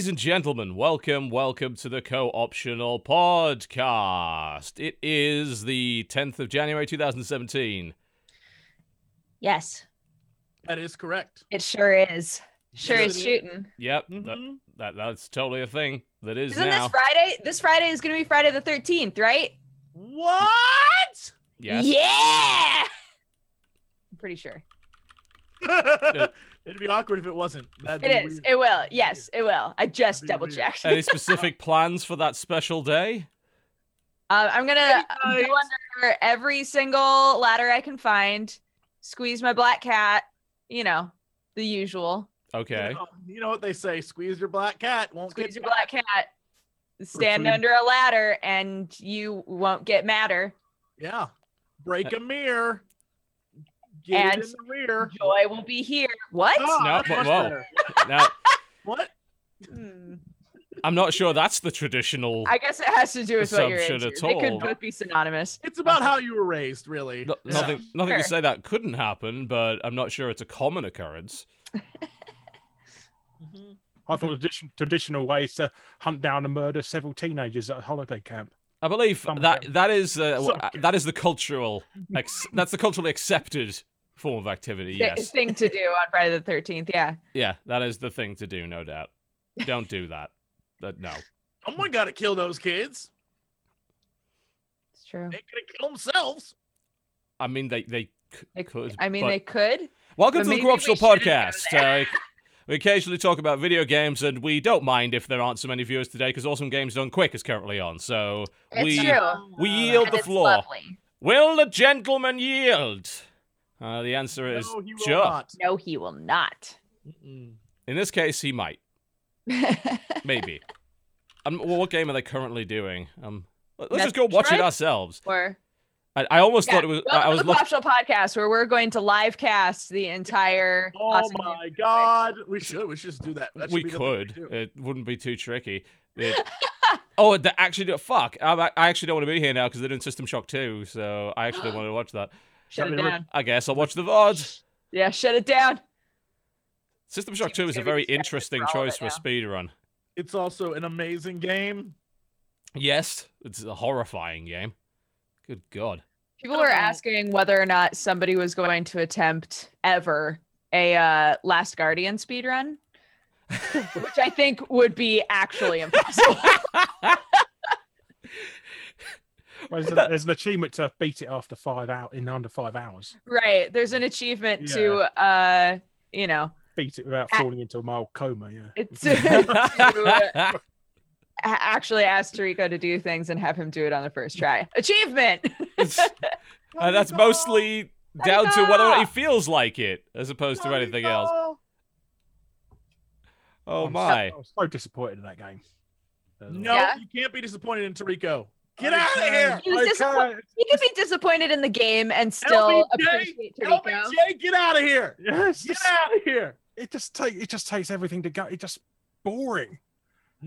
Ladies and gentlemen, welcome, welcome to the Co-Optional Podcast. It is the 10th of January 2017. Yes, That is correct. it sure is. Sure is shooting. Yep, that, Mhm. that that's totally a thing that is Isn't now. this Friday? This Friday is going to be Friday the 13th, right? What? yes. Yeah. I'm pretty sure. It'd be awkward if it wasn't. That'd It weird. It will. Yes, it will. I just double weird. checked. Any specific plans for that special day? Uh, I'm gonna Hey, go under every single ladder I can find, squeeze my black cat, you know, the usual. Okay. You know, you know what they say: squeeze your black cat, won't Squeeze get your black cat, stand food. under a ladder, and you won't get madder. Yeah, break a mirror. Get And in the rear. Joy will be here. What? Ah, No, but much whoa. better. Now, What? Hmm. I'm not sure that's the traditional. I guess it has to do with what you're Assumption into. at They could both be synonymous. It's about how you were raised, really. No- Yeah. Nothing, nothing to say that couldn't happen, but I'm not sure it's a common occurrence. Mhm. I thought the tradi- traditional ways to hunt down and murder several teenagers at a holiday camp. I believe Some that camp. that is uh, that is the cultural ex- that's the culturally accepted form of activity. Th- Yes, thing to do on Friday the 13th. Yeah. yeah, that is the thing to do, no doubt. Don't do that. That no. Someone got to kill those kids. It's true. They could have killed themselves. I mean, they they c- They- could. I mean, but- they could. welcome to the maybe Co-Optional we shouldn't go Podcast. Uh, we occasionally talk about video games, and we don't mind if there aren't so many viewers today because Awesome Games Done Quick is currently on. So It's we true. we yield And the floor. lovely. Will the gentleman yield? Uh, the answer is No, he will sure. not. No, he will not. Mm-mm. In this case, he might. Maybe. Um, well, what game are they currently doing? Um, let- let's just go watch it ourselves. or I, I almost yeah, thought it was. I, welcome I was to the looking. Optional Podcast, where we're going to live cast the entire. Oh Awesome my Games god, we should. We should just do that. That We be the thing we could. It wouldn't be too tricky. It- oh, they actually, do- fuck! I, I actually don't want to be here now because they're doing System Shock 2, so I actually want to watch that. Shut it down. I guess I'll watch the VOD. Yeah, shut it down. System Shock 2 is a very interesting for all of choice for a now. speed run. It's also an amazing game. Yes, it's a horrifying game. Good God. People were asking whether or not somebody was going to attempt ever a uh, Last Guardian speedrun, which I think would be actually impossible. Well, there's, a- there's an achievement to beat it after five out in under five hours. right. There's an achievement to, uh, you know, Beat it without falling into a mild coma. Yeah. it's to, uh, actually ask Trico to do things and have him do it on the first try. Achievement. Uh, that's mostly down to whether or he feels like it, as opposed to anything else. Oh I'm my! So, I was so disappointed in that game. No, Yeah. you can't be disappointed in Trico. Get out of here. He was I disappointed. can't. You can be disappointed in the game and still LBJ, appreciate Trico. LBJ, get out of here. Yeah, it's Get out of here. it just take it just takes everything to go. It's just boring.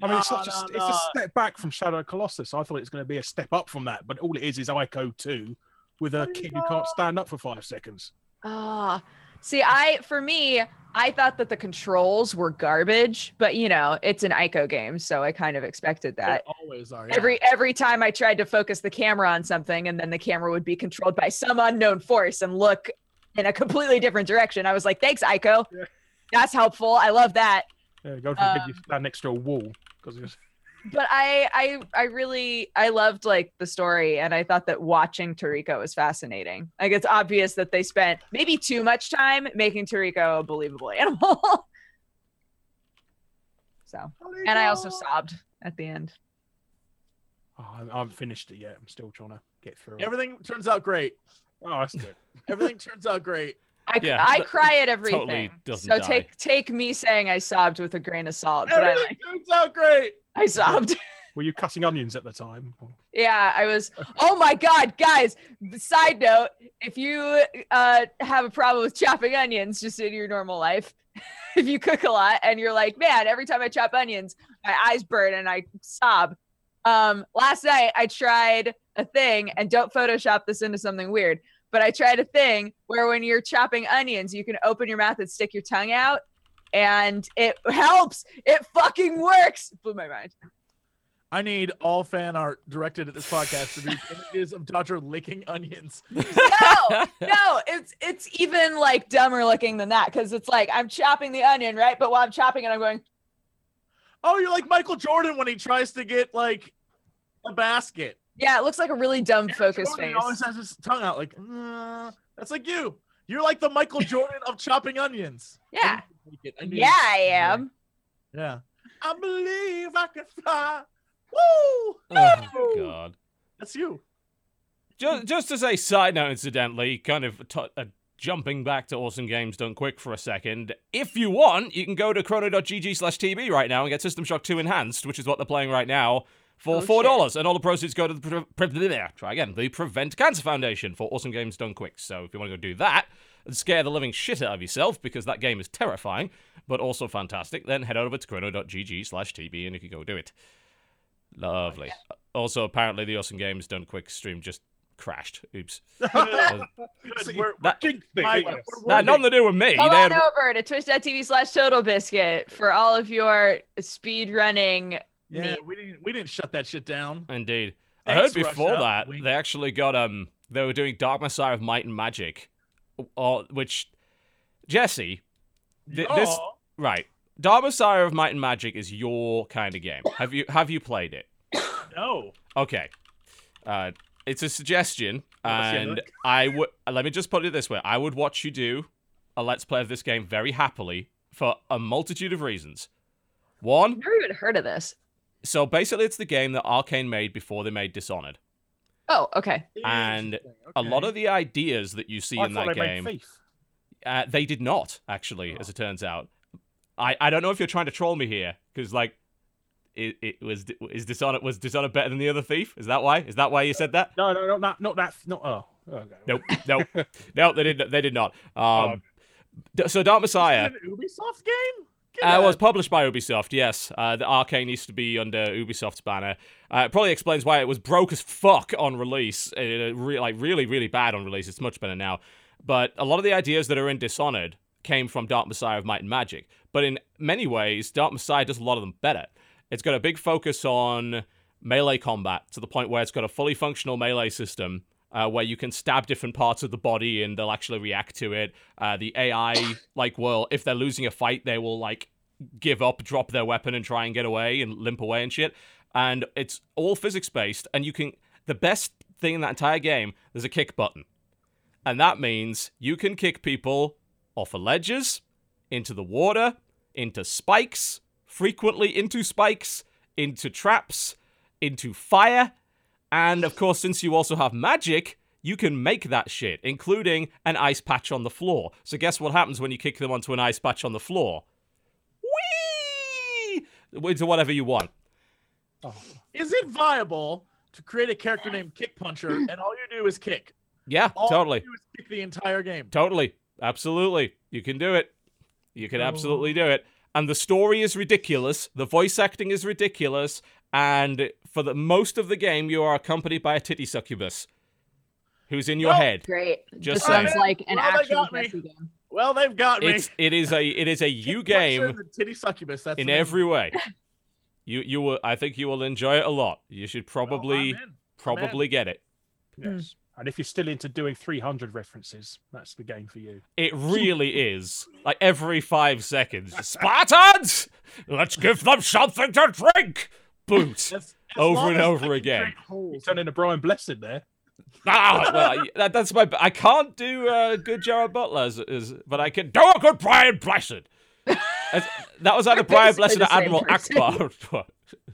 I mean, it's No, such a, no, it's a step back from Shadow of Colossus. I thought it was going to be a step up from that, but all it is is Ico 2 with a kid who can't stand up for five seconds. Ah, see, I for me, I thought that the controls were garbage, but you know, it's an Ico game, so I kind of expected They that. always are. yeah. Every every time I tried to focus the camera on something, and then the camera would be controlled by some unknown force and look in a completely different direction. I was like, "Thanks, Ico. Yeah. That's helpful. I love that." Yeah, go from um, Um, stand next to a wall because But I, I, I really, I loved like the story, and I thought that watching Trico was fascinating. Like it's obvious that they spent maybe too much time making Trico a believable animal. so, and I also sobbed at the end. oh, I I haven't finished it yet. I'm still trying to get through it. Everything turns out great. Oh, that's good. Everything turns out great. I, Yeah, I cry at everything. totally doesn't so die. take take me saying I sobbed with a grain of salt, but I Everything like turns out great. I sobbed. Were you cutting onions at the time? Yeah, I was. Oh my God, guys! Side note: If you uh, have a problem with chopping onions, just in your normal life, if you cook a lot and you're like, man, every time I chop onions, my eyes burn and I sob. Um, last night I tried a thing, and don't Photoshop this into something weird, but I tried a thing where when you're chopping onions, you can open your mouth and stick your tongue out, and it helps. It fucking works. Blew my mind. I need all fan art directed at this podcast to be images of Dodger licking onions. No, no, it's it's even like dumber looking than that because it's like I'm chopping the onion, right? But while I'm chopping it, I'm going, Oh, you're like Michael Jordan when he tries to get like a basket. yeah, it looks like a really dumb Eric focus Jordan face. always has his tongue out like, "Uh," that's like you. You're like the Michael Jordan of chopping onions. Yeah, knew it. I knew yeah, you'd- I am. Yeah. I believe I can fly. Woo! Oh god. That's you. Just, just as a side note, incidentally, kind of t- uh, jumping back to Awesome Games Done Quick for a second. If you want, you can go to chrono.gg slash TB right now and get System Shock 2 Enhanced, which is what they're playing right now, for Oh, $4. And all the proceeds go to the pre- pre- pre- try again, the Prevent Cancer Foundation for Awesome Games Done Quick. So if you want to go do that and scare the living shit out of yourself, because that game is terrifying, but also fantastic, then head over to chrono.gg slash TB and you can go do it. Lovely. Also, apparently, the Awesome Games Done Quick stream just crashed. Oops. We're, that- we're, Jinx thing, Mike, yeah. we're Nah, nothing to do with me. Come They on had- over to twitch.tv slash total biscuit for all of your speed running. Yeah, Neat. we didn't we didn't shut that shit down. Indeed. I heard before Russia. that Wink. they actually got um they were doing Dark Messiah of Might and Magic, or which Jesse, th- this right Dark Messiah of Might and Magic is your kind of game. Have you have you played it? no. Okay, uh, it's a suggestion, and. I would let me just put it this way: I would watch you do a let's play of this game very happily for a multitude of reasons. One, I've never even heard of this. so basically, it's the game that Arkane made before they made Dishonored. Oh, okay. And Interesting. A lot of the ideas that you see I in that they game, Thief. uh, they did not actually, as it turns out. I, I don't know if you're trying to troll me here, because like, it, it was is Dishonored was Dishonored better than the other thief? Is that why? Is that why you said that? No, no, no, not not that. Not oh. okay. Nope, nope, no. They did. They did not. Um, Oh. so Dark Is Messiah. it an Ubisoft game? Get Uh, out. was published by Ubisoft, yes. Uh, the Arkane used to be under Ubisoft's banner. Uh, it probably explains why it was broke as fuck on release. Uh, re- like really, really bad on release. It's much better now. But a lot of the ideas that are in Dishonored came from Dark Messiah of Might and Magic. But in many ways, Dark Messiah does a lot of them better. It's got a big focus on melee combat to the point where it's got a fully functional melee system uh, where you can stab different parts of the body and they'll actually react to it. Uh, the AI, like, will if they're losing a fight, they will like give up, drop their weapon, and try and get away and limp away and shit. And it's all physics based, and you can. The best thing in that entire game, there's a kick button, and that means you can kick people off of ledges, into the water, into spikes, frequently into spikes, into traps, into fire, and of course, since you also have magic, you can make that shit, including an ice patch on the floor. So, guess what happens when you kick them onto an ice patch on the floor? Whee! Into whatever you want. Oh. Is it viable to create a character named Kick Puncher and all you do is kick? Yeah, All totally. you do is kick the entire game. Totally. Absolutely. You can do it. You can oh. absolutely do it. And the story is ridiculous. The voice acting is ridiculous. And for the most of the game, you are accompanied by a titty succubus who's in your Well, head. Great. Just this sounds like an Well, they actual messy game. Well, they've got me. It's it is a it is a you game. titty succubus. That's in every way. You you will I think you will enjoy it a lot. You should probably I'm probably get it. Yes. Hmm. And if you're still into doing 300 references, that's the game for you. It really is. Like every five seconds. Spartans! Let's give them something to drink! Boot. As- as Over and over again. drink holes. Turn into Brian Blessed there. Ah, well, that, that's my. I can't do a good Gerard Butler, as, as, but I can do a good Brian Blessed. As- that was either We're Brian basically Blessed the or Admiral person. Ackbar.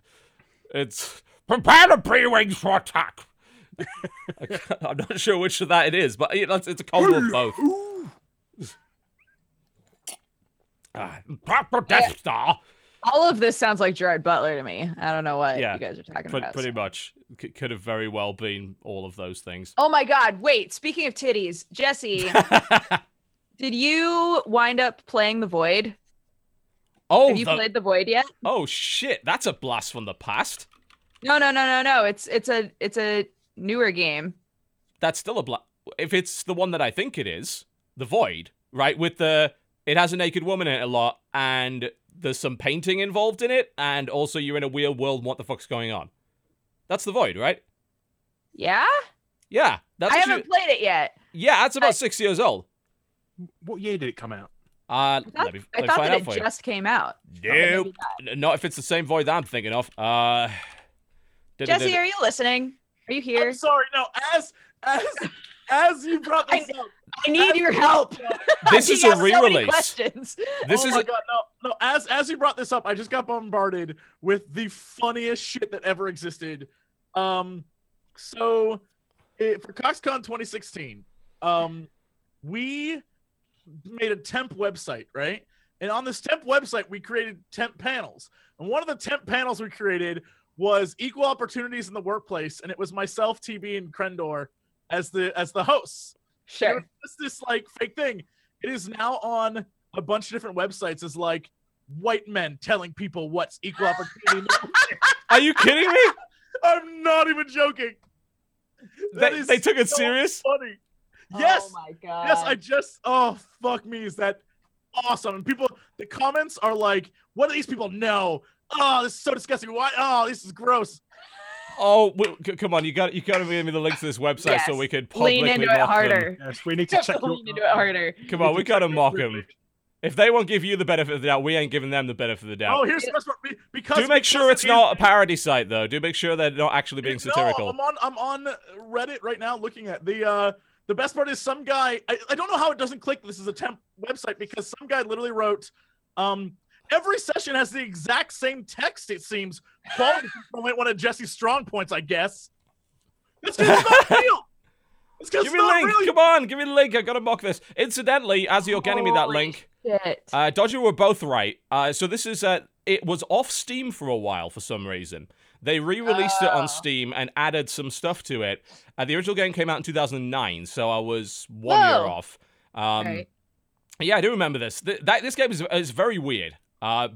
it's prepare the pre wings for attack. I I'm not sure which of that it is, but it's, it's a combo of both. Ah, Proper Death Star. All of this sounds like Gerard Butler to me. I don't know what Yeah, you guys are talking Pretty, about. pretty much. C- could have very well been all of those things. Oh my God! Wait. Speaking of titties, Jesse, did you wind up playing the Void? oh, Have you the- played the Void yet? oh shit! That's a blast from the past. No, no, no, no, no. It's it's a it's a newer game. that's still a black. If it's the one that I think it is, the Void, right? With the it has a naked woman in it a lot, and there's some painting involved in it, and also you're in a weird world. What the fuck's going on? That's the void, right? Yeah, Yeah, that's I haven't played it yet. yeah, that's about I- six years old. What year did it come out? Uh, I thought, let me, I let me thought find that out it for you. just came out. Nope, N- not if it's the same void that I'm thinking of. Uh, Jesse, are you listening? Are you here? I'm sorry. No, as as as you brought this up, I need your help. This is a have so many re-release. questions. This oh is my a, god, no, no. As as you brought this up, I just got bombarded with the funniest shit that ever existed. Um, so it, for CoxCon 2016, um, we made a temp website, right? And on this temp website, we created temp panels. And one of the temp panels we created was equal opportunities in the workplace, and it was myself, TB, and Krendor as the as the hosts. It Sure. was just this like fake thing. It is now on a bunch of different websites as like white men telling people what's equal opportunity. are you kidding me? I'm not even joking. That They, is they took it so serious. Funny. Oh yes. Oh my god. Yes, I just oh fuck me, is that awesome? And people the comments are like, what do these people know? Oh, this is so disgusting. Why? Oh, this is gross. Oh, well, c- come on! You got you got to give me the link to this website so we could publicly Lean into it mock them. harder. Yes, we need to check. Definitely Your, lean into it harder. Come on, we gotta mock them. If they won't give you the benefit of the doubt, we ain't giving them the benefit of the doubt. Oh, here's the best part. Because Do make because sure it's not a parody site, though. Do make sure they're not actually being satirical. No, satirical. I'm on I'm on Reddit right now looking at the uh the best part is some guy I, I don't know how it doesn't click this is a temp website because some guy literally wrote um every session has the exact same text it seems. Quality control ain't one of Jesse's strong points, I guess. It's 'cause it's not real. It's 'cause Give me the link. real. Come on, give me the link. I gotta mock this. Incidentally, as you're getting me that link, Shit. uh, Dodger were both right. Uh, so this is uh, it was off Steam for a while for some reason. They re-released it Oh. on Steam and added some stuff to it. Uh, the original game came out in 2009, so I was one year off. Um, Right. Yeah, I do remember this. Th- that this game is is very weird. Uh,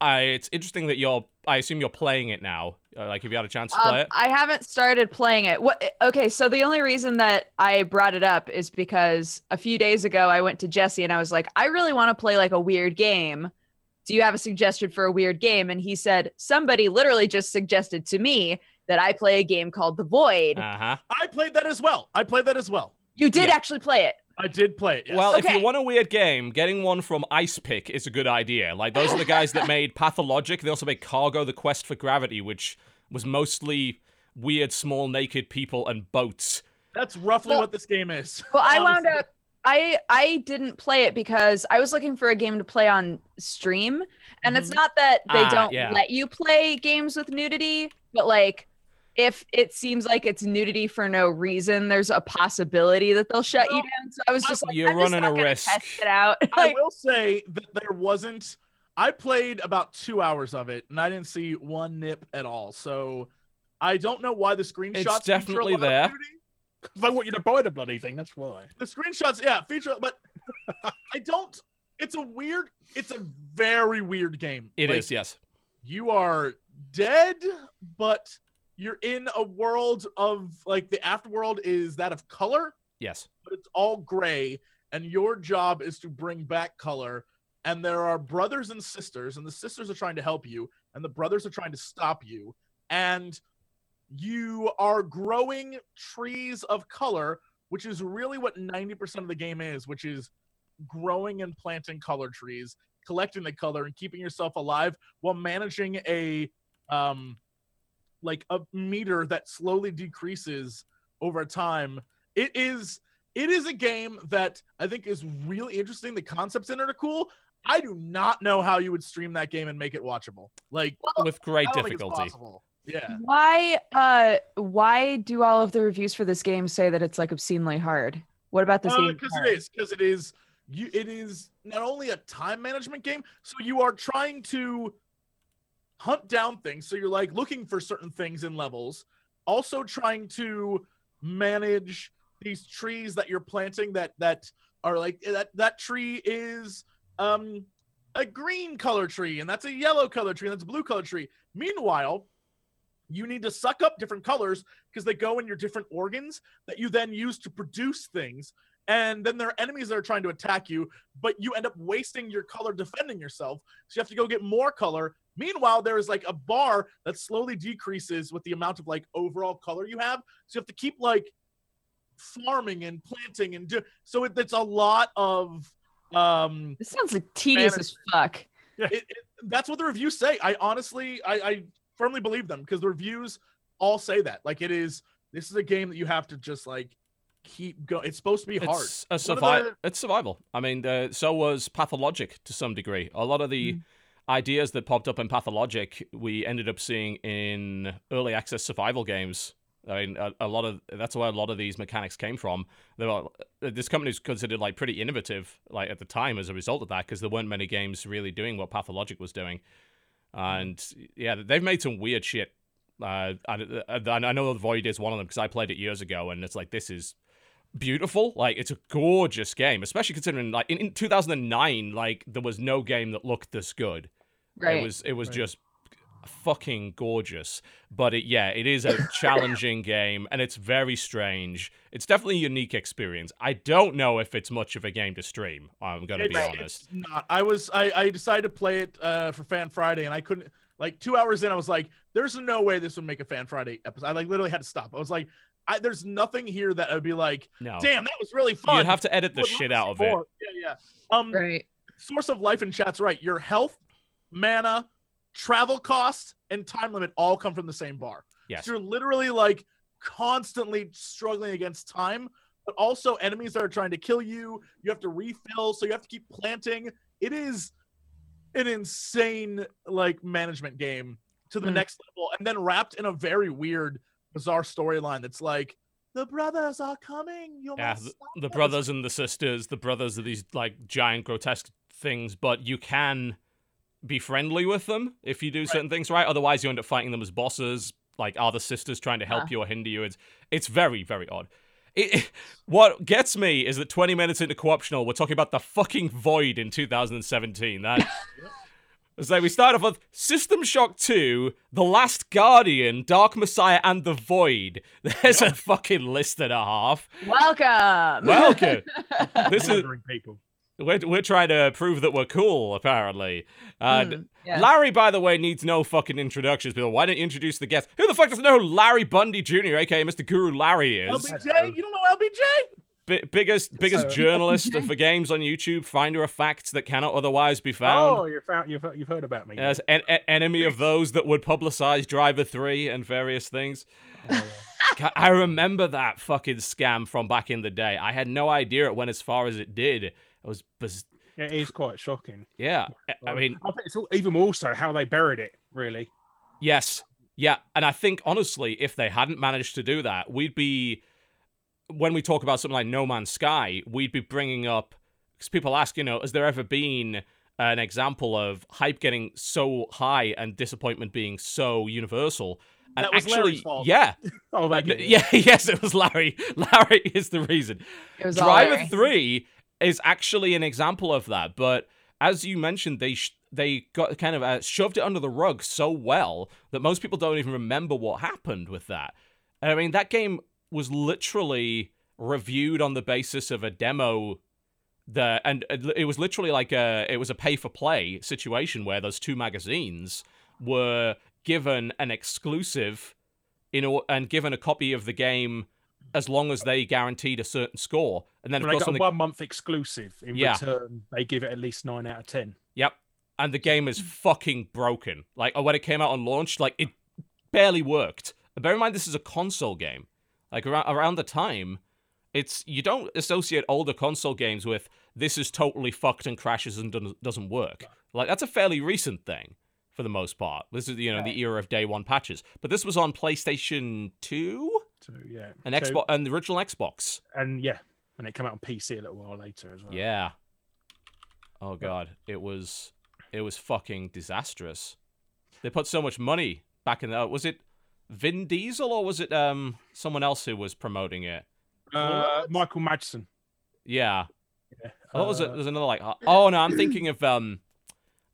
I, it's interesting that you're. I assume you're playing it now. Uh, like, have you had a chance to play Um, it? I haven't started playing it. What? Okay, so the only reason that I brought it up is because a few days ago I went to Jesse and I was like, I really want to play like a weird game. Do you have a suggestion for a weird game? And he said somebody literally just suggested to me that I play a game called The Void. Uh huh. I played that as well. I played that as well. you did yeah. actually play it. I did play it. Yes. Well, if you want a weird game, getting one from Ice Pick is a good idea. Like those are the guys that made Pathologic. They also made Cargo: The Quest for Gravity, which was mostly weird, small, naked people and boats. that's roughly Well- what this game is. Well, I wound up I I didn't play it because I was looking for a game to play on stream. And it's Mhm. not that they Ah, don't yeah. let you play games with nudity, but like if it seems like it's nudity for no reason, there's a possibility that they'll shut you down. So I was just like, You're I'm just running not a risk. Test it out. I will say that there wasn't. I played about two hours of it, and I didn't see one nip at all. So I don't know why the screenshots. feature a definitely lot there. nudity. If I want you to buy the bloody thing, that's why. The screenshots, yeah, feature, but I don't. It's a weird. It's a very weird game. It is, Like, yes. You are dead, but you're in a world of like the afterworld is that of color. Yes. but it's all gray and your job is to bring back color and there are brothers and sisters and the sisters are trying to help you and the brothers are trying to stop you and you are growing trees of color which is really what 90% of the game is which is growing and planting color trees collecting the color and keeping yourself alive while managing a um like a meter that slowly decreases over time it is it is a game that I think is really interesting. The concepts in it are cool. I do not know how you would stream that game and make it watchable. Like With great I don't think it's difficulty. Yeah. why uh why do all of the reviews for this game say that it's like obscenely hard? What about this game? Because? Uh, it is. Because it is. You. It is not only a time management game. So you are trying to hunt down things. So you're like looking for certain things in levels. Also trying to manage these trees that you're planting that that are like that that tree is um a green color tree and that's a yellow color tree and that's a blue color tree meanwhile you need to suck up different colors because they go in your different organs that you then use to produce things and then there are enemies that are trying to attack you, but you end up wasting your color defending yourself. So you have to go get more color. Meanwhile, there is like a bar that slowly decreases with the amount of like overall color you have. So you have to keep like farming and planting and do so it, it's a lot of um This sounds like tedious as fuck. it, it, that's what the reviews say. I honestly, I, I firmly believe them because the reviews all say that. Like it is, this is a game that you have to just like keep going. It's supposed to be hard. It's a survival. the- It's survival. I mean, uh, so was Pathologic to some degree. A lot of the Mm. Ideas that popped up in Pathologic, we ended up seeing in early access survival games. I mean, a, a lot of that's where a lot of these mechanics came from. There uh, this company is considered like pretty innovative, like at the time as a result of that, because there weren't many games really doing what Pathologic was doing. And yeah, they've made some weird shit. Uh, I, I I know Void is one of them because I played it years ago, and it's like this is beautiful. Like it's a gorgeous game, especially considering like in, in 2009, like there was no game that looked this good. Right. It was it was Right. just fucking gorgeous. But it yeah, it is a challenging game and it's very strange. It's definitely a unique experience. I don't know if it's much of a game to stream. I'm gonna be honest. It's not. I was. I, I decided to play it uh, for Fan Friday, and I couldn't. Like two hours in, I was like, "There's no way this would make a Fan Friday episode." I like literally had to stop. I was like, I, "There's nothing here that I'd be like, No. damn, that was really fun." You'd have to edit the shit out see of it. more. Yeah, yeah. Um, right. source of life in chat's right. Your health, mana, travel costs, and time limit all come from the same bar. Yes. So you're literally like constantly struggling against time, but also enemies that are trying to kill you. You have to refill, so you have to keep planting. It is an insane like management game to the Hmm. next level, and then wrapped in a very weird, bizarre storyline that's like the brothers are coming. You Yeah, must the, the brothers and the sisters, the brothers are these like giant grotesque things, but you can be friendly with them if you do certain things right. Otherwise, you end up fighting them as bosses. Like, are the sisters trying to help Huh. you or hinder you? It's it's very very odd. It, it- what gets me is that 20 minutes into co-optional, we're talking about the fucking void in 2017. That. So we start off with System Shock 2, The Last Guardian, Dark Messiah, and The Void. There's a fucking list and a half. Welcome. Welcome. this is Murdering people. We're, we're trying to prove that we're cool, apparently. Uh, Mm, yeah. Larry, by the way, needs no fucking introductions. But why don't you introduce the guest? Who the fuck doesn't know who Larry Bundy Jr., aka Mr. Guru Larry, is? LBJ, you don't know LBJ? Bi- biggest biggest So- journalist for games on YouTube, finder of facts that cannot otherwise be found. Oh, you've found, you've, you've heard about me. As en- en- enemy of those that would publicize Driver 3 and various things. Oh, yeah. I remember that fucking scam from back in the day. I had no idea it went as far as it did. It was, biz- Yeah, it is quite shocking. yeah. I- I mean, I think it's all, even more so how they buried it. Really, Yes. Yeah. And I think, honestly, if they hadn't managed to do that, we'd be, when we talk about something like No Man's Sky, we'd be bringing up, because people ask, you know, has there ever been an example of hype getting so high and disappointment being so universal? And That was actually, Larry's fault. yeah, oh, that yeah, yes, it was Larry. Larry is the reason. It was Driver Larry. 3 is actually an example of that, but as you mentioned, they sh- they got kind of uh, shoved it under the rug so well that most people don't even remember what happened with that. And I mean, that game was literally reviewed on the basis of a demo that and it was literally like a it was a pay for play situation where those two magazines were given an exclusive in or- and given a copy of the game as long as they guaranteed a certain score and then of they course got on a the one month exclusive. In Yeah. return, they give it at least nine out of ten. Yep. And the game is fucking broken. Like uh, when it came out on launch, like it barely worked. And bear in mind, this is a console game. Like around around the time, it's you don't associate older console games with this is totally fucked and crashes and doesn't- doesn't work. Like that's a fairly recent thing for the most part. This is you know the era of day one patches. But this was on PlayStation Two So yeah, and So- Xbox and the original Xbox. and yeah, and it came out on PC a little while later as well. Yeah. Oh god, it was it was fucking disastrous. They put so much money back in the was it Vin Diesel or was it um someone else who was promoting it? Uh, Michael Madsen. Yeah. Yeah. What was it? Uh, There's another like uh, oh no, I'm thinking of um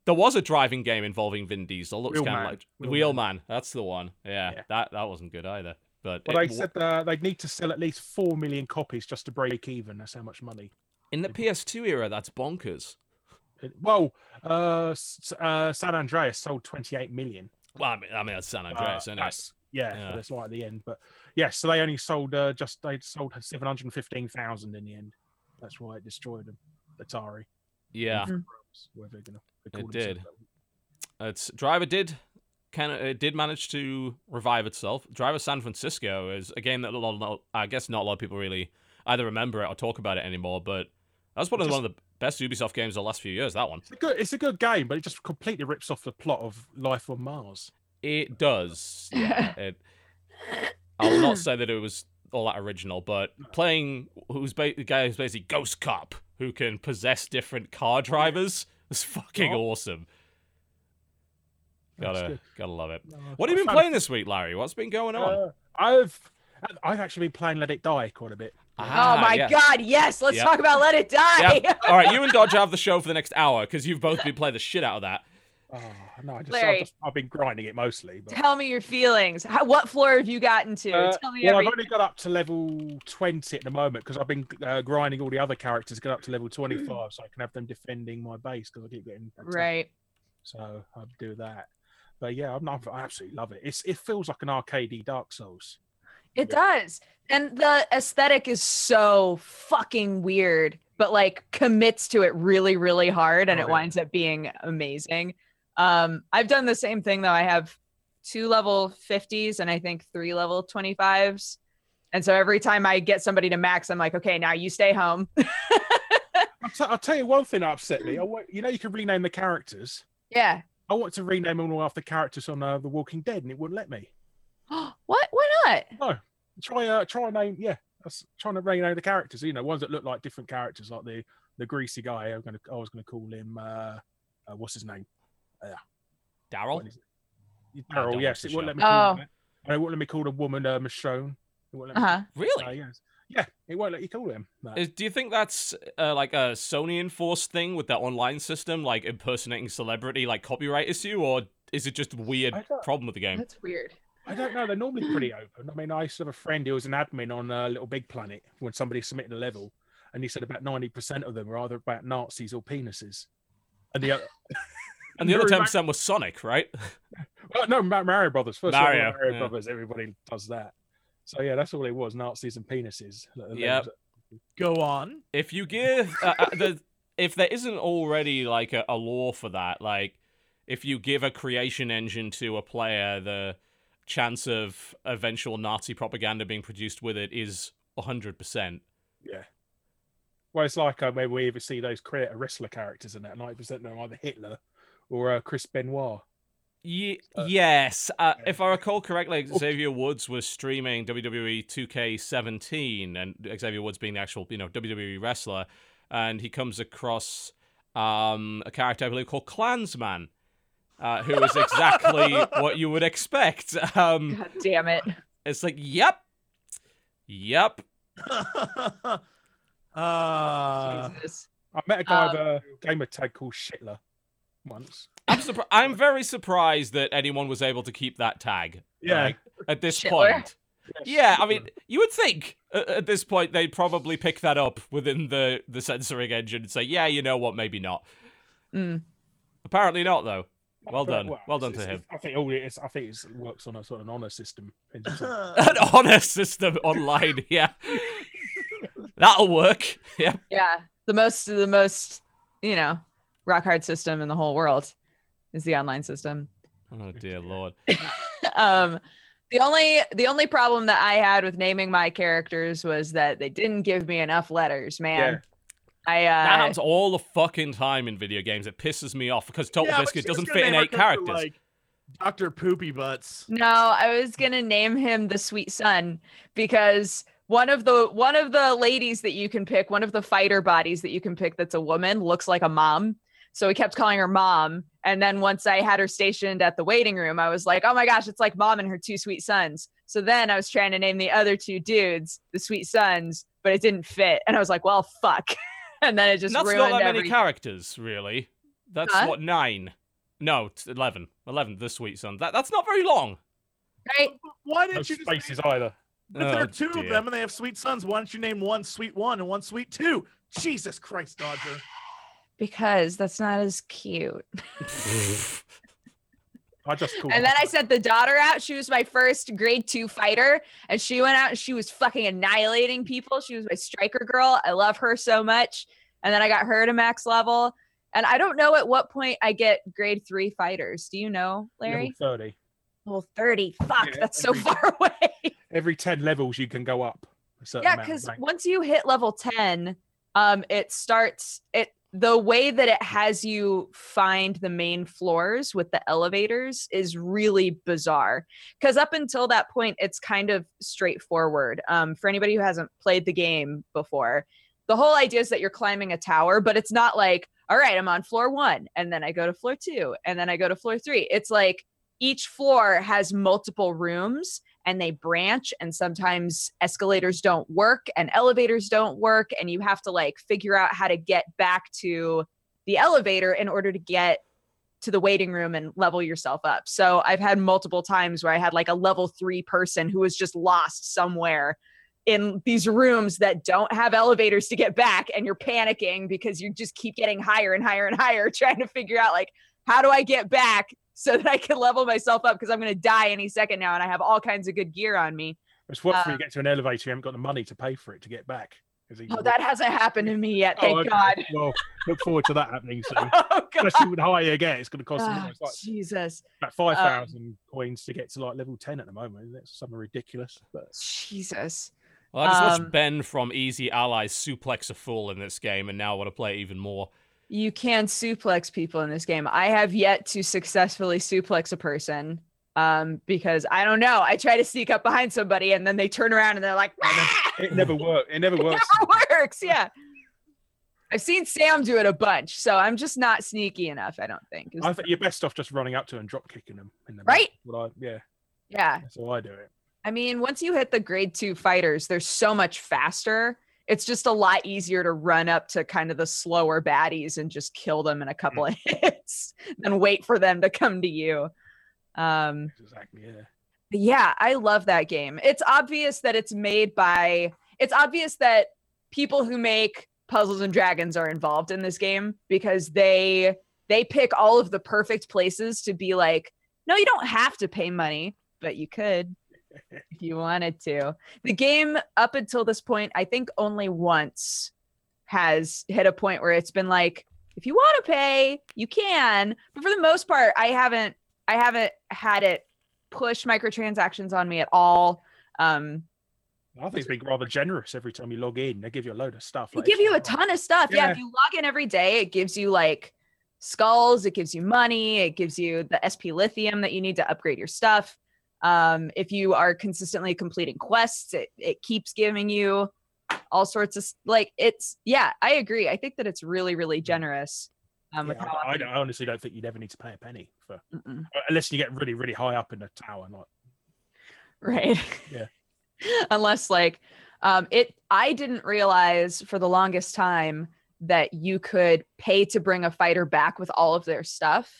there was a driving game involving Vin Diesel. Looks kind of Wheelman. like Wheelman. Wheelman. That's the one. Yeah, Yeah. That that wasn't good either. But Well, it- they said uh, they'd need to sell at least four million copies just to break even. That's how much money. in the PS2 era, that's bonkers. It- Well, uh, uh, San Andreas sold 28 million. Well, I mean, I mean that's San Uh, Andreas, isn't it? that's- yeah, Yeah. that's right at the end. But yes, so they only sold uh, just they sold 715,000 in the end. That's why it destroyed them. Atari. Yeah, Whatever they're gonna, they It call themselves did. it's Driver did kind of it did manage to revive itself. Driver San Francisco is a game that a lot, lot- I guess not a lot of people really either remember it or talk about it anymore. But that's one of, Just- one of the best Ubisoft games of the last few years. That one. It's a good, it's a good game, but it just completely rips off the plot of Life on Mars. It does. Yeah. it, I will not say that it was all that original, but playing who's ba- the guy who's basically Ghost Cop who can possess different car drivers is fucking Oh. awesome. That's Gotta gotta love it. No, What have you been found- playing this week, Larry? What's been going on? Uh, I've I've actually been playing Let It Die quite a bit. oh Ah, my yeah. god, yes, let's Yep. talk about Let It Die. Yep. All right, you and Dodge have the show for the next hour because you've both been playing the shit out of that. Oh no, I just, Larry. I've, just I've been grinding it mostly. But, Tell me your feelings. How, what floor have you gotten to? Uh, Tell me well, every. I've only got up to level twenty at the moment because I've been uh, grinding all the other characters to get up to level twenty-five, so I can have them defending my base because I keep getting attacked. Right. So I'll do that. But yeah, I'm not, I absolutely love it. It's it feels like an arcadey Dark Souls. It Yeah. does. And the aesthetic is so fucking weird, but like commits to it really, really hard and Oh, it yeah. winds up being amazing. Um, I've done the same thing though. I have two level 50s and I think three level 25s. And so every time I get somebody to max, I'm like, okay, now you stay home. I'll, t- I'll tell you one thing that upset me. I you know, you can rename the characters. yeah. I want to rename them all after characters on uh, The Walking Dead, and it wouldn't let me. what? Why not? No, try uh, try a name. Yeah, I was trying to rename the characters. You know, ones that look like different characters, like the the greasy guy. I'm gonna, I was gonna call him. Uh, uh, what's his name? Daryl. What is it? I don't Daryl. Yes, it wouldn't let me call Oh. him it wouldn't let me call the woman uh, Michonne. It wouldn't Uh let me. huh. Really? Uh, yes. Yeah, it won't let you call him. that. Is, do you think that's uh, like a Sony enforced thing with their online system, like impersonating celebrity, like copyright issue, or is it just a weird problem with the game? That's weird. I don't know. They're normally pretty open. I mean, I used to have a friend who was an admin on uh, Little Big Planet when somebody submitted a level, and he said about ninety percent of them were either about Nazis or penises. And the other, And the other ten ma- percent was Sonic, right? well, no, Mario Brothers. First Mario, Mario, Mario yeah. Brothers. Everybody does that. So yeah, that's all it was: Nazis and penises. That- that Yep. Go on. if you give uh, uh, the if there isn't already like a, a law for that like if you give a creation engine to a player the chance of eventual nazi propaganda being produced with it is 100% Yeah. Well, it's like uh, maybe we ever see those create a wrestler characters in that ninety percent of them are either Hitler or uh, Chris Benoit. Ye- Uh, yes uh, yeah. if i recall correctly Oh. xavier woods was streaming wwe 2k17 and xavier woods being the actual you know wwe wrestler and he comes across um, a character i believe called clansman uh, who is exactly what you would expect um, God damn it. It's like, yep, yep. uh, Jesus. I met a guy Um, with a gamer tag called Shitler once. I'm surprised. I'm very surprised that anyone was able to keep that tag. Yeah. like, at this Shitler? point. Yeah, I mean, you would think uh, at this point they'd probably pick that up within the the censoring engine and say, yeah, you know what, maybe not. Mm. Apparently not, though. Well done. Well done to him. I think all it is, I think it works on a sort of an honor system. An honor system online, yeah. That'll work. Yeah. Yeah. The most, the most, you know, rock hard system in the whole world is the online system. Oh dear lord. um the only the only problem that i had with naming my characters was that they didn't give me enough letters man i That uh happens all the fucking time in video games. It pisses me off because Total Yeah, Biscuit doesn't fit in eight characters. Like Dr. Poopy Butts. no i was gonna name him the sweet son because one of the one of the ladies that you can pick one of the fighter bodies that you can pick that's a woman looks like a mom so we kept calling her mom and then once i had her stationed at the waiting room i was like oh my gosh it's like mom and her two sweet sons so then i was trying to name the other two dudes the sweet sons but it didn't fit and i was like well fuck and then it just That's ruined not that many characters, really. That's Huh? what nine. No, it's eleven. Eleven. The sweet sons. That that's not very long. Right? Why didn't you just spaces name- either. If there Oh, are two dear. of them and they have sweet sons, why don't you name one sweet one and one sweet two? Jesus Christ, Dodger. Because that's not as cute. I just called. And then I sent the daughter out. She was my first grade two fighter, and she went out and she was fucking annihilating people. She was my striker girl. I love her so much. And then I got her to max level. And I don't know at what point I get grade three fighters. Do you know, level Larry? thirty. Well, 30. Fuck, Yeah, that's so far away. Every ten levels, you can go up. A certain yeah, because once you hit level 10, um, it starts it the way that it has you find the main floors with the elevators is really bizarre. Because up until that point, it's kind of straightforward. Um, for anybody who hasn't played the game before, the whole idea is that you're climbing a tower, but it's not like, all right, I'm on floor one, and then I go to floor two, and then I go to floor three. It's like each floor has multiple rooms and they branch and sometimes escalators don't work and elevators don't work and you have to like figure out how to get back to the elevator in order to get to the waiting room and level yourself up. So I've had multiple times where I had like a level 3 person who was just lost somewhere in these rooms that don't have elevators to get back and you're panicking because you just keep getting higher and higher and higher trying to figure out like how do I get back so that I can level myself up because I'm going to die any second now and I have all kinds of good gear on me. It's what when um, you get to an elevator, you haven't got the money to pay for it to get back. 'Cause you- Oh, that hasn't happened to me yet. Thank Oh, okay. God. Well, look forward to that happening soon. Oh God. Especially with higher you get, it's going to cost it's like Jesus. about five thousand coins to get to like level ten at the moment. That's something ridiculous. But Jesus. Well, I just watched Um, Ben from Easy Allies suplex a fool in this game, and now I want to play it even more. You can suplex people in this game. I have yet to successfully suplex a person um, because I don't know. I try to sneak up behind somebody and then they turn around and they're like, "Ah!" it never works. It never it works. never works. Yeah. I've seen Sam do it a bunch, so I'm just not sneaky enough. I don't think. I think you're best off just running up to and drop kicking them. In the Right? I, yeah, yeah. that's how I do it. I mean, once you hit the grade two fighters, they're so much faster. It's just a lot easier to run up to kind of the slower baddies and just kill them in a couple of hits than wait for them to come to you. Um, Exactly. Yeah. yeah, I love that game. It's obvious that it's made by, it's obvious that people who make Puzzles and Dragons are involved in this game because they they pick all of the perfect places to be like, no, you don't have to pay money, but you could if you wanted to. The game up until this point, I think only once has hit a point where it's been like, if you want to pay, you can. But for the most part, I haven't I haven't had it push microtransactions on me at all. Um, I think it's been rather generous every time you log in. They give you a load of stuff. they like give you a ton of stuff. Yeah. Yeah. if you log in every day, it gives you like skulls, it gives you money, it gives you the SP lithium that you need to upgrade your stuff. Um, if you are consistently completing quests, it, it keeps giving you all sorts of like it's yeah, I agree. I think that it's really, really generous. Um, Yeah, I, I, I honestly don't think you'd ever need to pay a penny for Mm-mm. unless you get really, really high up in the tower. Like right Yeah. unless like um it i didn't realize for the longest time that you could pay to bring a fighter back with all of their stuff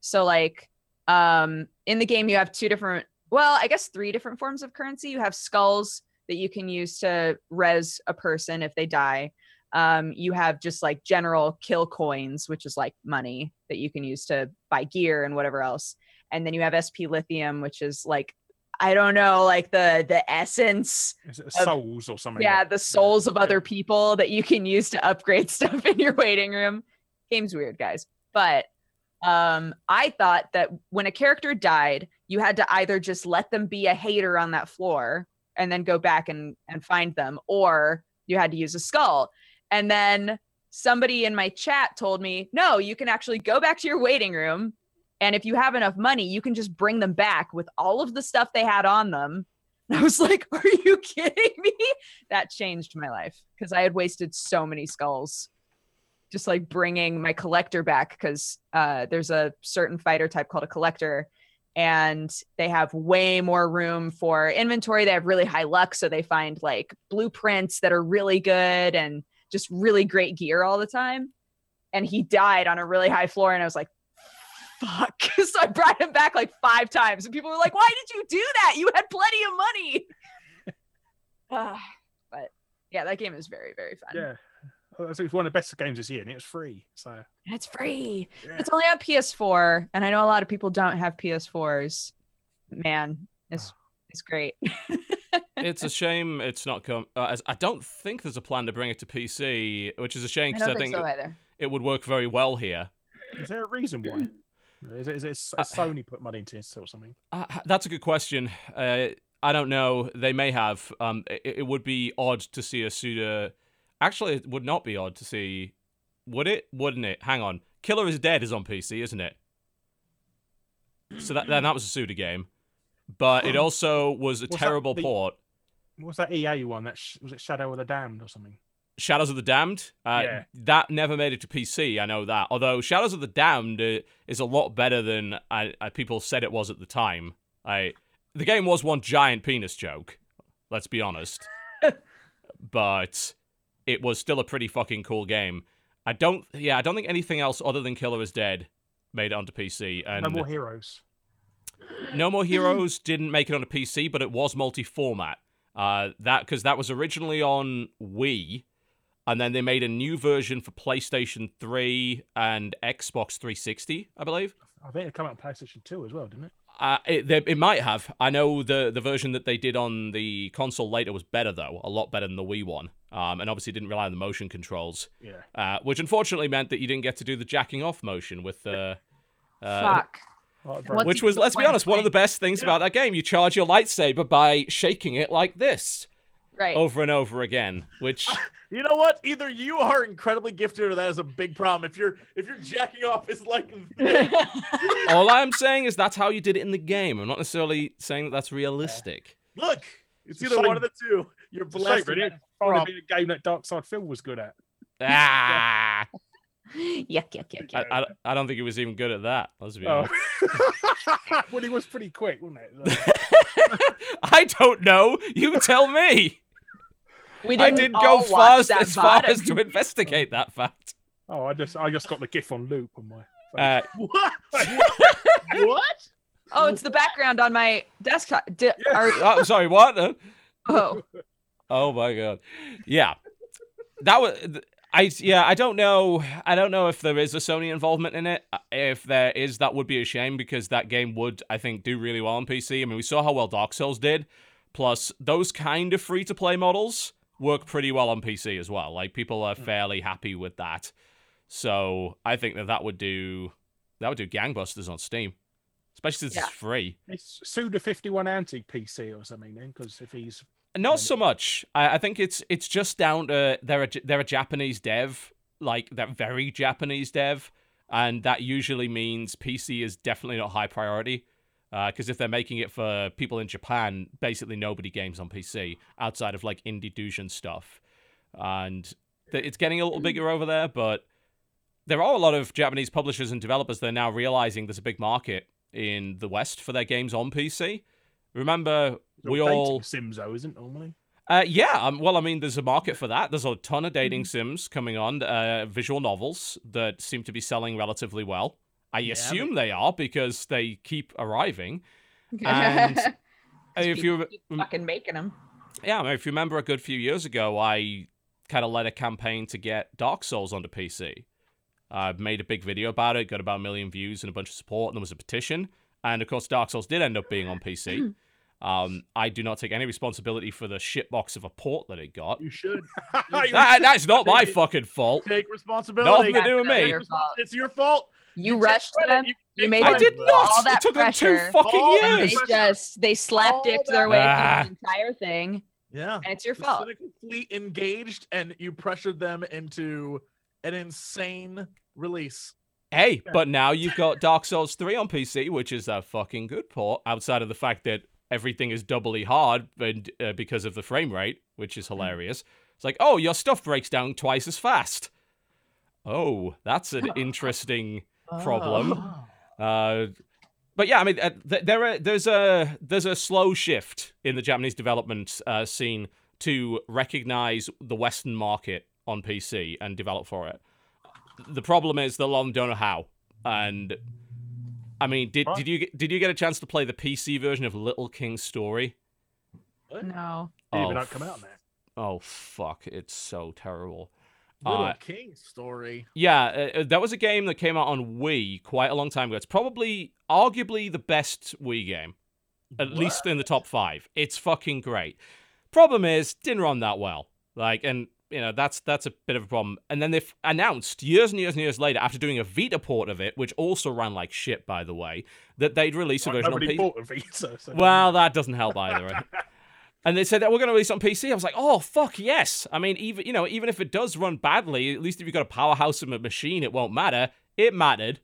so like um in the game you have two different well i guess three different forms of currency. You have skulls that you can use to res a person if they die. Um you have just like general kill coins which is like money that you can use to buy gear and whatever else. And then you have sp lithium which is like i don't know like the the essence it Of- souls or something? yeah like- the souls of other people that you can use to upgrade stuff in your waiting room. Game's weird guys. But um i thought that when a character died you had to either just let them be a hater on that floor and then go back and and find them or you had to use a skull. And then somebody in my chat told me no you can actually go back to your waiting room and if you have enough money you can just bring them back with all of the stuff they had on them. And i was like are you kidding me? That changed my life because i had wasted so many skulls just like bringing my collector back because uh, there's a certain fighter type called a collector and they have way more room for inventory they have really high luck so they find like blueprints that are really good and just really great gear all the time and he died on a really high floor and i was like fuck. so I brought him back like five times, and people were like, "Why did you do that? You had plenty of money." Ah, but yeah, that game is very very fun. Yeah. Oh, It was one of the best games this year, and it was free. So it's free. yeah. It's only on PS4, and I know a lot of people don't have PS4s. Man, it's it's great. it's a shame it's not come. Uh, as- I don't think there's a plan to bring it to PC, which is a shame because don't I think think so either. it would work very well here. Is there a reason why? Is it, is it Uh, Sony put money into it or something? Uh, that's a good question. Uh, I don't know. They may have. Um, it, it would be odd to see a Suda. Actually, it would not be odd to see. Would it? Wouldn't it? Hang on. Killer is Dead is on PC, isn't it? So that then that was a Suda game, but it also was a What's that, terrible the- port. What's that EA one? That sh- was it Shadow of the Damned or something? Shadows of the Damned. Uh, Yeah. That never made it to PC. I know that. Although Shadows of the Damned uh, is a lot better than I, I, people said it was at the time. I the game was one giant penis joke. Let's be honest. but it was still a pretty fucking cool game. I don't. Yeah, I don't think anything else other than Killer is Dead made it onto PC. And no more heroes. no More Heroes didn't make it on a PC, but it was multi-format. Uh, that because that was originally on Wii, and then they made a new version for PlayStation 3 and Xbox 360, I believe. I think it came out on PlayStation 2 as well, didn't it? Uh, it, they, it might have. I know the the version that they did on the console later was better though, a lot better than the Wii one. Um, and obviously didn't rely on the motion controls, Yeah. uh, which unfortunately meant that you didn't get to do the jacking off motion with the. Uh, Fuck. Like, which was, let's be honest, one of the best things about that game. You charge your lightsaber by shaking it like this Right. over and over again, which You know what? Either you are incredibly gifted, or that is a big problem. If you're if you're jacking off, is like all I'm saying is that's how you did it in the game. I'm not necessarily saying that that's realistic. look. It's It's either one of the two. You're It's a shame, blessed. really. With It that be a game that DarksydePhil was good at. Ah, yuck, yuck, yuck, yuck. I, I, I don't think he was even good at that. Let's be Oh. honest. well, he was pretty quick, wasn't it? I don't know. You tell me. We I didn't I didn't go watch far as, far as to investigate that fact. oh, I just I just got the GIF on loop on my. Uh, What? what? Oh, it's the background on my desktop. D- are- oh, sorry, what? Uh, oh, Oh my god. Yeah. That was I yeah, I don't know. I don't know if there is a Sony involvement in it. Uh, If there is, that would be a shame because that game would I think do really well on PC. I mean, we saw how well Dark Souls did. Plus, those kind of free to play models work pretty well on PC as well. Like people are fairly happy with that. So, I think that that would do that would do gangbusters on Steam. Especially since Yeah. it's free. It's Suda 51 anti PC or something then, because if he's Not so much. I, I think it's it's just down to they're a, they're a Japanese dev, like they're very Japanese dev, and that usually means PC is definitely not high priority. Uh, because if they're making it for people in Japan, basically nobody games on PC outside of like indie doujin stuff, and th- it's getting a little bigger over there. But there are a lot of Japanese publishers and developers that are now realizing there's a big market in the West for their games on PC. Remember, we dating all Sims though, isn't normally. uh, yeah, um, well, I mean, there's a market for that. There's a ton of dating sims coming on, uh, visual novels that seem to be selling relatively well. I Yeah, assume they are because they keep arriving. And if you, keep fucking making them. yeah, I mean, if you remember a good few years ago, I kind of led a campaign to get Dark Souls onto PC. I made a big video about it, got about a million views and a bunch of support, and there was a petition. And of course, Dark Souls did end up being on PC. Um, I do not take any responsibility for the shitbox of a port that it got. You should That, that's not my fucking fault. take responsibility. Nothing to do with me. your. It's your fault. You take rushed credit, them. you You take made I did not. all that it took them two fucking All years. they just they slap dicked their way Ah. through the entire thing, Yeah. and it's your The fault. cynical fleet engaged, and you pressured them into an insane release. Hey, but now you've got Dark Souls 3 on PC, which is a fucking good port, outside of the fact that everything is doubly hard and, uh, because of the frame rate, which is hilarious. It's like, oh, your stuff breaks down twice as fast. Oh, that's an interesting problem. Uh, but yeah, I mean, uh, th- there are, there's a there's a slow shift in the Japanese development uh, scene to recognize the Western market on PC and develop for it. The problem is the long don't know how, and I mean, did Right. did you get- did you get a chance to play the PC version of Little King's Story? No. Didn't even Oh, know come out now. Oh fuck, it's so terrible. Little Uh, King story. Yeah, uh, uh, that was a game that came out on Wii quite a long time ago. It's probably, arguably, the best Wii game, at least in the top five. It's fucking great. Problem is, didn't run that well. Like, and you know that's that's a bit of a problem. And then they've announced years and years and years later, after doing a Vita port of it, which also ran like shit, by the way, that they'd release a version on nobody PC. bought a Vita. So Well, that doesn't help either. right? and they said that we're going to release on PC. I was like, oh fuck yes. I mean, even you know, even if it does run badly, at least if you've got a powerhouse of a machine, it won't matter. It mattered.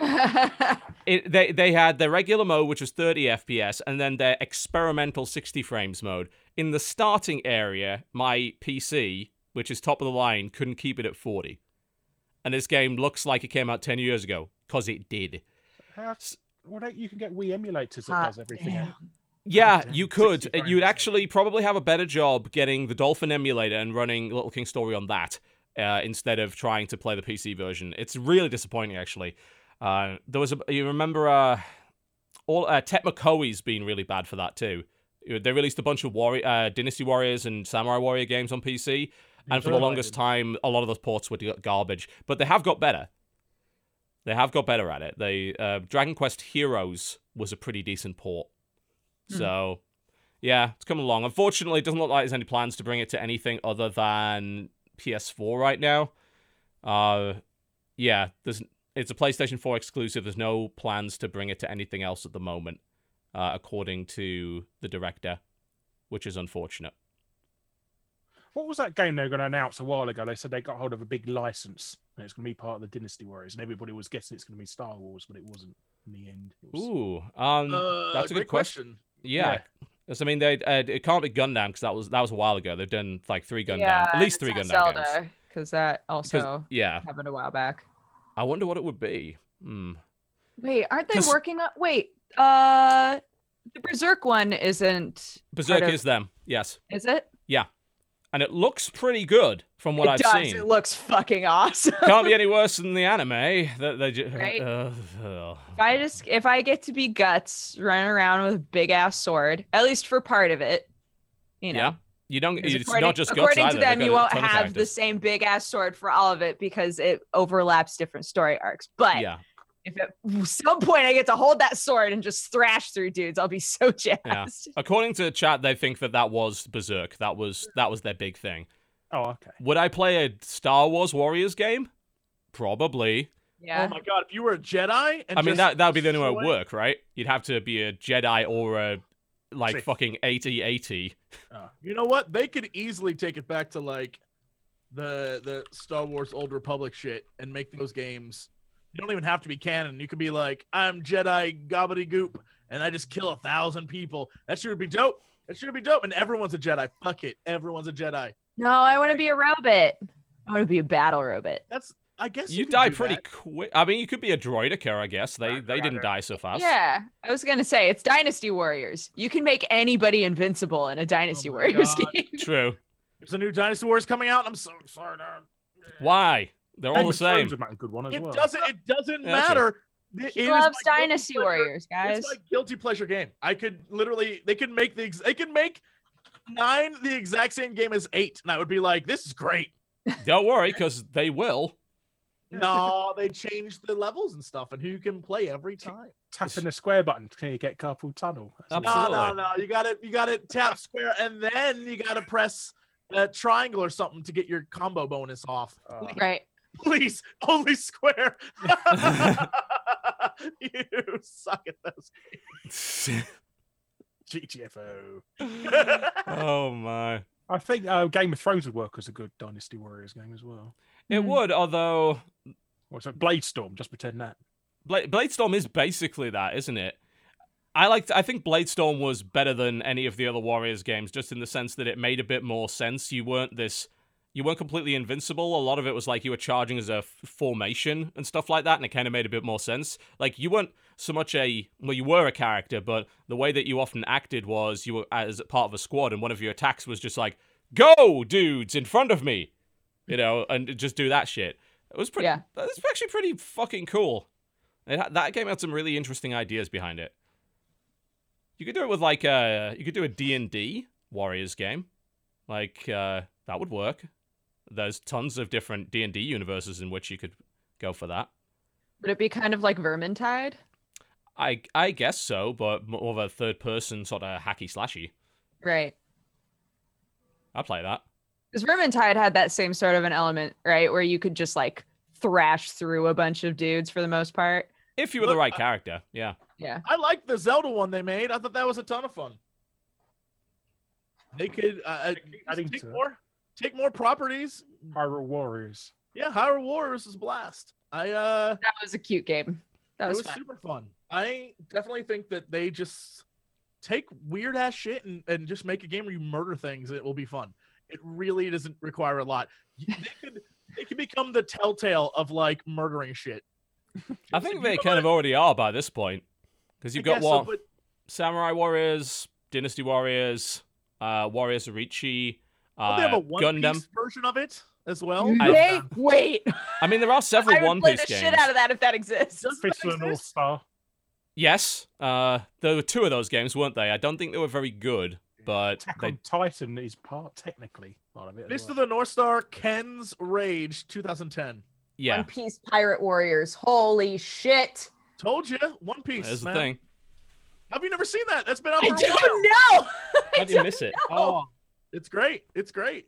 It, they they had their regular mode, which was 30 FPS, and then their experimental 60 frames mode. In the starting area, my PC, which is top of the line, couldn't keep it at 40. And this game looks like it came out 10 years ago, because it did. How, well, you can get Wii emulators that Hot does everything. damn. out. Yeah, you could. 60 Uh, You'd actually probably have a better job getting the Dolphin emulator and running Little King Story on that uh, instead of trying to play the PC version. It's really disappointing, actually. Uh, there was a you remember uh, all uh, Tecmo Koei's been really bad for that too. They released a bunch of warrior, uh, Dynasty Warriors and Samurai Warrior games on PC, and for the longest time, a lot of those ports were garbage. But they have got better. They have got better at it. They uh, Dragon Quest Heroes was a pretty decent port. Hmm. So, yeah, it's coming along. Unfortunately, it doesn't look like there's any plans to bring it to anything other than PS4 right now. Uh, yeah, there's it's a PlayStation 4 exclusive. There's no plans to bring it to anything else at the moment, uh, according to the director, which is unfortunate. What was that game they were going to announce a while ago? They said they got hold of a big license and it's going to be part of the Dynasty Warriors, and everybody was guessing it's going to be Star Wars, but it wasn't in the end. Was... Ooh, um, Uh, that's a good question. question. Yeah. Yes, I mean, they uh, it can't be Gundam because that was that was a while ago. They've done like three Gundam, yeah, at least three not Gundam games. Because that also yeah, happened a while back. I wonder what it would be. Hmm. Wait, aren't they 'Cause- working on? Wait, uh, the Berserk one isn't. Berserk of- is them, yes, Is it? Yeah, and it looks pretty good from what it I've does. seen. It looks fucking awesome. Can't be any worse than the anime. That they just, Right? uh, uh, if I just if I get to be guts running around with a big ass sword, at least for part of it, you know. yeah. You don't. Because It's according, not just according either. to they've them, you won't have the same big ass sword for all of it because it overlaps different story arcs. But Yeah, if at some point I get to hold that sword and just thrash through dudes, I'll be so jazzed. according to chat, they think that that was Berserk. That was that was their big thing. Oh, okay. Would I play a Star Wars Warriors game? Probably. Yeah. Oh my god, if you were a Jedi and I mean, that that would be the only way it would work, right? You'd have to be a Jedi or a like Sith. fucking 80 80. Oh. You know what? They could easily take it back to like the the Star Wars Old Republic shit and make those games. You don't even have to be canon. You could be like, I'm Jedi Gobbledygook, and I just kill a thousand people. That should be dope. That should be dope. And everyone's a Jedi. Fuck it. Everyone's a Jedi. No, I want to be a robot. I want to be a battle robot. That's I guess You could die pretty that. quick. I mean, you could be a droideka, I guess. They they didn't die so fast. Yeah, I was gonna say it's Dynasty Warriors. You can make anybody invincible in a Dynasty Oh Warriors God. game. True. There's a new Dynasty Wars coming out. I'm so excited. Why? They're all Game the same. a good one as It well. doesn't. It doesn't Yeah, matter. It He is loves Dynasty. Warriors, guys. It's my guilty pleasure game. I could literally, they could make the, ex- they could make nine the exact same game as eight, and I would be like, this is great. Don't worry, because they will. No, they changed the levels and stuff, and who can play every time. Tapping the square button can you get carpal tunnel? That's. No, no, no. You got to, you got to tap square, and then you got to press a triangle or something to get your combo bonus off. Uh, Right. Please, only square. you suck at those. GTFO. oh my. I think uh, Game of Thrones would work as a good Dynasty Warriors game as well. It Mhm. would, although What's so Bladestorm, just pretend that. Bla- Bladestorm is basically that, isn't it? I liked. I think Bladestorm was better than any of the other Warriors games, just in the sense that it made a bit more sense. You weren't this. You weren't completely invincible. A lot of it was like you were charging as a f- formation and stuff like that, and it kind of made a bit more sense. Like you weren't so much a well, you were a character, but the way that you often acted was you were as part of a squad, and one of your attacks was just like, "Go, dudes, in front of me," you know, and just do that shit. It was pretty. Yeah. It's actually pretty fucking cool. It, ha- that game had some really interesting ideas behind it. You could do it with like uh you could do a D&D Warriors game. Like uh that would work. There's tons of different D&D universes in which you could go for that. Would it be kind of like Vermintide? I I guess so, but more of a third person sort of hacky slashy. Right. I'd play that. Because Vermintide had that same sort of an element, right? Where you could just like thrash through a bunch of dudes for the most part. If you were the right I- character, yeah. Yeah. I like the Zelda one they made. I thought that was a ton of fun. They could uh, uh, keep take to it. more, take more properties. Hyrule Warriors. Yeah, Hyrule Warriors is a blast. I uh, That was a cute game. That it was, was fun. super fun. I definitely think that they just take weird ass shit and, and just make a game where you murder things. It will be fun. It really doesn't require a lot. They could they could become the telltale of like murdering shit. I think they kind of already are by this point. Because you've got what? but Samurai Warriors, Dynasty Warriors, uh, Warriors Orochi, don't they have uh, a One Gundam. Piece version of it as well. I- Wait, wait. I mean, there are several I would One play Piece the games. shit out of that if that exists. Does Fist of the North? Star. Yes, uh, there were two of those games, weren't they? I don't think they were very good, but Attack they Titan is part technically part of it. as Fist well. of the North Star, Ken's Rage, 2010. yeah, One Piece Pirate Warriors. Holy shit. Told you, One Piece. there's the thing. Have you never seen that? That's been out I for a don't while. know. How do you miss it? Oh, it's great. It's great.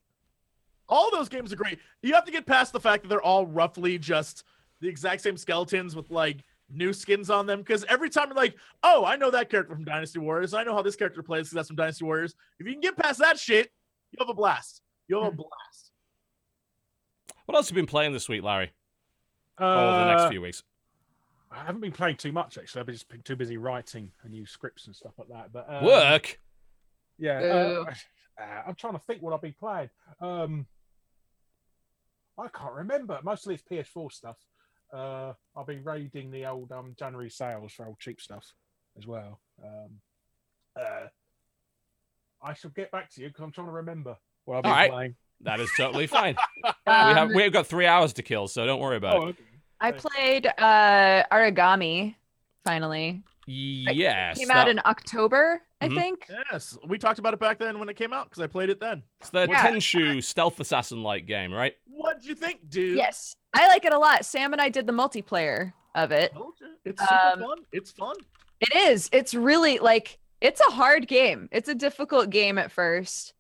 All those games are great. You have to get past the fact that they're all roughly just the exact same skeletons with like new skins on them. Because every time you're like, oh, I know that character from Dynasty Warriors. I know how this character plays because that's from Dynasty Warriors. If you can get past that shit, you have a blast. You have a blast. What else have you been playing this week, Larry? Uh, Over the next few weeks. I haven't been playing too much actually. I've just been too busy writing and new scripts and stuff like that. But um, Work. Yeah, uh, uh, I'm trying to think what I've been playing. Um, I can't remember. Mostly it's PS4 stuff. Uh, I'll be raiding the old um, January sales for old cheap stuff as well. Um, uh, I shall get back to you because I'm trying to remember what I've been All right. playing. That is totally fine. we Um, have we've got three hours to kill, so don't worry about Oh, it. I played uh Aragami finally. Yes, Came that- out in October, Mhm. I think. Yes, we talked about it back then when it came out because I played it then. it's the Yeah. Tenchu stealth assassin like game, right? What'd you think, dude? Yes. I like it a lot. Sam and I did the multiplayer of it. It's super Um, fun. It's fun. It is. It's really like it's a hard game. It's a difficult game at first.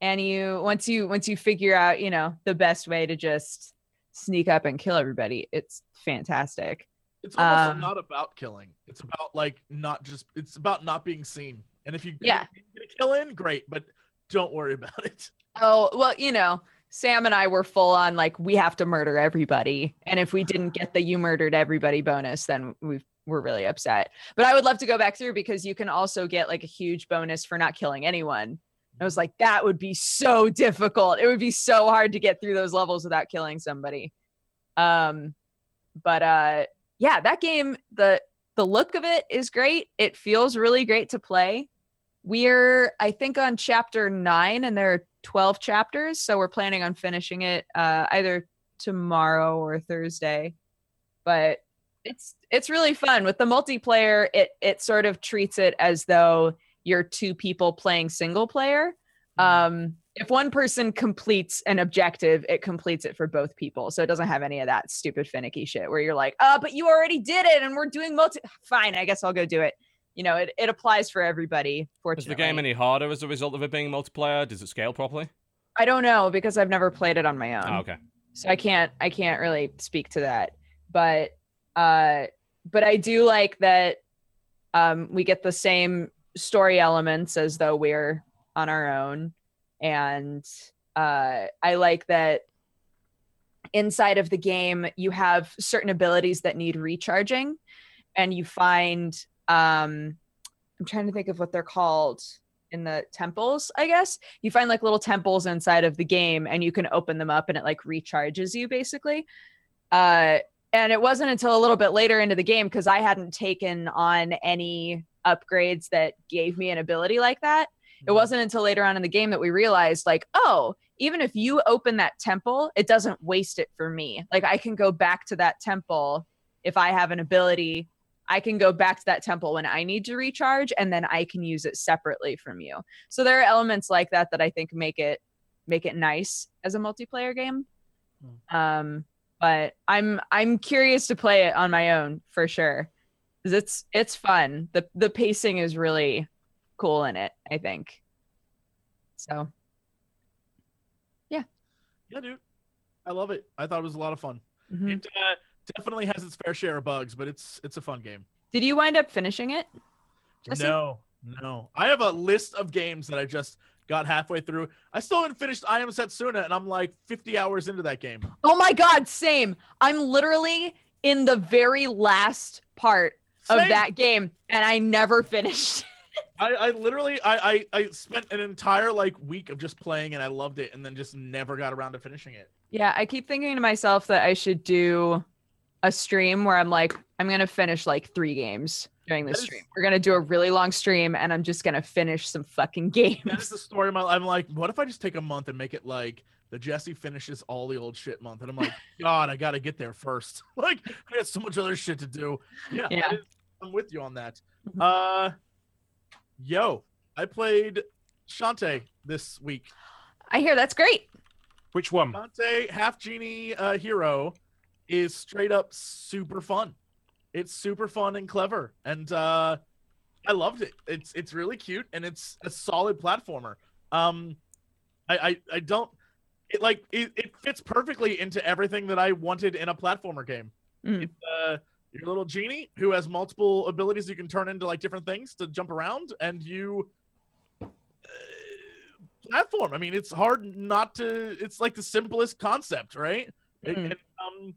And you once you once you figure out, you know, the best way to just sneak up and kill everybody, it's fantastic. It's almost Um, not about killing. It's about like not just. It's about not being seen. And if you Yeah. get, get a kill in, great. But don't worry about it. Oh, well, you know, Sam and I were full on like we have to murder everybody. And if we didn't get the you murdered everybody bonus, then we we're really upset. But I would love to go back through because you can also get like a huge bonus for not killing anyone. I was like, that would be so difficult. It would be so hard to get through those levels without killing somebody. Um, but uh yeah, that game, the the look of it is great. It feels really great to play. We're, I think, on chapter nine, and there are 12 chapters. So we're planning on finishing it uh, either tomorrow or Thursday. But it's it's really fun with the multiplayer. It it sort of treats it as though you're two people playing single player. Um, if one person completes an objective, it completes it for both people. So it doesn't have any of that stupid finicky shit where you're like, oh, but you already did it and we're doing multi. Fine, I guess I'll go do it. You know, it, it applies for everybody. Is the game any harder as a result of it being multiplayer? Does it scale properly? I don't know because I've never played it on my own. Oh, okay. so I can't I can't really speak to that. But uh but I do like that um we get the same story elements as though we're on our own and uh I like that inside of the game you have certain abilities that need recharging and you find um I'm trying to think of what they're called in the temples, I guess. You find like little temples inside of the game and you can open them up and it like recharges you basically. Uh and it wasn't until a little bit later into the game because I hadn't taken on any upgrades that gave me an ability like that. It wasn't until later on in the game that we realized, like, oh, even if you open that temple, it doesn't waste it for me. Like, I can go back to that temple if I have an ability, I can go back to that temple when I need to recharge and then I can use it separately from you. So there are elements like that that I think make it make it nice as a multiplayer game. Um but I'm I'm curious to play it on my own for sure. 'Cause it's it's fun. The the pacing is really cool in it, I think. So Yeah, Yeah, dude. I love it. I thought it was a lot of fun. mhm. It uh, definitely has its fair share of bugs, but it's it's a fun game. did you wind up finishing it? Jesse? No, no. I have a list of games that I just got halfway through. I still haven't finished I Am Setsuna, and I'm like 50 hours into that game. Oh my god, same. I'm literally in the very last part of that game and I never finished. I, I literally I, I I spent an entire like week of just playing and I loved it and then just never got around to finishing it. yeah, I keep thinking to myself that I should do a stream where I'm like, I'm going to finish like three games during this That is- stream. We're going to do a really long stream and I'm just going to finish some fucking games. That is the story of my life I'm like, what if I just take a month and make it like the Jesse finishes all the old shit month? And I'm like, God, I gotta get there first. like I got so much other shit to do. Yeah, Yeah. is- I'm with you on that. Mhm. Uh yo, I played Shantae this week. I hear that's great. Which one? Shantae Half Genie uh, Hero is straight up super fun. It's super fun and clever, and uh, I loved it. It's it's really cute and it's a solid platformer. Um, I I, I don't it like it, it fits perfectly into everything that I wanted in a platformer game. Mm. It's uh, your little genie who has multiple abilities you can turn into like different things to jump around, and you uh, platform. I mean, it's hard not to. It's like the simplest concept, right? It- Mhm. and, um,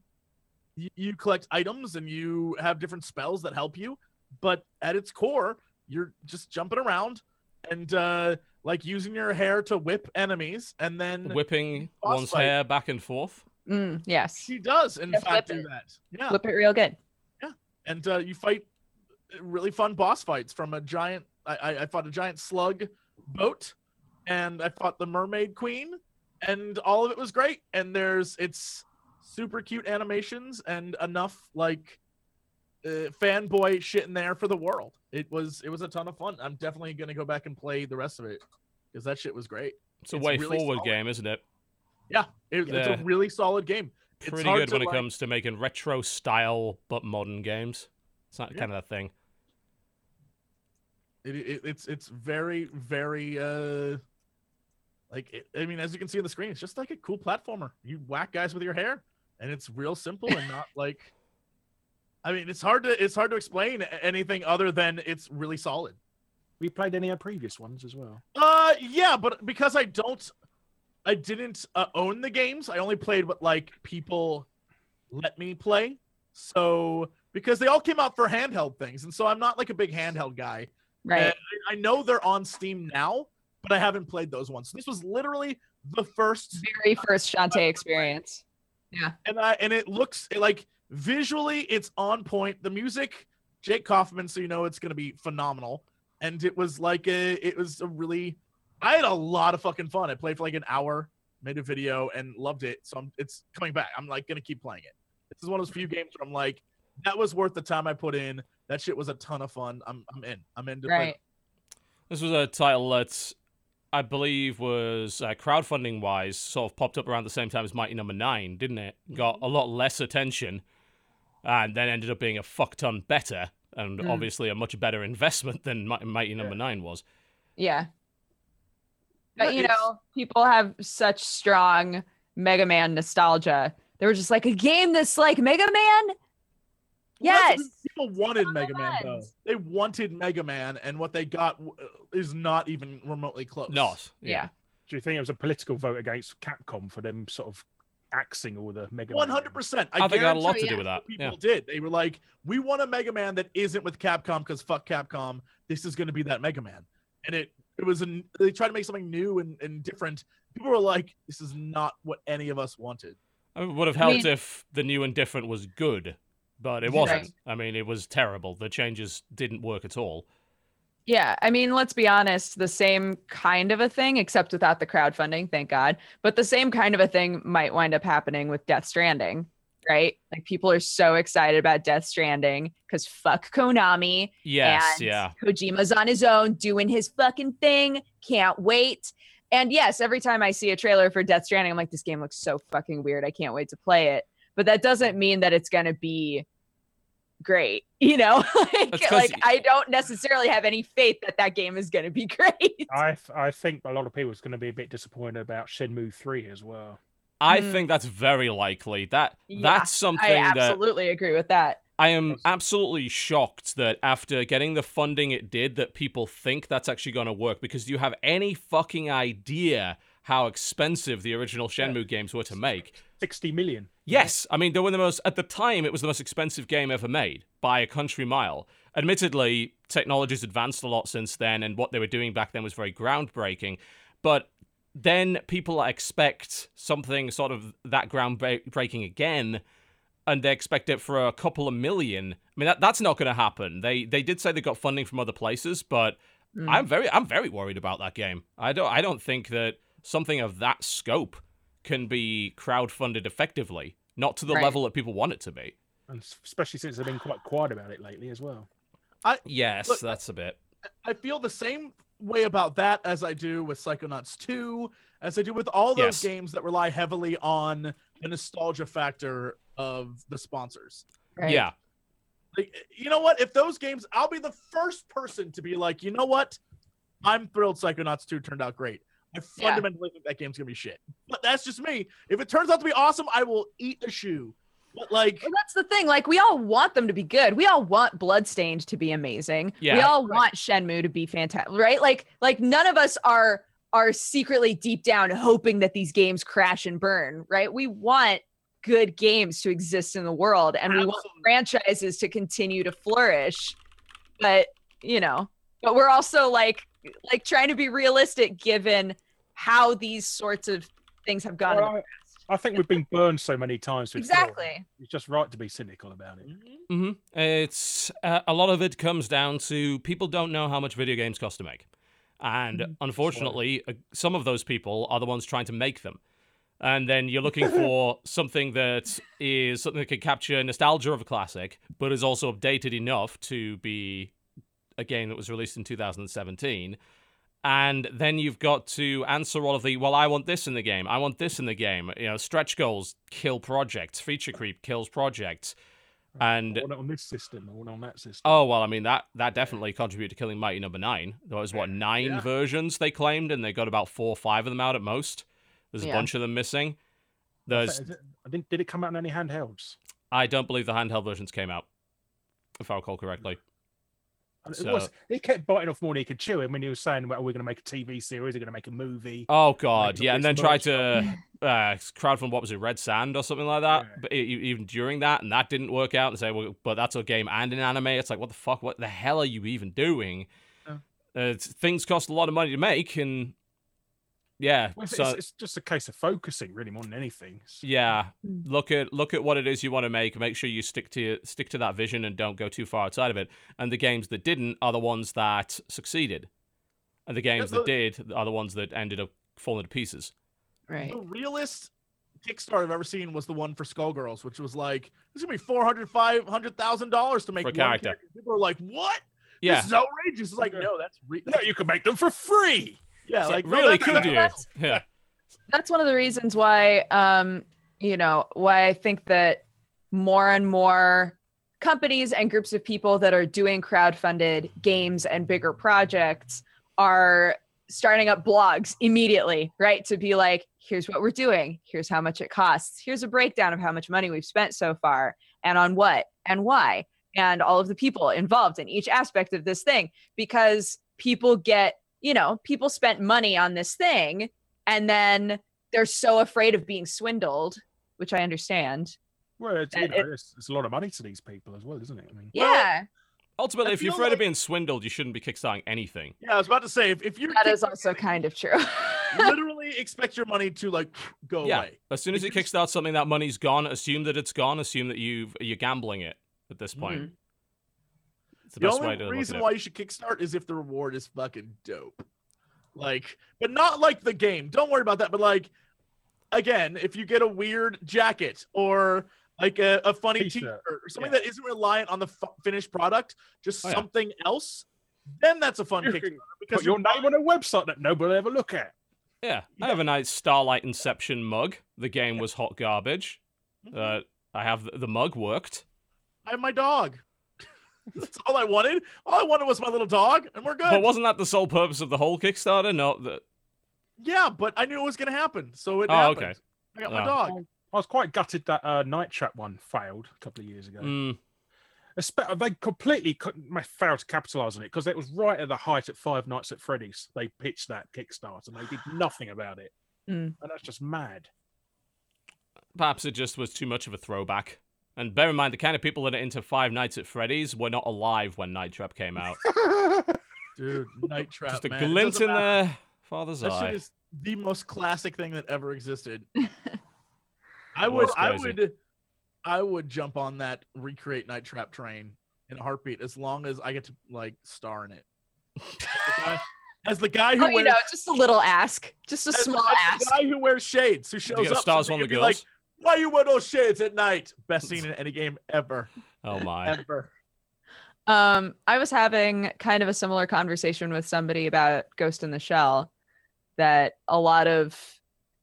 you, you collect items and you have different spells that help you, but at its core, you're just jumping around and uh, like using your hair to whip enemies, and then Whipping Boss one's fight. hair back and forth. Mm, yes. she does, in Just fact, do it. that. Yeah, Flip it real good. Yeah, and uh, you fight really fun boss fights from a giant. I, I, I fought a giant slug boat, and I fought the mermaid queen, and all of it was great. And there's it's super cute animations and enough like uh, fanboy shit in there for the world. It was it was a ton of fun. I'm definitely gonna go back and play the rest of it because that shit was great. It's a It's way really forward solid. game, isn't it? It, It's a really solid game. It's Pretty good when it like- comes to making retro style but modern games. It's not Yeah. kind of that thing. it, it, it's it's very very uh like it, i mean as you can see on the screen it's just like a cool platformer you whack guys with your hair and it's real simple and not like i mean it's hard to it's hard to explain anything other than it's really solid We played any of the previous ones as well. uh yeah but because i don't i didn't uh, own the games i only played what like people let me play so because they all came out for handheld things and so i'm not like a big handheld guy Right. And I I know they're on Steam now, but I haven't played those ones. So This was literally the first, Very first Shantae experience. And I and it looks like visually it's on point. The music, Jake Kaufman, so you know it's gonna be phenomenal. And it was like a, it was a really, I had a lot of fucking fun. I played for like an hour, made a video, and loved it. So I'm, it's coming back. I'm like gonna keep playing it. This is one of those few games where I'm like, that was worth the time I put in. That shit was a ton of fun. I'm, I'm in. I'm in to play Right. This was a title that I believe was uh, crowdfunding wise sort of popped up around the same time as Mighty Number Nine, didn't it? Got a lot less attention, and then ended up being a fuck ton better, and Mm. obviously a much better investment than Mighty Number Yeah. Nine was. Yeah. But you know, people have such strong Mega Man nostalgia. They were just like a game that's like Mega Man. Well, Yes. People wanted Mega Man though. They wanted Mega Man, and what they got w- is not even remotely close. Not. Yeah. Do you think it was a political vote against Capcom for them sort of axing all the Mega Man One games? hundred percent. I, think it had a lot to do with that. People Yeah. did. They were like, "We want a Mega Man that isn't with Capcom because fuck Capcom. This is going to be that Mega Man." And it it was an they tried to make something new and, and different. People were like, "This is not what any of us wanted." It would have I helped mean- if the new and different was good, but it wasn't. I mean, it was terrible. The changes didn't work at all. Yeah, I mean, let's be honest, the same kind of a thing, except without the crowdfunding, thank God. But the same kind of a thing might wind up happening with Death Stranding, right? Like people are so excited about Death Stranding because fuck Konami. Yes, and yeah. Kojima's on his own doing his fucking thing. Can't wait. And yes, every time I see a trailer for Death Stranding, I'm like, this game looks so fucking weird. I can't wait to play it. But that doesn't mean that it's gonna be great. You know, like, That's 'cause like y- I don't necessarily have any faith that that game is gonna be great. I I think a lot of people is going to be a bit disappointed about Shenmue three as well. I Mm. think that's very likely. That Yeah, that's something that I that absolutely agree with that. I am absolutely shocked that after getting the funding it did, that people think that's actually going to work. Because do you have any fucking idea how expensive the original Shenmue games were to make? Sixty million. Yes, I mean they were the most at the time. It was the most expensive game ever made by a country mile. Admittedly, technology's advanced a lot since then, and what they were doing back then was very groundbreaking. But then people expect something sort of that groundbreaking again, and they expect it for a couple of million. I mean that that's not going to happen. They they did say they got funding from other places, but Mm. I'm very I'm very worried about that game. I don't I don't think that something of that scope can be crowdfunded effectively, not to the Right. level that people want it to be. and especially since they've been quite quiet about it lately as well. I, Yes, Look, that's a bit. I feel the same way about that as I do with Psychonauts 2, as I do with all those Yes. games that rely heavily on the nostalgia factor of the sponsors. Right? Yeah. Like, you know what? If those games, I'll be the first person to be like, you know what? I'm thrilled Psychonauts 2 turned out great. I Yeah. fundamentally think that game's gonna be shit. But that's just me. If it turns out to be awesome, I will eat a shoe. But like, Well, that's the thing. Like, we all want them to be good. We all want Bloodstained to be amazing. Yeah, We Yeah. all want Shenmue to be fantastic, right? Like, like none of us are are secretly deep down hoping that these games crash and burn, right? We want good games to exist in the world, and we want franchises to continue to flourish. But you know, but we're also like like trying to be realistic given how these sorts of things have gone. Well, past. I think we've been burned so many times. With film. Exactly. It's just right to be cynical about it. hmm It's uh, a lot of it comes down to people don't know how much video games cost to make, and unfortunately, uh, some of those people are the ones trying to make them. And then you're looking for something that is something that can capture nostalgia of a classic, but is also updated enough to be a game that was released in 2017. And then you've got to answer all of the, well, I want this in the game. I want this in the game. You know, stretch goals kill projects. Feature creep kills projects. And I want it on this system. I want it on that system. Oh well, I mean that that definitely contributed to killing Mighty Number Nine. There was what nine Yeah. versions they claimed, and they got about four or five of them out at most. There's a Yeah. bunch of them missing. There's it- I didn't, did it come out on any handhelds? I don't believe the handheld versions came out, if I recall correctly. And So- It was, he kept biting off more than he could chew. And when he was saying, well, we're going to make a TV series, we're going to make a movie. Oh god, yeah, and then try to uh, crowdfund what was it, Red Sand or something like that. Yeah. But e- even during that, and that didn't work out, and say, well, but that's a game and an anime. It's like, what the fuck? What the hell are you even doing? Yeah. Uh, things cost a lot of money to make, and yeah, Well, it's, so it's, it's just a case of focusing, really, more than anything. It's- Yeah, Mm. look at look at what it is you want to make. Make sure you stick to stick to that vision and don't go too far outside of it. And the games that didn't are the ones that succeeded, and the games that the- did are the ones that ended up falling to pieces. Right. The realest Kickstarter I've ever seen was the one for Skullgirls, which was like, it's gonna be four hundred, five hundred thousand dollars to make For a one character. People are like, what? Yeah, This is outrageous. It's like, no, that's re- No, you can make them for free. Yeah, like no, really that's- could you? that's- Yeah, that's one of the reasons why um you know why i think that more and more companies and groups of people that are doing crowdfunded games and bigger projects are starting up blogs immediately right? To be like here's what we're doing. Here's how much it costs. Here's a breakdown of how much money we've spent so far. And on what? And why? And all of the people involved in each aspect of this thing because people get you know people spent money on this thing and then they're so afraid of being swindled, which I understand. Well, it's, you know, it- it's, it's a lot of money to these people as well, isn't it? I mean, Well, yeah, ultimately, if you're feel afraid of being swindled, you shouldn't be kickstarting anything. Yeah, I was about to say, if, if you're that is kickstarting also kind of true. literally expect your money to like go Yeah. away. As soon as you If you- kickstart something, that money's gone. Assume that it's gone. Assume that you've you're gambling it at this point. Mhm. It's the, The, best way only to reason why you should kickstart is if the reward is fucking dope. Like, but not like the game. Don't worry about that. But like, again, if you get a weird jacket or like a, a funny T-shirt, t-shirt or something yeah. that isn't reliant on the f- finished product, just Oh, yeah. something else, then that's a fun You Kickstarter because Put your name on a website that nobody ever look at. Yeah, I have a nice Starlight Inception mug. The game was hot garbage. Mhm. Uh, I have the, the mug worked. I have my dog. That's all I wanted. All I wanted was my little dog, and we're good. But wasn't that the sole purpose of the whole Kickstarter? Not that. yeah, but I knew it was gonna happen, so it Oh, happened. okay. I got my Oh. dog. I was quite gutted that uh, Night Trap one failed a couple of years ago. Mm, Espe- They completely couldn't ma- failed to capitalize on it because it was right at the height at Five Nights at Freddy's. They pitched that Kickstarter and they did nothing about it, Mm. and that's just mad. perhaps it just was too much of a throwback. And bear in mind, the kind of people that are into Five Nights at Freddy's were not alive when Night Trap came out. Dude, Night Trap. just a man. Glint in matter. their father's That eye. shit is the most classic thing that ever existed. I would, I would, I would jump on that recreate Night Trap train in a heartbeat as long as I get to like star in it. As the guy who Oh, you wears, know, just a little ask, just a as, small as ask. the guy who wears shades, who shows Did you get up, stars on the could girls? like, "Why you wear those shades at night?" Best scene in any game ever, oh my. ever. Um, I was having kind of a similar conversation with somebody about Ghost in the Shell. That a lot of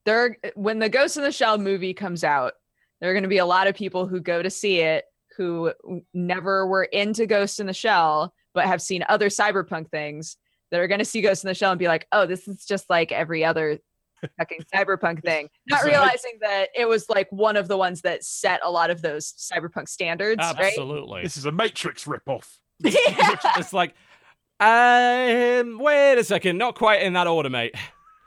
there, when the Ghost in the Shell movie comes out, there are going to be a lot of people who go to see it who never were into Ghost in the Shell, but have seen other cyberpunk things that are going to see Ghost in the Shell and be like, "Oh, this is just like every other fucking cyberpunk thing," not So- realizing that it was like one of the ones that set a lot of those cyberpunk standards, right? Absolutely. This is a Matrix ripoff. Yeah. it's like, um, wait a second, not quite in that order, mate.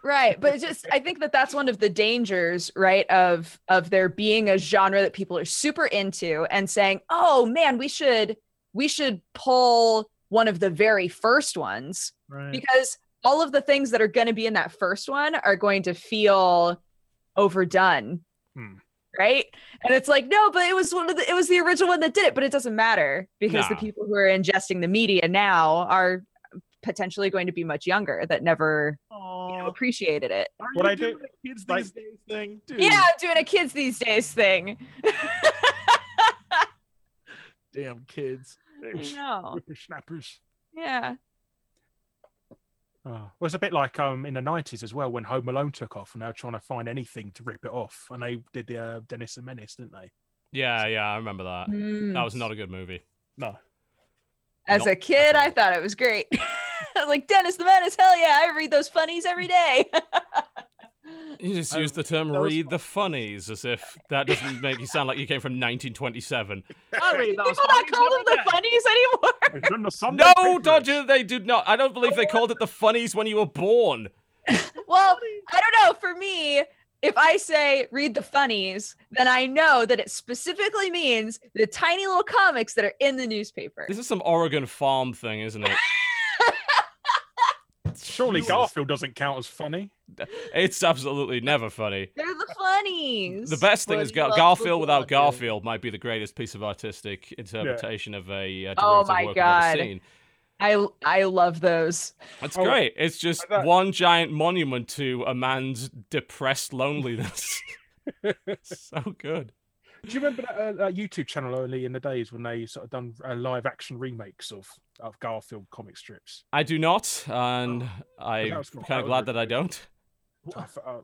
right but it's just i think that that's one of the dangers right of of there being a genre that people are super into and saying oh man we should we should pull one of the very first ones Right. because all of the things that are going to be in that first one are going to feel overdone. Hmm. right? And it's like no but it was one of the it was the original one that did it but it doesn't matter because the people who are ingesting the media now are potentially going to be much younger that never you know, appreciated it. Are What you I do- doing a kids like- these days thing, dude? yeah i'm doing a kids these days thing. Damn kids. no Snappers. yeah Oh. Well, it's a bit like um in the nineties as well when Home Alone took off, and they were trying to find anything to rip it off, and they did the uh, Dennis and Menace, didn't they? Yeah, yeah, I remember that. That was Mm. not a good movie. No. as a kid i thought it was great i was like dennis the menace hell yeah i read those funnies every day You just I- um, used the term that was "read the funnies" as if that doesn't make you sound like you came from 1927. I mean, people those not funnies call them the funnies anymore It's in the Sunday No, papers. Dodger, they did not. I don't believe they called it the funnies when you were born. well i don't know for me if i say read the funnies then i know that it specifically means the tiny little comics that are in the newspaper This is some Oregon farm thing, isn't it? Surely Jesus. Garfield doesn't count as funny. It's absolutely never funny. they're the funnies The best thing is Gar- Garfield without Garfield. Garfield might be the greatest piece of artistic interpretation of a uh, Oh my work God. I've ever seen. i i love those That's Oh, great. It's just thought- one giant monument to a man's depressed loneliness. so good. Do you remember that, uh, that YouTube channel early in the days when they sort of done uh, live action remakes of, of Garfield comic strips? I do not, and that I'm kind of was glad that really I don't. I f- uh,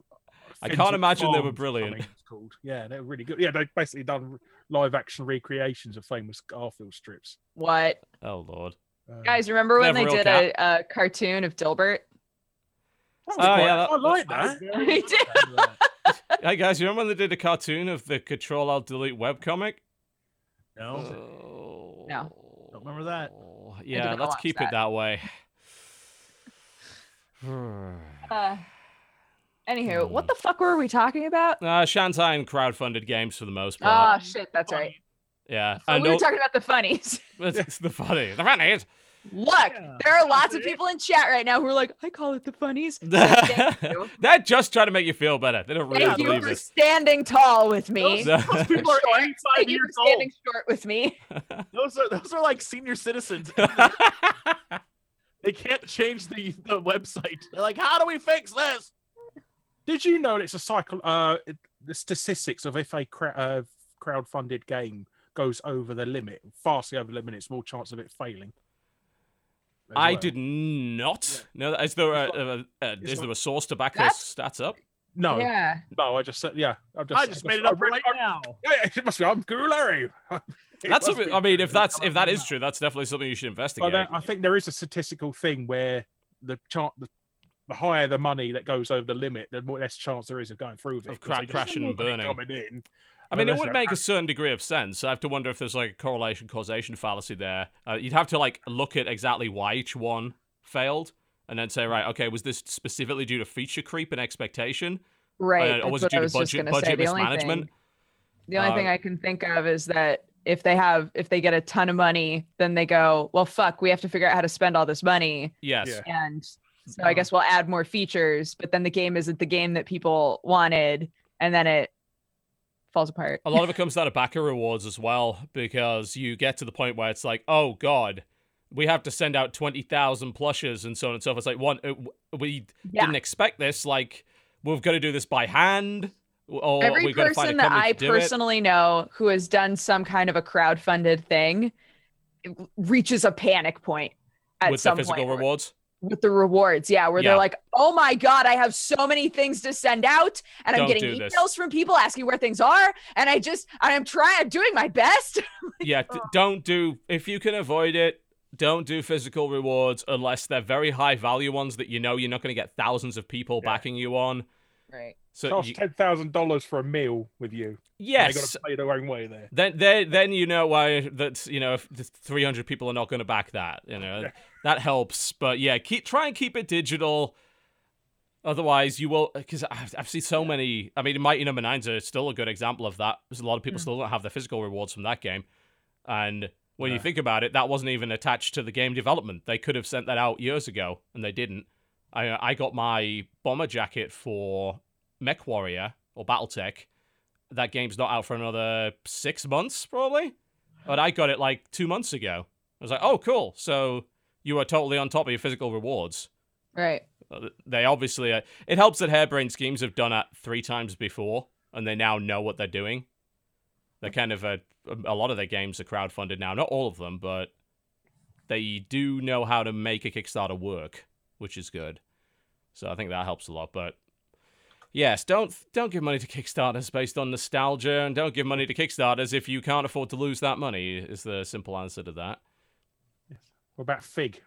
I can't imagine they were brilliant. it's called. Yeah, they were really good. Yeah, they basically done live action recreations of famous Garfield strips. what Oh lord. Uh, guys remember when they did a, a cartoon of dilbert Oh, quite- yeah, that- I like that. Me too. Hey guys, you remember when they did a cartoon of the Control Alt Delete webcomic? No, Oh. No. Don't remember that. Yeah, let's keep that. it that way. Uh, anywho, what Hmm. the fuck were we talking about? Uh, Shantae and crowdfunded games for the most part. Oh shit, that's right. yeah, So and we were no- talking about the funnies. it's, it's the funny. The funnies. Look, Yeah. there are lots of people in chat right now who are like, I call it the funnies. Thank you. They're just trying to make you feel better. They don't really Thank you believe for it. standing tall with me. So- Those people are Short. 85 Thank years old. standing short with me. Those are those are like senior citizens. they can't change the, the website. They're like, how do we fix this? Did you know it's a cycle? Uh, it- the statistics of if a cra- uh, crowd-funded game goes over the limit, vastly over the limit, it's more chance of it failing. As I well. did not know that. Is there a, It's a, a, it's is there a source to back That's- those stats up? No, Yeah. no, I just said, yeah. I just, I just made it up read- right I- now. Yeah, it must be. I'm Guru Larry. That's be I mean, if that's if on, that come is on. true, that's definitely something you should investigate. there- I think there is a statistical thing where the chart, the, the higher the money that goes over the limit, the more less chance there is of going through with it. Of 'cause cra- crashing and burning. Coming in. I mean, it would make a certain degree of sense. I have to wonder if there's like a correlation causation fallacy there. Uh, you'd have to like look at exactly why each one failed, and then say, right, okay, was this specifically due to feature creep and expectation? Right. Uh, or That's was it what due I to was just budget- gonna say. budget The only mismanagement? thing, the only Uh, thing I can think of is that if they have, if they get a ton of money, then they go, well, fuck, we have to figure out how to spend all this money, Yes. Yeah. and so I guess we'll add more features. But then the game isn't the game that people wanted, and then it falls apart. A lot of it comes down to backer rewards as well, because you get to the point where it's like, oh god, we have to send out twenty thousand plushes and so on and so forth. It's like one, uh, w- we Yeah. didn't expect this. Like we've got to do this by hand, or Every we've got to find a person that I do it. personally know who has done some kind of a crowd-funded thing reaches a panic point at with the some physical point rewards. With the rewards. Yeah, where Yeah. they're like, "Oh my god, I have so many things to send out, and I'm Don't getting do this. emails from people asking where things are, and I just I'm trying, I'm doing my best." yeah, d- oh. don't do if you can avoid it. Don't do physical rewards unless they're very high value ones that you know you're not going to get thousands of people Yeah. backing you on. Right. So Cost you- ten thousand dollars for a meal with you. Yes, they got to pay their own way there. then then then you know why that you know if 300 people are not going to back that you know Yeah. that helps but yeah keep try and keep it digital otherwise you will because I've, I've seen so many i mean mighty number nines are still a good example of that there's a lot of people Mm. still don't have the physical rewards from that game and when you think about it that wasn't even attached to the game development they could have sent that out years ago and they didn't i i got my bomber jacket for mech warrior or battletech that game's not out for another six months, probably. But I got it like two months ago. I was like, oh, cool. So you are totally on top of your physical rewards. Right. Uh, They obviously, uh, it helps that Harebrained Schemes have done it three times before, and they now know what they're doing. They're kind of a, a lot of their games are crowdfunded now. Not all of them, but they do know how to make a Kickstarter work, which is good. So I think that helps a lot. But yes, don't don't give money to Kickstarters based on nostalgia, and don't give money to Kickstarters if you can't afford to lose that money. Is the simple answer to that. Yes. What about Fig?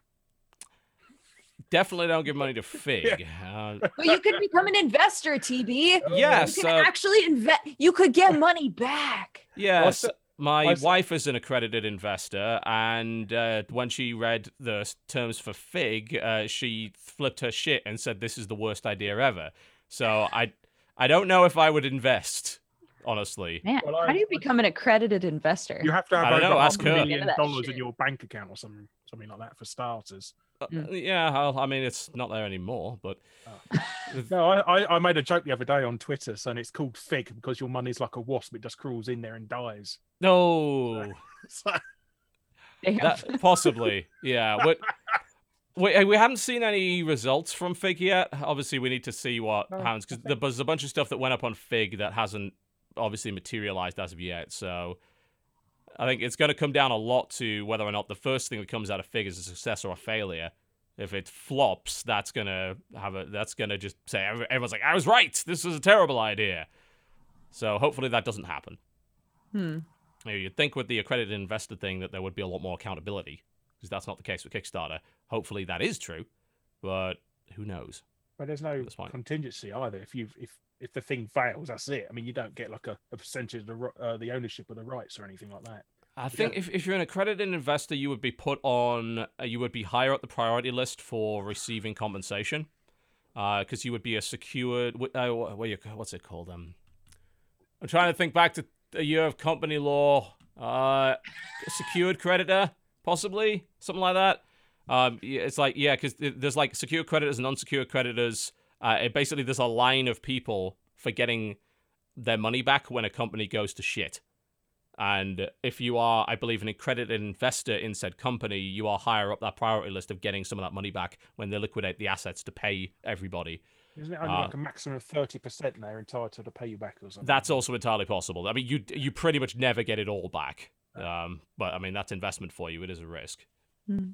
Definitely don't give money to Fig. Uh, But you could become an investor, TB. yes, You can uh, actually invest. You could get money back. Yes, What's my what's- wife is an accredited investor, and uh, when she read the terms for Fig, uh, she flipped her shit and said, "This is the worst idea ever." So I, I don't know if I would invest, honestly. Man, Well, how I- do you become an accredited investor? You have to have I don't over know, ask a her. million dollars shit. in your bank account or something, something like that for starters. Uh, Mm. yeah, I'll, I mean it's not there anymore, but No, I, I, I made a joke the other day on Twitter saying it's called Fig because your money's like a wasp; it just crawls in there and dies. no, So, that, possibly, yeah. What? We, we haven't seen any results from Fig yet. Obviously, we need to see what No, happens because there's a bunch of stuff that went up on Fig that hasn't obviously materialized as of yet. So I think it's going to come down a lot to whether or not the first thing that comes out of Fig is a success or a failure. If it flops, that's gonna have a that's gonna just say everyone's like, "I was right. This was a terrible idea." So hopefully that doesn't happen. Hmm. You know, you'd think with the accredited investor thing that there would be a lot more accountability, because that's not the case with Kickstarter. Hopefully that is true, but who knows? but there's no contingency either. If you if if the thing fails, that's it. I mean, you don't get like a, a percentage of the uh, the ownership of the rights or anything like that. I think if, if you're an accredited investor, you would be put on, uh, you would be higher up the priority list for receiving compensation, because you would be a secured, uh, what you, what's it called? Um, I'm trying to think back to a year of company law. Uh, secured creditor, possibly something like that. Um, it's like yeah, because there's like secure creditors and unsecured creditors. Uh, it basically there's a line of people for getting their money back when a company goes to shit. And if you are, I believe, an accredited investor in said company, you are higher up that priority list of getting some of that money back when they liquidate the assets to pay everybody. Isn't it only Uh, like a maximum of thirty percent they're entitled to pay you back or something? That's also entirely possible. I mean, you you pretty much never get it all back. Um, but I mean, that's investment for you. It is a risk. Hmm.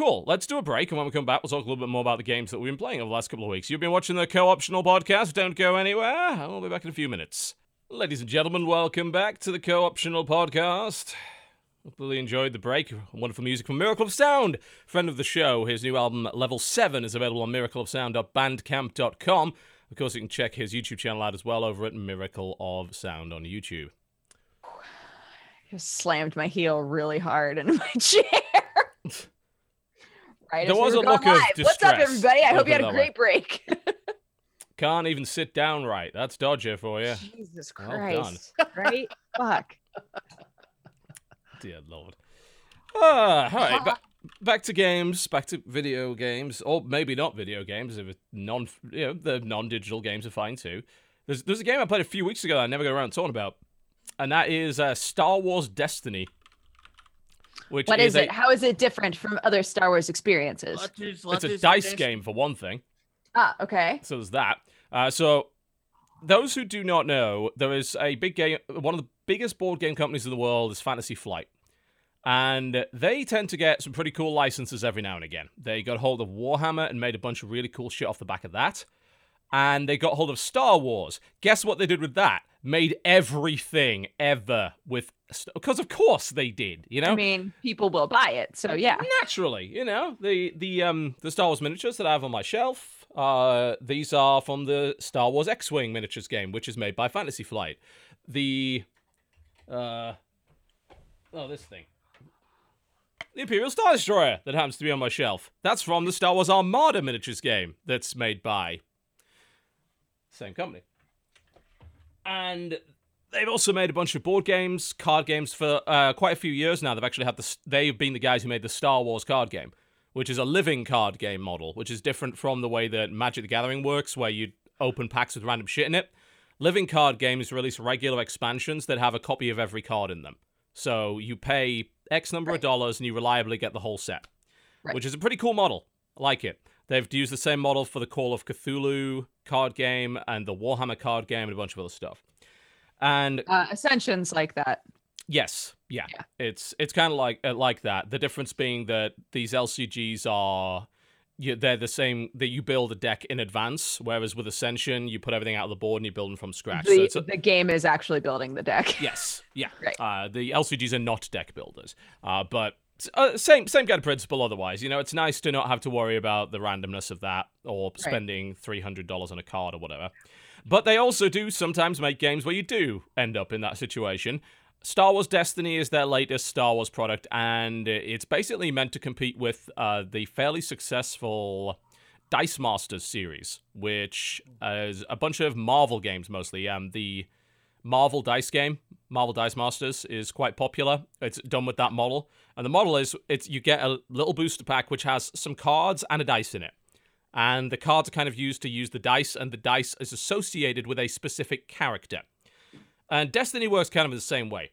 Cool. Let's do a break, and when we come back, we'll talk a little bit more about the games that we've been playing over the last couple of weeks. You've been watching the co-optional podcast. Don't go anywhere. I'll be back in a few minutes. Ladies and gentlemen, welcome back to the co-optional podcast. Hopefully enjoyed the break. Wonderful music from Miracle of Sound, friend of the show. His new album, Level 7, is available on miracleofsound.bandcamp.com. Of Sound. Bandcamp.com. Of course, you can check his YouTube channel out as well over at Miracle of Sound on YouTube. Just slammed my heel really hard into my chair. Right. There as we was a going look of live. What's up, everybody? I hope you had a it that great break. Can't even sit down right. That's Dodger for you. Jesus Well. Christ. right? Fuck. Dear Lord. Ah, all right. Back, back to games. Back to video games, or maybe not video games. If it's non, you know, the non-digital games are fine too. There's there's a game I played a few weeks ago that I never got around to talking about, and that is uh, Star Wars Destiny. Which What is a, it? How is it different from other Star Wars experiences? It's a dice game for one thing. Ah, okay. So there's that. Uh, so those who do not know, there is a big game. One of the biggest board game companies in the world is Fantasy Flight, and they tend to get some pretty cool licenses every now and again. They got hold of Warhammer and made a bunch of really cool shit off the back of that. And they got hold of Star Wars. Guess what they did with that? Made everything ever with because of course they did. You know, I mean, people will buy it. So yeah. naturally, you know, the the um the Star Wars miniatures that I have on my shelf, uh these are from the Star Wars X-Wing miniatures game, which is made by Fantasy Flight. The uh oh, this thing. The Imperial Star Destroyer that happens to be on my shelf. That's from the Star Wars Armada miniatures game that's made by same company. And they've also made a bunch of board games, card games for uh, quite a few years now. They've actually had the they've been the guys who made the Star Wars card game, which is a living card game model, which is different from the way that Magic the Gathering works, where you open packs with random shit in it. Living card games release regular expansions that have a copy of every card in them. So you pay X number of dollars and you reliably get the whole set, Right. which is a pretty cool model. I like it. They've used the same model for the Call of Cthulhu card game and the Warhammer card game and a bunch of other stuff. And Uh, Ascensions like that. Yes, yeah, Yeah. it's it's kind of like uh, like that. The difference being that these LCGs are, you, they're the same. That you build a deck in advance, whereas with Ascension, you put everything out of the board and you build them from scratch. so The, it's a, the game is actually building the deck. yes, yeah. Right. Uh, the LCGs are not deck builders, uh, but uh, same same kind of principle. Otherwise, you know, it's nice to not have to worry about the randomness of that or spending three hundred dollars on a card or whatever. But they also do sometimes make games where you do end up in that situation. Star Wars Destiny is their latest Star Wars product, and it's basically meant to compete with uh, the fairly successful Dice Masters series, which is a bunch of Marvel games mostly. Um, the Marvel Dice game, Marvel Dice Masters, is quite popular. It's done with that model, and the model is it's you get a little booster pack which has some cards and a dice in it, and the cards are kind of used to use the dice, and the dice is associated with a specific character. And Destiny works kind of the same way.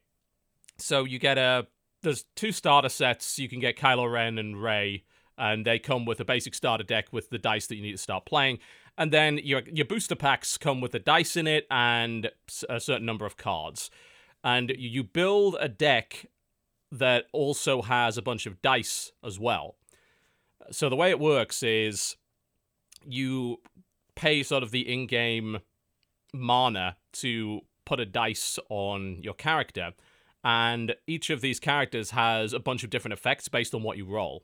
So you get a there's two starter sets. You can get Kylo Ren and Rey, and they come with a basic starter deck with the dice that you need to start playing. And then your your booster packs come with a dice in it and a certain number of cards. And you build a deck that also has a bunch of dice as well. So the way it works is you pay sort of the in-game mana to put a dice on your character and each of these characters has a bunch of different effects based on what you roll.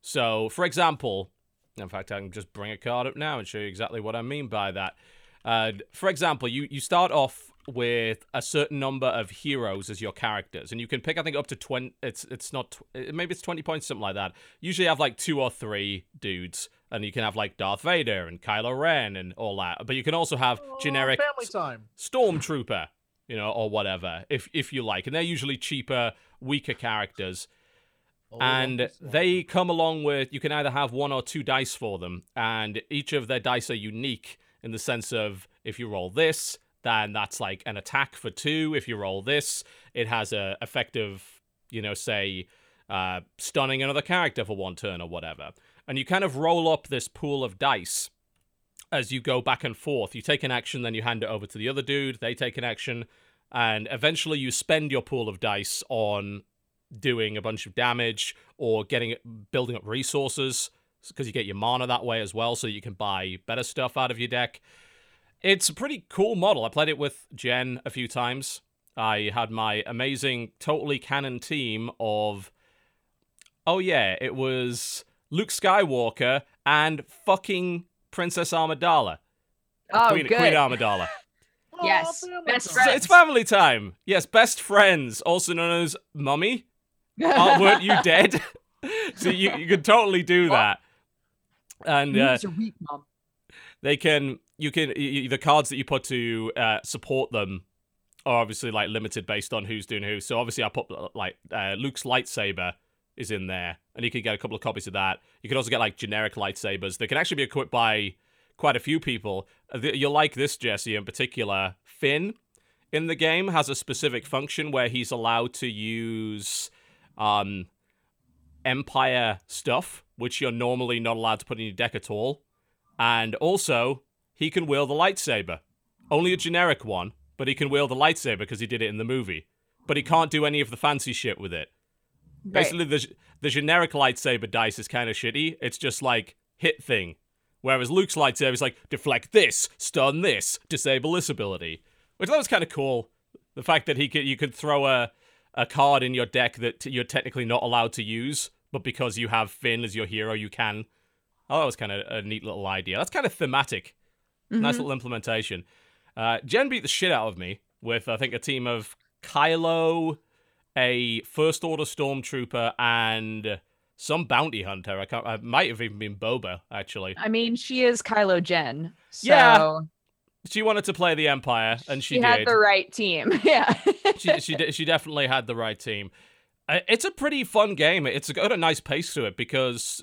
So, for example, in fact, I can just bring a card up now and show you exactly what I mean by that. Uh, for example, you, you start off with a certain number of heroes as your characters, and you can pick, I think, up to twenty. It's it's not maybe it's twenty points, something like that. Usually, you have like two or three dudes, and you can have like Darth Vader and Kylo Ren and all that. But you can also have Oh, generic family time. stormtrooper, you know, or whatever, if if you like. And they're usually cheaper, weaker characters. Oh, and they come along with you can either have one or two dice for them, and each of their dice are unique in the sense of if you roll this, then that's like an attack for two. If you roll this, it has a effective, you know, say uh, stunning another character for one turn or whatever. And you kind of roll up this pool of dice as you go back and forth. You take an action, then you hand it over to the other dude, they take an action, and eventually you spend your pool of dice on doing a bunch of damage or getting building up resources because you get your mana that way as well so you can buy better stuff out of your deck. It's a pretty cool model. I played it with Jen a few times. I had my amazing totally canon team of Oh yeah, it was Luke Skywalker and fucking Princess Amidala. Oh, Queen, good. Queen Amidala. Yes, family best friends. it's family time. Yes, best friends, also known as mummy. Oh, weren't you dead? so you, you could totally do that. And uh, weak, mom. they can, you can, y- y- the cards that you put to uh, support them are obviously like limited based on who's doing who. So obviously I put uh, like uh, Luke's lightsaber is in there, and you can get a couple of copies of that. You can also get like generic lightsabers. They can actually be equipped by quite a few people. Uh, You'll like this, Jesse, in particular. Finn in the game has a specific function where he's allowed to use um, Empire stuff, which you're normally not allowed to put in your deck at all. And also, he can wield the lightsaber. Only a generic one, but he can wield the lightsaber because he did it in the movie. But he can't do any of the fancy shit with it. Basically, the the generic lightsaber dice is kind of shitty. It's just like hit thing. Whereas Luke's lightsaber is like deflect this, stun this, disable this ability, which that was kind of cool. The fact that he could you could throw a a card in your deck that you're technically not allowed to use, but because you have Finn as your hero, you can. Oh, that was kind of a neat little idea. That's kind of thematic. Nice Mhm. little implementation. Uh, Jen beat the shit out of me with I think a team of Kylo, a First Order Stormtrooper, and some bounty hunter. I can't. I might have even been Boba actually. I mean, she is Kylo Jen. So Yeah, She wanted to play the Empire, and she, she, had the right team. Yeah. she she she definitely had the right team. Uh, It's a pretty fun game. It's got a nice pace to it because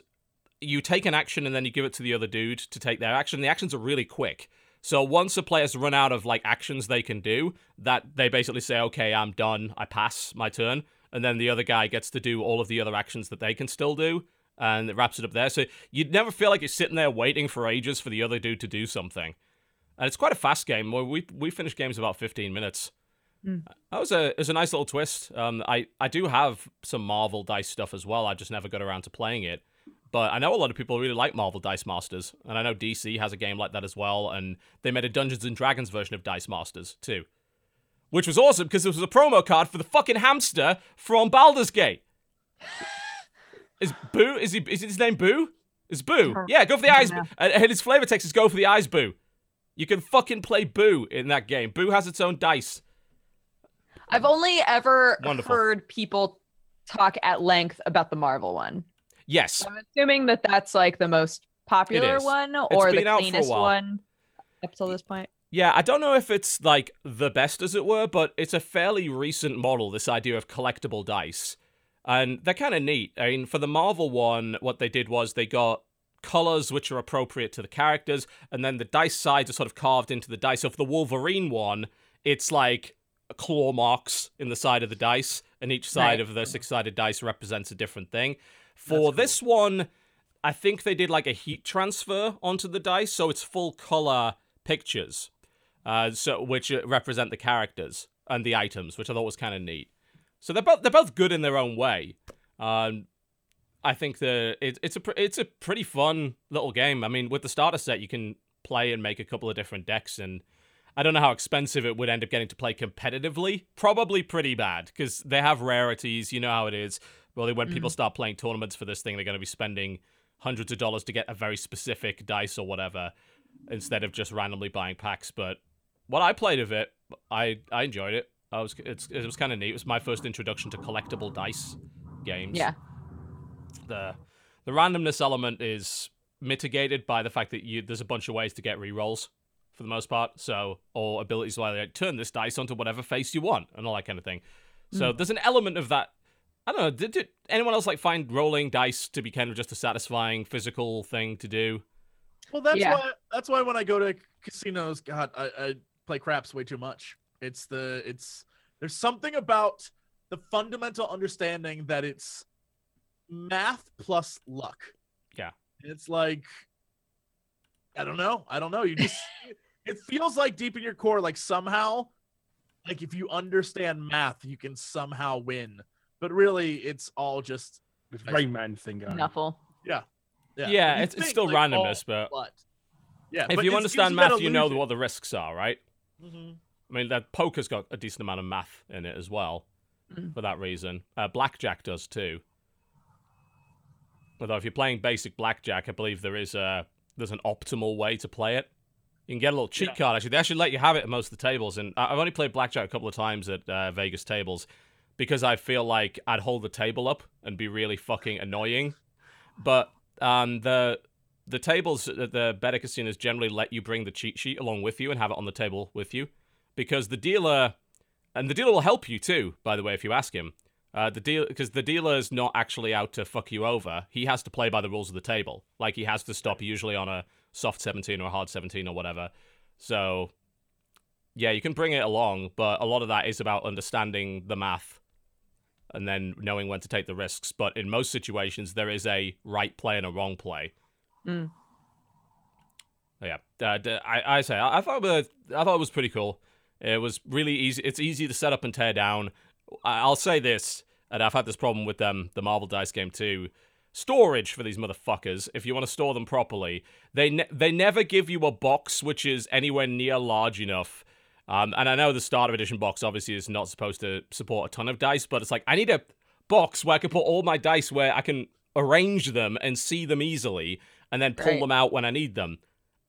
you take an action and then you give it to the other dude to take their action. The actions are really quick. So once a player's run out of like actions they can do, that they basically say, "Okay, I'm done. I pass my turn," and then the other guy gets to do all of the other actions that they can still do, and it wraps it up there. So you'd never feel like you're sitting there waiting for ages for the other dude to do something. And it's quite a fast game. Well, We we finished games about 15 minutes. That was a it was a nice little twist. Um, I I do have some Marvel dice stuff as well. I just never got around to playing it. But I know a lot of people really like Marvel Dice Masters, and I know DC has a game like that as well. And they made a Dungeons and Dragons version of Dice Masters too, which was awesome because it was a promo card for the fucking hamster from Baldur's Gate. Is Boo? Is he? Is his name Boo? Is Boo? Yeah, go for the eyes. And his flavor text is go for the eyes, Boo. You can fucking play Boo in that game. Boo has its own dice. I've only ever Wonderful. heard people talk at length about the Marvel one. Yes, I'm assuming that that's like the most popular one or the been out for a cleanest one up till this point. Yeah, I don't know if it's like the best, as it were, but it's a fairly recent model, this idea of collectible dice. And they're kind of neat. I mean, for the Marvel one, what they did was they got colors which are appropriate to the characters, and then the dice sides are sort of carved into the dice. So for the Wolverine one, it's like claw marks in the side of the dice, and each side Right. of the six sided dice represents a different thing. For this one, I think they did like a heat transfer onto the dice, so it's full color pictures, uh, so which uh, represent the characters and the items, which I thought was kind of neat. So they're both they're both good in their own way. Um, I think the it, it's a pr- it's a pretty fun little game. I mean, with the starter set, you can play and make a couple of different decks, and I don't know how expensive it would end up getting to play competitively. Probably pretty bad because they have rarities. You know how it is. Well, when people mm. start playing tournaments for this thing, they're going to be spending hundreds of dollars to get a very specific dice or whatever, instead of just randomly buying packs. But what I played of it, I I enjoyed it. I was it's, it was kind of neat. It was my first introduction to collectible dice games Yeah. The the randomness element is mitigated by the fact that you there's a bunch of ways to get rerolls for the most part. So or abilities where they turn this dice onto whatever face you want and all that kind of thing. So hmm. there's an element of that. I don't know. Did, did anyone else like find rolling dice to be kind of just a satisfying physical thing to do? Well, that's Yeah. why. That's why when I go to casinos, God, I, I play craps way too much. It's the it's there's something about the fundamental understanding that it's math plus luck. Yeah. It's like I don't know. I don't know. You just it feels like deep in your core, like somehow, like if you understand math, you can somehow win. But really, it's all just With I- Rain Man thing going. Nuffle. yeah. Yeah, You it's, it's still like, randomness, all but but yeah. if but you understand gives that math, you know what the risks are, right? Mhm. I mean, that poker's got a decent amount of math in it as well, Mm. for that reason. Uh, blackjack does too. Although if you're playing basic blackjack, I believe there is a there's an optimal way to play it. You can get a little cheat Yeah. card. Actually, they actually let you have it at most of the tables, and I've only played blackjack a couple of times at uh, Vegas tables because I feel like I'd hold the table up and be really fucking annoying. But um, the the tables at the better casinos generally let you bring the cheat sheet along with you and have it on the table with you because the dealer and the dealer will help you too by the way if you ask him uh, the deal because the dealer is not actually out to fuck you over he has to play by the rules of the table like he has to stop usually on a soft 17 or a hard 17 or whatever so yeah you can bring it along but a lot of that is about understanding the math and then knowing when to take the risks but in most situations there is a right play and a wrong play Mm. yeah, uh, I, I say I, I thought it was, I thought it was pretty cool. It was really easy. It's easy to set up and tear down. I'll say this, and I've had this problem with them, the Marvel Dice game too. Storage for these motherfuckers. If you want to store them properly, they ne- they never give you a box which is anywhere near large enough. Um, and I know the starter edition box obviously is not supposed to support a ton of dice, but it's like I need a box where I can put all my dice where I can arrange them and see them easily, and then pull Right. them out when I need them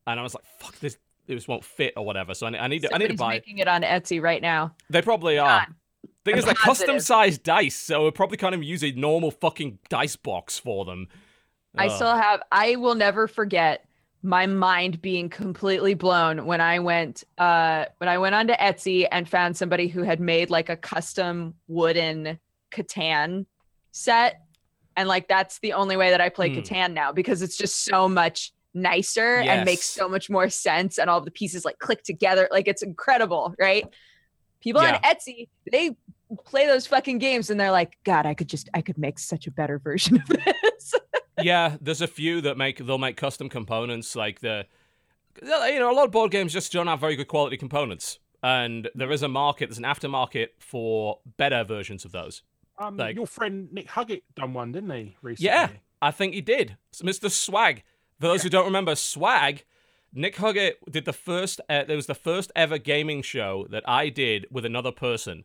and I was like, "Fuck this! This won't fit or whatever." So I, I need to, I need to buy. making it on Etsy right now. They probably are. Thing is, they're custom sized dice, so we probably can't even use a normal fucking dice box for them. I Ugh. still have. I will never forget my mind being completely blown when I went uh when I went onto Etsy and found somebody who had made like a custom wooden Catan set and like that's the only way that I play Hmm. Catan now because it's just so much nicer and makes so much more sense and all the pieces like click together like it's incredible, right? People on Etsy, they play those fucking games and they're like, God, I could just I could make such a better version of this. yeah, there's a few that make they'll make custom components like the you know a lot of board games just don't have very good quality components, and there is a market, there's an aftermarket for better versions of those. Um, Like- your friend Nick Huggett done one, didn't he? Recently. Yeah, I think he did. It's Mr. Swag. For those who don't remember, Swag, Nick Huggett did the first. Uh, there was the first ever gaming show that I did with another person.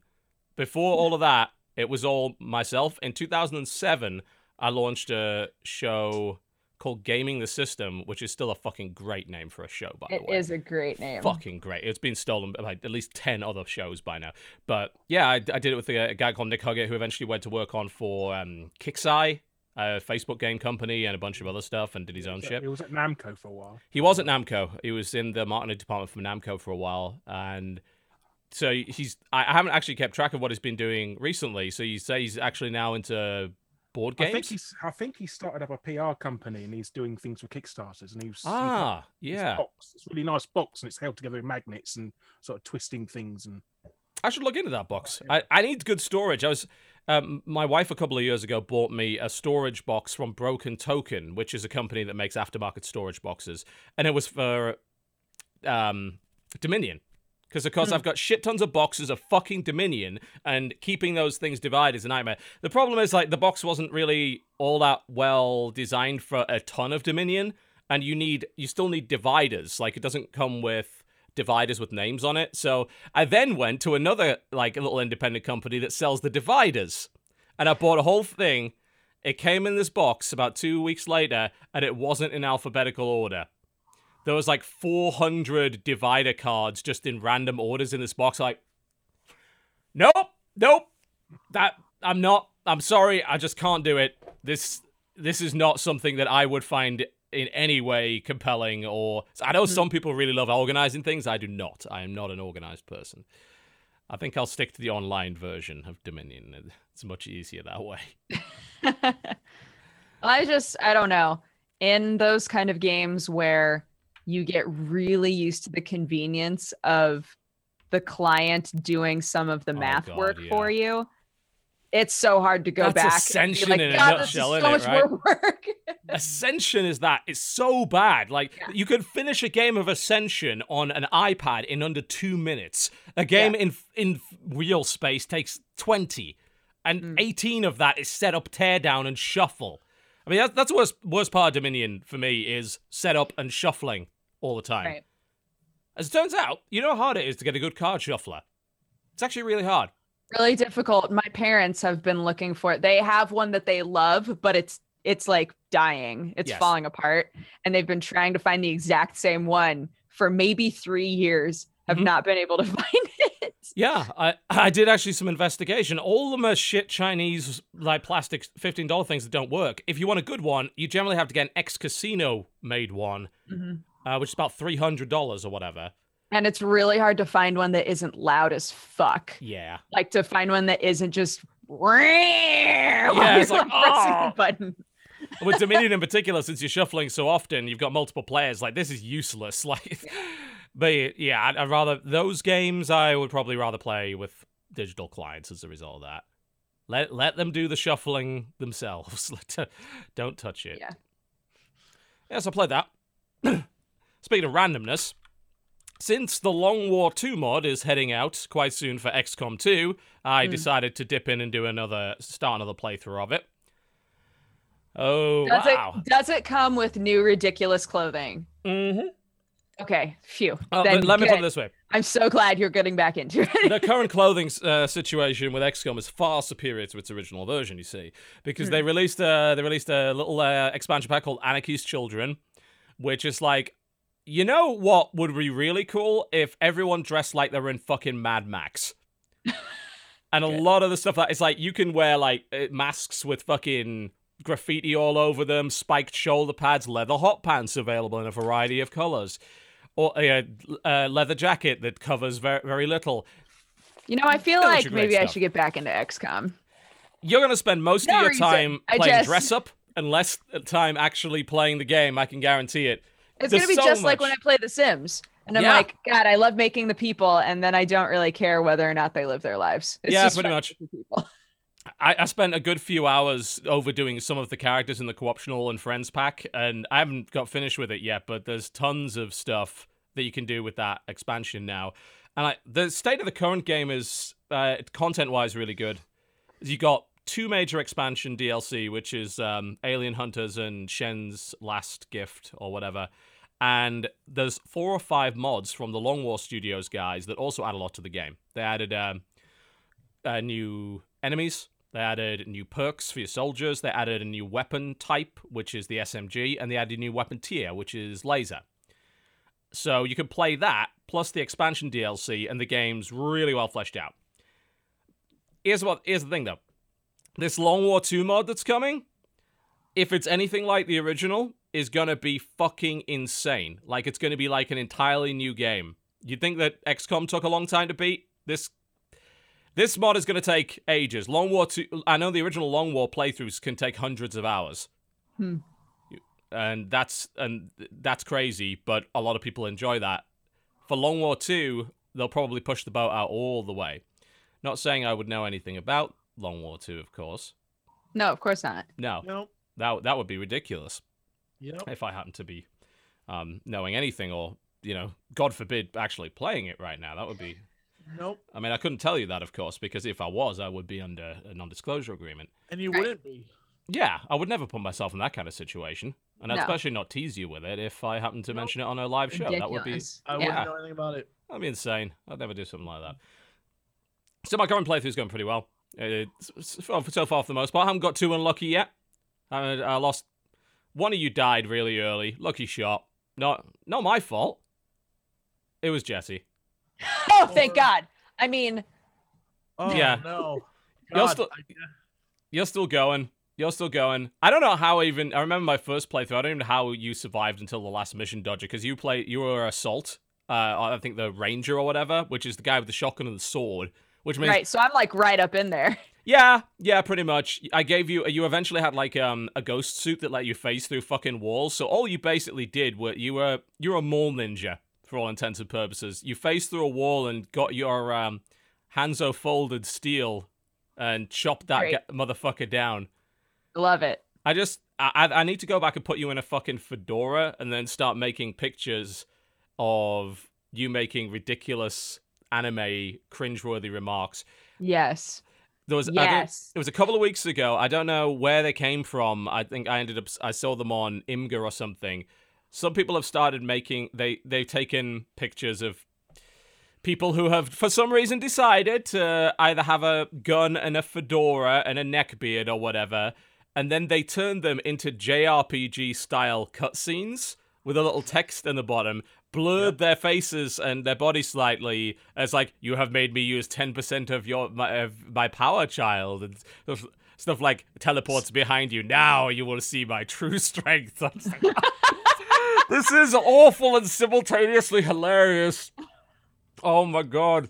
Before all of that, it was all myself. In 2007, I launched a show called Gaming the System, which is still a fucking great name for a show, by It the way is a great name. fucking great. It's been stolen by at least 10 other shows by now. But yeah, I, I did it with a, a guy called Nick Huggett who eventually went to work on for um, Kixeye, a Facebook game company, and a bunch of other stuff and did his own So shit. He was at Namco for a while. He was at Namco. He was in the marketing department for Namco for a while. And so he's, I haven't actually kept track of what he's been doing recently. So you say he's actually now into board games. I think he's. I think he started up a PR company and he's doing things for Kickstarters. And he was. he got Ah, this yeah. Box. It's a really nice box and it's held together with magnets and sort of twisting things and. I should look into that box. I, I need good storage. I was um, my wife a couple of years ago bought me a storage box from Broken Token, which is a company that makes aftermarket storage boxes, and it was for um, Dominion. Because of course hmm. I've got shit tons of boxes of fucking Dominion, and keeping those things divided is a nightmare. The problem is like the box wasn't really all that well designed for a ton of Dominion, and you need you still need dividers. Like it doesn't come with dividers with names on it. So I then went to another like a little independent company that sells the dividers, and I bought a whole thing. It came in this box about two weeks later, and it wasn't in alphabetical order. There was like 400 divider cards just in random orders in this box. Like, nope, nope, that I'm not. I'm sorry, I just can't do it. This this is not something that I would find in any way compelling. Or I know some mm-hmm. people really love organizing things. I do not. I am not an organized person. I think I'll stick to the online version of Dominion. It's much easier that way. I just I don't know. In those kind of games where you get really used to the convenience of the client doing some of the Oh, math God, work yeah. for you, it's so hard to go That's back. Ascension like, in a nutshell, is so much right? more work. Ascension is that. It's so bad. Like Yeah. you could finish a game of Ascension on an iPad in under two minutes. A game in in real space takes twenty, and Mm. eighteen of that is set up, tear down, and shuffle. I mean, that's that's the worst worst part of Dominion for me is setup and shuffling all the time. Right. As it turns out, you know how hard it is to get a good card shuffler. It's actually really hard. really difficult. My parents have been looking for it. They have one that they love, but it's it's like dying. It's Yes. falling apart. And they've been trying to find the exact same one for maybe three years, have Mhm. not been able to find it. Yeah, I I did actually some investigation. All are shit Chinese like plastic fifteen dollar things that don't work. If you want a good one, you generally have to get an ex casino made one, uh, which is about three hundred dollars or whatever. And it's really hard to find one that isn't loud as fuck. Yeah, Like to find one that isn't just yeah, it's like, pressing "Oh." the button. with Dominion in particular, since you're shuffling so often, you've got multiple players. Like this is useless. Like, but yeah, I'd, I'd rather those games. I would probably rather play with digital clients as a result of that. Let let them do the shuffling themselves. Don't touch it. Yeah. Yes, I played that. Speaking of randomness, since the Long War 2 mod is heading out quite soon for XCOM 2, I Hmm. decided to dip in and do another start another playthrough of it. Oh Does wow! it does it come with new ridiculous clothing? Mm-hmm. Okay, phew. Uh, Then let, me put it this way: I'm so glad you're getting back into it. the current clothing uh, situation with XCOM is far superior to its original version. You see, because Hmm. they released a they released a little uh, expansion pack called Anarchy's Children, which is like, you know what would be really cool if everyone dressed like they were in fucking Mad Max. And a lot of the stuff that it's like you can wear like uh, masks with fucking graffiti all over them, spiked shoulder pads, leather hot pants available in a variety of colors, or a uh, leather jacket that covers very very little. You know, I feel like maybe I should get back into XCOM. You're gonna spend most No of your reason. time I playing just- dress up, and less time actually playing the game. I can guarantee it. It's gonna be so just like when I play The Sims, and I'm Yeah. like, God, I love making the people, and then I don't really care whether or not they live their lives. It's Yeah, just pretty much. with the People. I, I spent a good few hours overdoing some of the characters in the co-optional and friends pack, and I haven't got finished with it yet. But there's tons of stuff that you can do with that expansion now. And like the state of the current game is uh, content-wise really good. You got two major expansion DLC, which is um, Alien Hunters and Shen's Last Gift or whatever. And there's four or five mods from the Long War Studios guys that also add a lot to the game. They added um, uh, new enemies. They added new perks for your soldiers. They added a new weapon type, which is the SMG, and they added a new weapon tier, which is laser. So you can play that plus the expansion DLC, and the game's really well fleshed out. Here's what. Here's the thing, though. This Long War 2 mod that's coming, if it's anything like the original, is gonna be fucking insane. Like it's gonna be like an entirely new game. You'd think that XCOM took a long time to beat. This this mod is to take ages. Long War 2, I know the original Long War playthroughs can take hundreds of hours. Hmm. And that's and that's crazy, but a lot of people enjoy that. For Long War 2, they'll probably push the boat out all the way. Not saying I would know anything about Long War 2, of course. No, of course not. No, Nope. that that would be ridiculous Yep. if I happen to be um, knowing anything or, you know, God forbid, actually playing it right now. That would be Nope. I mean, I couldn't tell you that, of course, because if I was, I would be under a non-disclosure agreement. And you Right. wouldn't be. Yeah, I would never put myself in that kind of situation, and I'd No. especially not tease you with it if I happened to Nope. mention it on a live show. That would be I wouldn't know anything about it. that'd be insane. I'd never do something like that. So my current playthrough's going pretty well. It's, so so far, for the most part, I haven't got too unlucky yet. I, I lost. One of you died really early. Lucky shot. Not not my fault. It was Jesse. Oh, thank God. I mean, Oh Yeah. no. You're still- I- You're still going. You're still going. I don't know how I even. I remember my first playthrough. I don't even know how you survived until the last mission, Dodger, because you play. You were assault. Uh, I think the ranger or whatever, which is the guy with the shotgun and the sword. Which means, right. So I'm like right up in there. yeah, yeah, pretty much. I gave you. You eventually had like um a ghost suit that let you phase through fucking walls. So all you basically did were you were you were a mall ninja for all intents and purposes. You phased through a wall and got your um Hanzo folded steel and chopped that ga- motherfucker down. Love it. I just I I need to go back and put you in a fucking fedora and then start making pictures of you making ridiculous anime cringeworthy remarks. Yes. There was Yes. it was a couple of weeks ago. I don't know where they came from. I think I ended up I saw them on Imgur or something. Some people have started making they they've taken pictures of people who have for some reason decided to either have a gun and a fedora and a neck beard or whatever, and then they turned them into JRPG style cutscenes with a little text in the bottom, blurred their faces and their body slightly as like you have made me use 10% of your my, of my power child and stuff, stuff like teleports behind you. Now you will see my true strength. I'm just like, this is awful and simultaneously hilarious. Oh my god.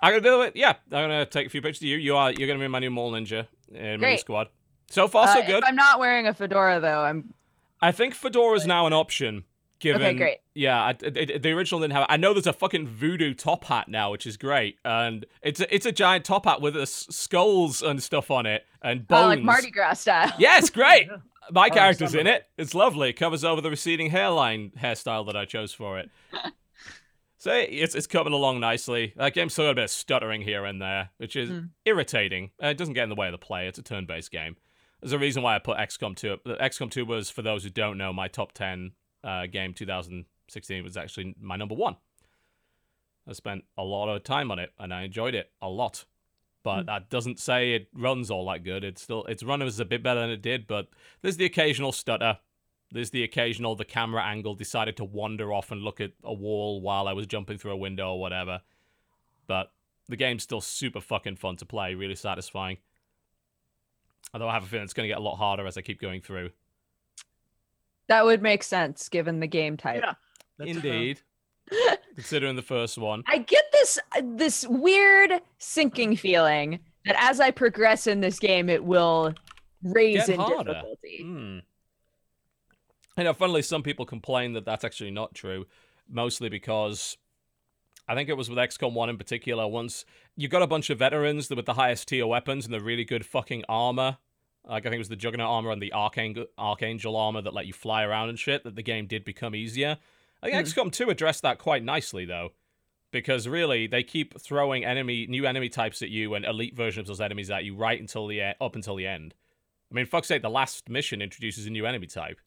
I'm gonna do it yeah i'm gonna take a few pictures of you. You are you're gonna be my new mole ninja in my squad so far so Uh, good If I'm not wearing a fedora though, I'm I think Fedora is now an option. Given, great. Yeah, I, it, it- the original didn't have. it. I know there's a fucking voodoo top hat now, which is great, and it's a, it's a giant top hat with s- skulls and stuff on it and bones. oh, like Mardi Gras style. Yeah, it's great. Yeah. My Oh, character's in it. It's lovely. It covers over the receding hairline hairstyle that I chose for it. so it's it's coming along nicely. That game's still got a bit of stuttering here and there, which is Hmm. irritating. Uh, it doesn't get in the way of the play. It's a turn-based game. There's a reason why I put XCOM 2. up. XCOM 2 was, for those who don't know, my top 10 uh, game 2016 was actually my number one. I spent a lot of time on it, and I enjoyed it a lot. But that doesn't say it runs all that good. It's still its run was a bit better than it did, but there's the occasional stutter. There's the occasional the camera angle decided to wander off and look at a wall while I was jumping through a window or whatever. But the game's still super fucking fun to play, really satisfying. Although I have a feeling it's going to get a lot harder as I keep going through. That would make sense given the game type. Yeah. That's, Indeed. Considering the first one. I get this this weird sinking feeling that as I progress in this game, it will raise Get in harder. difficulty. Hmm. You know, funnily, some people complain that that's actually not true, mostly because I think it was with XCOM 1 in particular. Once you got a bunch of veterans with the highest tier weapons and the really good fucking armor, like I think it was the Juggernaut armor and the Archangel, Archangel armor that let you fly around and shit, that the game did become easier. I think XCOM 2 addressed that quite nicely, though. Because really, they keep throwing enemy, new enemy types at you and elite versions of those enemies at you right until the up until the end. I mean, fuck's sake, the last mission introduces a new enemy type,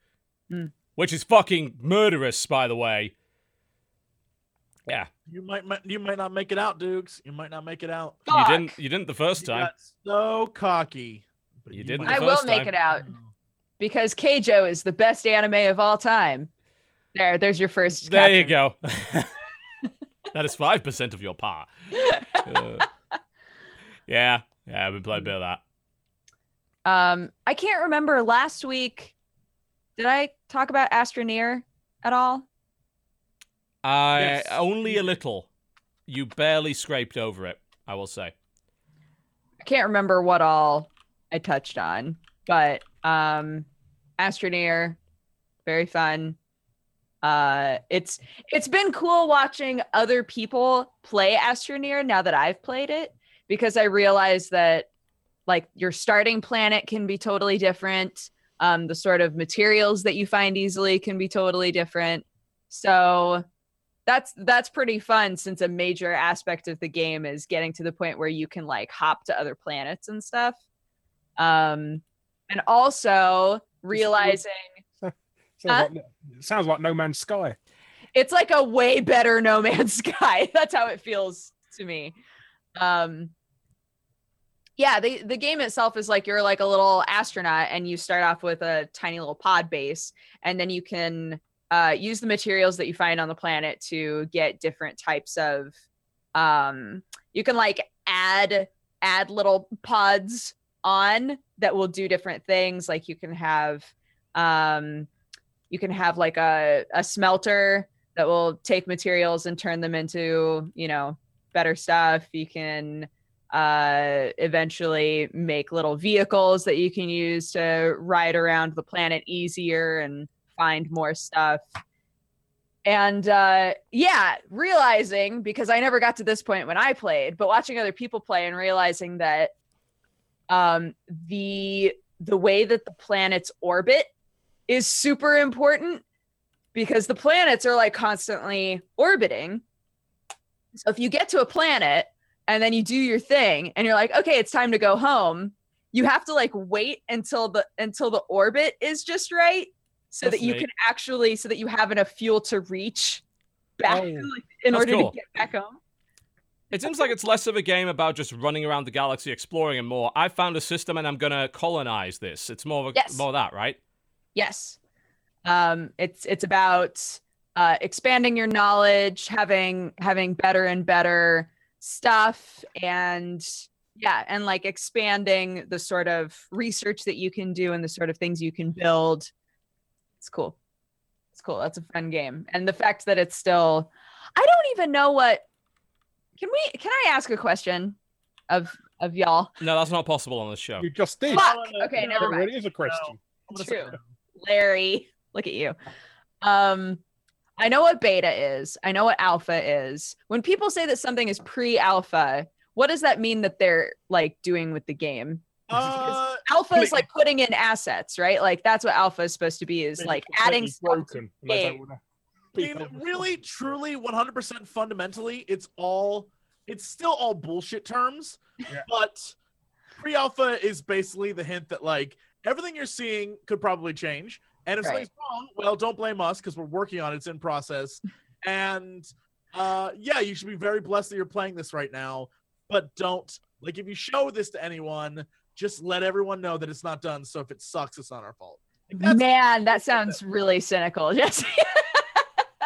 Hmm. which is fucking murderous, by the way. Yeah, You might you might not make it out, Dukes. You might not make it out. you didn't. You didn't the first You time. got so cocky. but You didn't might- I the will first make it out because Keijo is the best anime of all time. There, there's your first. There you go. that is five percent of your par. Uh, yeah, yeah, I've been playing a bit of that. Um, I can't remember last week. Did I talk about Astroneer at all? I Yes. only a little. You barely scraped over it. I will say. I can't remember what all I touched on, but um Astroneer, very fun. Uh it's it's been cool watching other people play Astroneer now that I've played it because I realized that like your starting planet can be totally different. Um the sort of materials that you find easily can be totally different. So that's that's pretty fun since a major aspect of the game is getting to the point where you can like hop to other planets and stuff um and also realizing Sounds, Huh? like, sounds like No Man's Sky. it's like a way better no man's sky that's how it feels to me um yeah the, the game itself is like you're like a little astronaut and you start off with a tiny little pod base and then you can uh, use the materials that you find on the planet to get different types of um you can like add add little pods on that will do different things. Like you can have um you can have like a, a smelter that will take materials and turn them into you know better stuff. You can uh eventually make little vehicles that you can use to ride around the planet easier and find more stuff and uh yeah realizing because i never got to this point when i played but watching other people play and realizing that um, the the way that the planets orbit is super important because the planets are like constantly orbiting. So if you get to a planet and then you do your thing and you're like, okay, it's time to go home, you have to like wait until the until the orbit is just right so That's that you neat. can actually so that you have enough fuel to reach back Oh. in order cool. to get back home. It seems like it's less of a game about just running around the galaxy exploring and more. I found a system and I'm gonna colonize this. It's more of a, Yes. more of that, right? Yes. Um, it's it's about uh, expanding your knowledge, having having better and better stuff, and yeah, and like expanding the sort of research that you can do and the sort of things you can build. It's cool. It's cool. That's a fun game, and the fact that it's still, I don't even know what. Can we? Can I ask a question of of y'all? No, that's not possible on this show. You just did. Fuck. Okay, no, never It mind. really is a question. I'm gonna say True. Larry, look at you. Um, I know what beta is. I know what alpha is. When people say that something is pre-alpha, what does that mean that they're like doing with the game? Uh, Alpha is like putting in assets, right? Like that's what alpha is supposed to be is like adding completely stuff. to- broken. and they don't game. wanna I mean, really, truly, 100% fundamentally, it's all, it's still all bullshit terms. Yeah. But pre-alpha is basically the hint that like everything you're seeing could probably change, and if Right. something's wrong, well, don't blame us because we're working on it. It's in process, and uh, yeah, you should be very blessed that you're playing this right now. But don't like if you show this to anyone, just let everyone know that it's not done. So if it sucks, it's not our fault. Like, Man, that sounds really cynical. Jesse.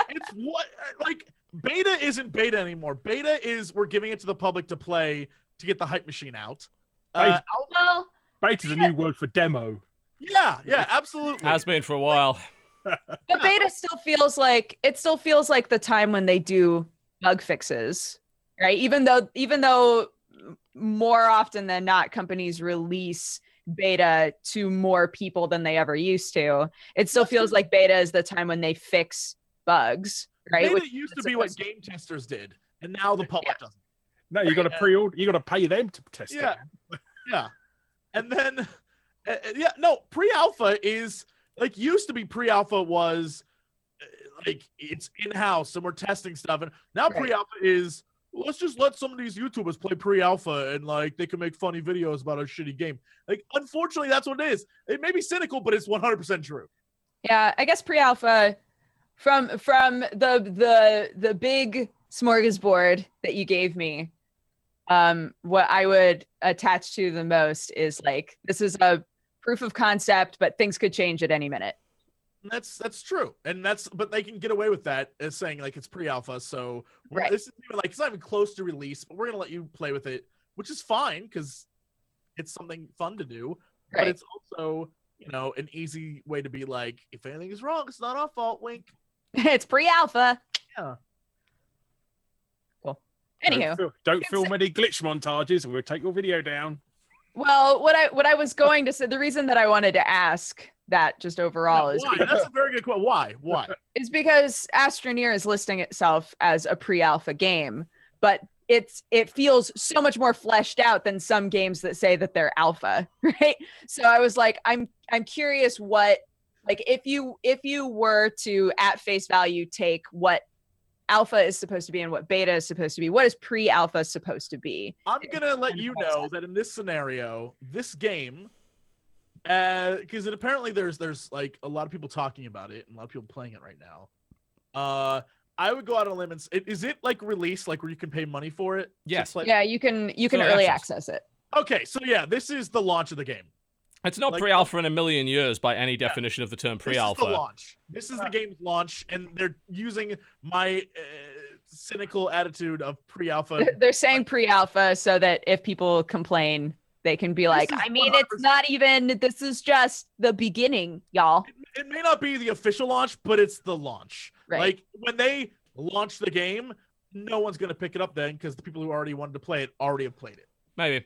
it's what like beta isn't beta anymore. Beta is we're giving it to the public to play to get the hype machine out. Uh, Hey. al- well, Beta's a new word for demo. yeah, yeah, absolutely. Has been for a while. but beta still feels like it still feels like the time when they do bug fixes right even though even though more often than not companies release beta to more people than they ever used to it still feels like beta is the time when they fix bugs right Beta Which- used to be what supposed game testers did, and now the public doesn't. No, you got to pre-order. You got to pay them to test Yeah. it. Yeah, and then uh, uh, yeah, no, pre-alpha is like used to be. Pre-alpha was uh, like it's in-house and we're testing stuff, and now Right. pre-alpha is let's just let some of these YouTubers play pre-alpha and like they can make funny videos about a shitty game. Like, unfortunately, that's what it is. It may be cynical, but it's 100 percent true. yeah i guess pre-alpha from from the the the big smorgasbord that you gave me um what i would attach to the most is like this is a proof of concept but things could change at any minute that's that's true, and that's but they can get away with that as saying like it's pre-alpha. So Right. this is even like it's not even close to release, but we're gonna let you play with it, which is fine because it's something fun to do. right. But it's also you know an easy way to be like, if anything is wrong, it's not our fault. Wink. it's pre-alpha Yeah. cool anywho Don't, fil- don't film any glitch montages, and we'll take your video down. well what i what i was going to say the reason that i wanted to ask that just overall is why? That's a very good question. Why? Why? is because Astroneer is listing itself as a pre-alpha game, but it's it feels so much more fleshed out than some games that say that they're alpha, right? So I was like, I'm I'm curious what like if you if you were to at face value take what alpha is supposed to be and what beta is supposed to be, what is pre-alpha supposed to be? I'm gonna let you know that in this scenario, this game, because it apparently there's there's like a lot of people talking about it and a lot of people playing it right now. Uh, I would go out on a limb and s- it- is it like released like where you can pay money for it? Yes. play- Yeah, you can you can Early early access. access it. Okay, so yeah, this is the launch of the game. It's not Like- pre-alpha in a million years by any definition of the term pre-alpha. is the launch. This is the game's launch, and they're using my uh, cynical attitude of pre-alpha. They're- They're saying pre-alpha so that if people complain, they can be like, I mean, it's 100% not even. This is just the beginning, y'all. it may not be the official launch, but it's the launch. Right. Like when they launch the game, no one's gonna pick it up then because the people who already wanted to play it already have played it. Maybe.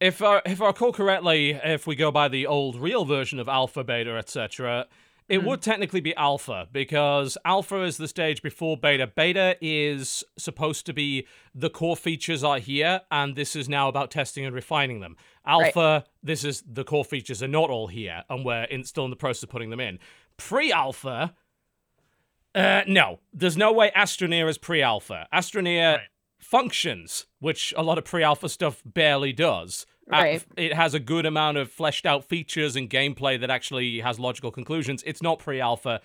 If I, if I recall correctly, if we go by the old real version of alpha, beta, etc., It Hmm. would technically be alpha because alpha is the stage before beta. Beta is supposed to be the core features are here, and this is now about testing and refining them. Alpha, this is the core features are not all here, and we're in, still in the process of putting them in. Pre alpha, uh, no, there's no way Astroneer is pre alpha. Astroneer Right. functions, which a lot of pre alpha stuff barely does. Uh, Right. it has a good amount of fleshed out features and gameplay that actually has logical conclusions. It's not pre-alpha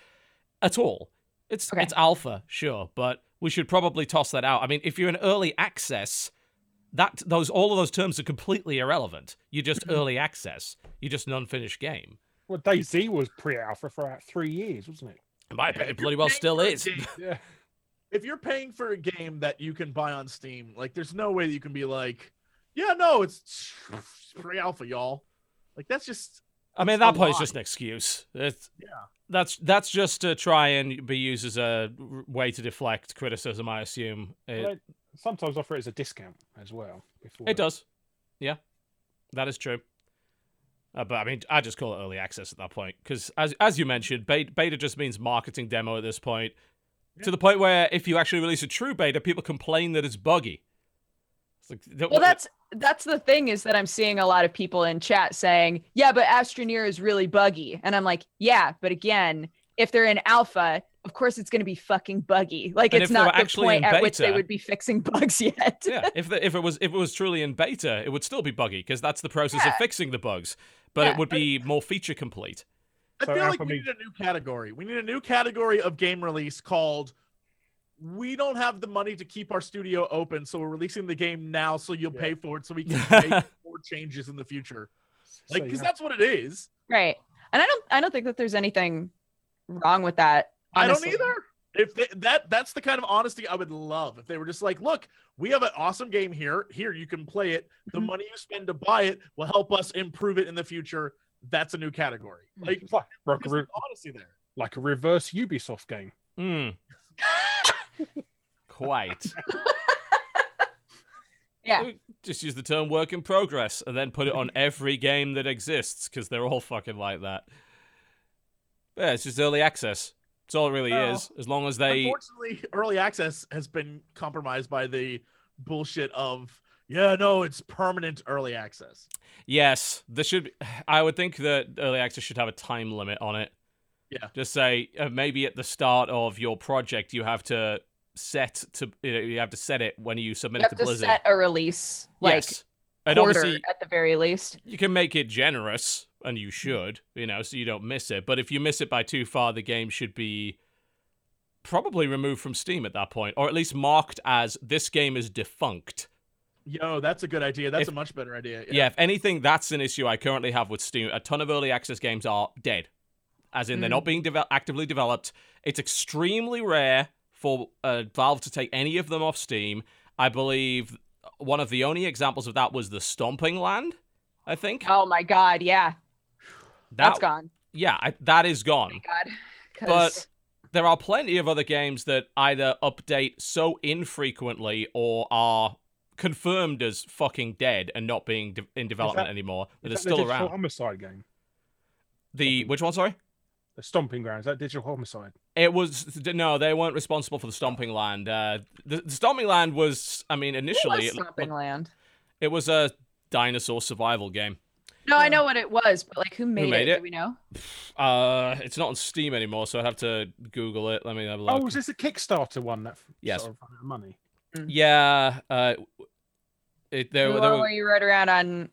at all. It's Okay. it's alpha, sure, but we should probably toss that out. I mean, if you're in early access, that those all of those terms are completely irrelevant. You're just early access. You're just an unfinished game. Well, DayZ was pre-alpha for about three years, wasn't it? In my Yeah, opinion, it bloody well still is. game- Yeah. if you're paying for a game that you can buy on Steam, like there's no way that you can be like, yeah, no, it's pre-alpha, y'all. Like that's just I mean, It's that a point's lie. just an excuse. It's, Yeah. That's that's just to try and be used as a way to deflect criticism. I assume it, Well, sometimes offer it as a discount as well. Before It does. Yeah, that is true. Uh, but I mean, I just call it early access at that point because, as as you mentioned, beta, beta just means marketing demo at this point. To the point where if you actually release a true beta, people complain that it's buggy. It's like, Well, that's that's the thing is that I'm seeing a lot of people in chat saying, "Yeah, but Astroneer is really buggy," and I'm like, "Yeah, but again, if they're in alpha, of course it's going to be fucking buggy. Like And it's if they were not the actually point in at which they would be fixing bugs yet." yeah. If the, if it was if it was truly in beta, it would still be buggy because that's the process of fixing the bugs. But it would be more feature complete. I So feel like we means- need a new category. We need a new category of game release called we don't have the money to keep our studio open, so we're releasing the game now so you'll Yeah. pay for it so we can make more changes in the future. Like you because have- that's what it is. right. And I don't I don't think that there's anything wrong with that. I don't either. If they, that that's the kind of honesty I would love if they were just like, look, we have an awesome game here. Here you can play it. The Mhm. money you spend to buy it will help us improve it in the future. That's a new category. Like, It's like, like, a re- honesty there. like a reverse Ubisoft game. Hmm. Quite. Yeah. Just use the term work in progress and then put it on every game that exists because they're all fucking like that. Yeah, it's just early access. That's all it really Well, is. As long as they. Unfortunately, early access has been compromised by the bullshit of yeah, no, it's permanent early access. Yes, this should. Be, I would think that early access should have a time limit on it. Yeah. Just say uh, maybe at the start of your project you have to set to you, know, you have to set it when you submit You it have to to Blizzard. set a release like yes. And quarter obviously at the very least. you can make it generous, and you should, you know, so you don't miss it. But if you miss it by too far, the game should be probably removed from Steam at that point, or at least marked as this game is defunct. Yo, that's a good idea. That's If- a much better idea. Yeah. if anything, that's an issue I currently have with Steam. A ton of early access games are dead, as in they're Mm. not being deve- actively developed. It's extremely rare for uh, Valve to take any of them off Steam. I believe one of the only examples of that was the Stomping Land. I think Oh my god, yeah. that That's gone. yeah, I, that is gone. Thank God. 'Cause- But there are plenty of other games that either update so infrequently or are confirmed as fucking dead and not being de- in development that- anymore that are still around. Homicide game. The which one? Sorry. The Stomping Grounds. That Digital Homicide. It was no, they weren't responsible for the Stomping Land. Uh, the, the Stomping Land was, I mean, What initially was it, Stomping Land. it was a dinosaur survival game. No, I know what it was, but like who made, who made it? it? Do we know? Uh, it's not on Steam anymore, so I'd have to Google it. Let me have a look. Oh, was this a Kickstarter one that f- Yes. sort of ran out of money? Yeah, uh, it there, The there one were where you rode around on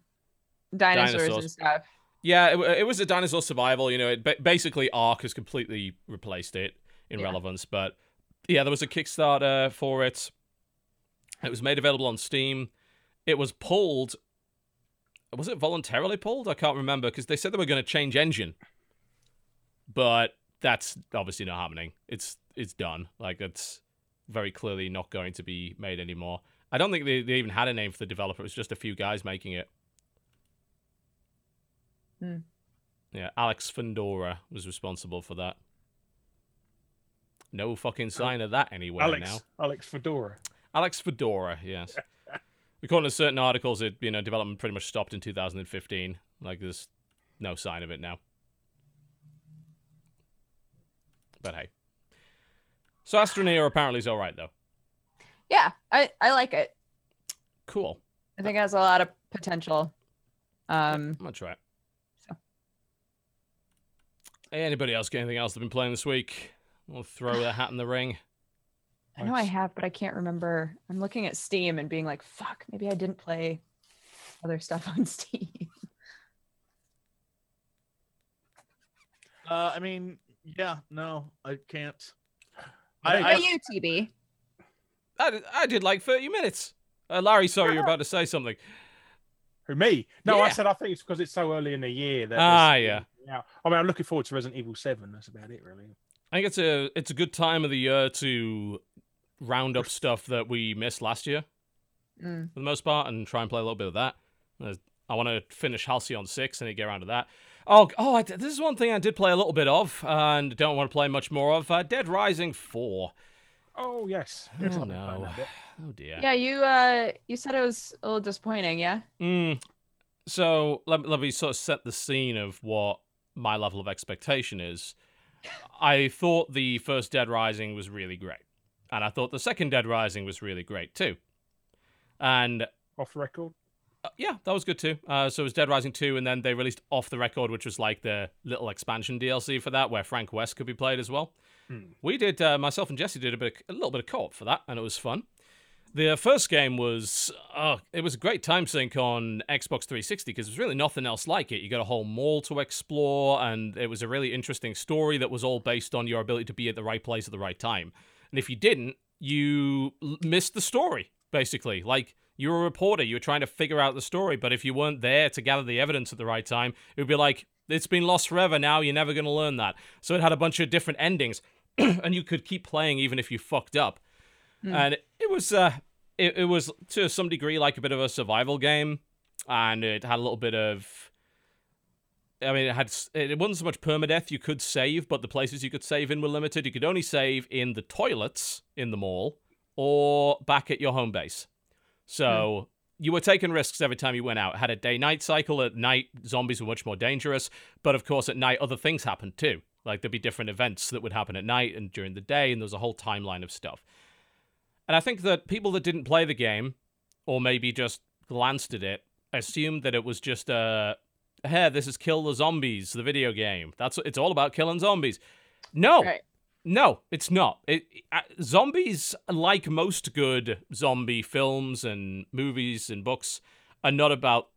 dinosaurs, Dinosaurs. and stuff. Yeah, it, it was a dinosaur survival. You know, it ba- basically Ark has completely replaced it in Yeah. relevance. But yeah, there was a Kickstarter for it. It was made available on Steam. It was pulled. Was it voluntarily pulled? I can't remember because they said they were going to change engine, but that's obviously not happening. It's it's done. Like it's very clearly not going to be made anymore. I don't think they, they even had a name for the developer. It was just a few guys making it. Hmm. Yeah, Alex Fandora was responsible for that. No fucking sign of that anywhere Alex. now. Alex Fedora. Alex Fedora, yes. According to certain articles, it you know development pretty much stopped in 2015. Like there's no sign of it now. But hey. So Astroneer apparently is all right though. Yeah, I I like it. Cool. I think it has a lot of potential. Um, I'm gonna try it. So. Hey, anybody else got anything else they've been playing this week? We'll throw their hat in the ring. I know I have, but I can't remember. I'm looking at Steam and being like, "Fuck, maybe I didn't play other stuff on Steam." Uh, I mean, yeah, no, I can't. I- I, What I, you, TB? I did, I did like 30 minutes. Uh, Larry, sorry, you're about to say something. Who me? No, I said I think it's because it's so early in the year that. Ah, yeah. Yeah. I mean, I'm looking forward to Resident Evil Seven. That's about it, really. I think it's a it's a good time of the year to round up stuff that we missed last year Mm. for the most part and try and play a little bit of that. I want to finish Halcyon 6 and get around to that. Oh, oh, I, this is one thing I did play a little bit of and don't want to play much more of. Uh, Dead Rising 4. Oh yes. Yes, Oh I've been playing no. Oh dear. Yeah, you uh, you said it was a little disappointing. Yeah. Mm. So let, let me sort of set the scene of what my level of expectation is. I thought the first Dead Rising was really great, and I thought the second Dead Rising was really great too. And Off the record. uh, yeah, that was good too. Uh, so it was Dead Rising 2, and then they released Off the Record, which was like the little expansion DLC for that, where Frank West could be played as well. Hmm. We did, uh, myself and Jesse did a bit, a little bit of co-op for that, and it was fun. The first game was, uh, it was a great time sink on Xbox 360 because there's really nothing else like it. You got a whole mall to explore, and it was a really interesting story that was all based on your ability to be at the right place at the right time. And if you didn't, you missed the story, basically. Like, you were a reporter, you were trying to figure out the story, but if you weren't there to gather the evidence at the right time, it would be like, it's been lost forever now, you're never going to learn that. So it had a bunch of different endings, and you could keep playing even if you fucked up. Hmm. And it was, uh, it, it was to some degree like a bit of a survival game, and it had a little bit of. I mean, it had it wasn't so much permadeath. You could save, but the places you could save in were limited. You could only save in the toilets in the mall or back at your home base. So you were taking risks every time you went out. It had a day-night cycle. At night, zombies were much more dangerous, but of course, at night, other things happened too. Like there'd be different events that would happen at night and during the day, and there was a whole timeline of stuff. And I think that people that didn't play the game, or maybe just glanced at it, assumed that it was just a, hey, this is Kill the Zombies, the video game. That's it's all about killing zombies. No, Right. no, it's not. It, uh, zombies, like most good zombie films and movies and books, are not about.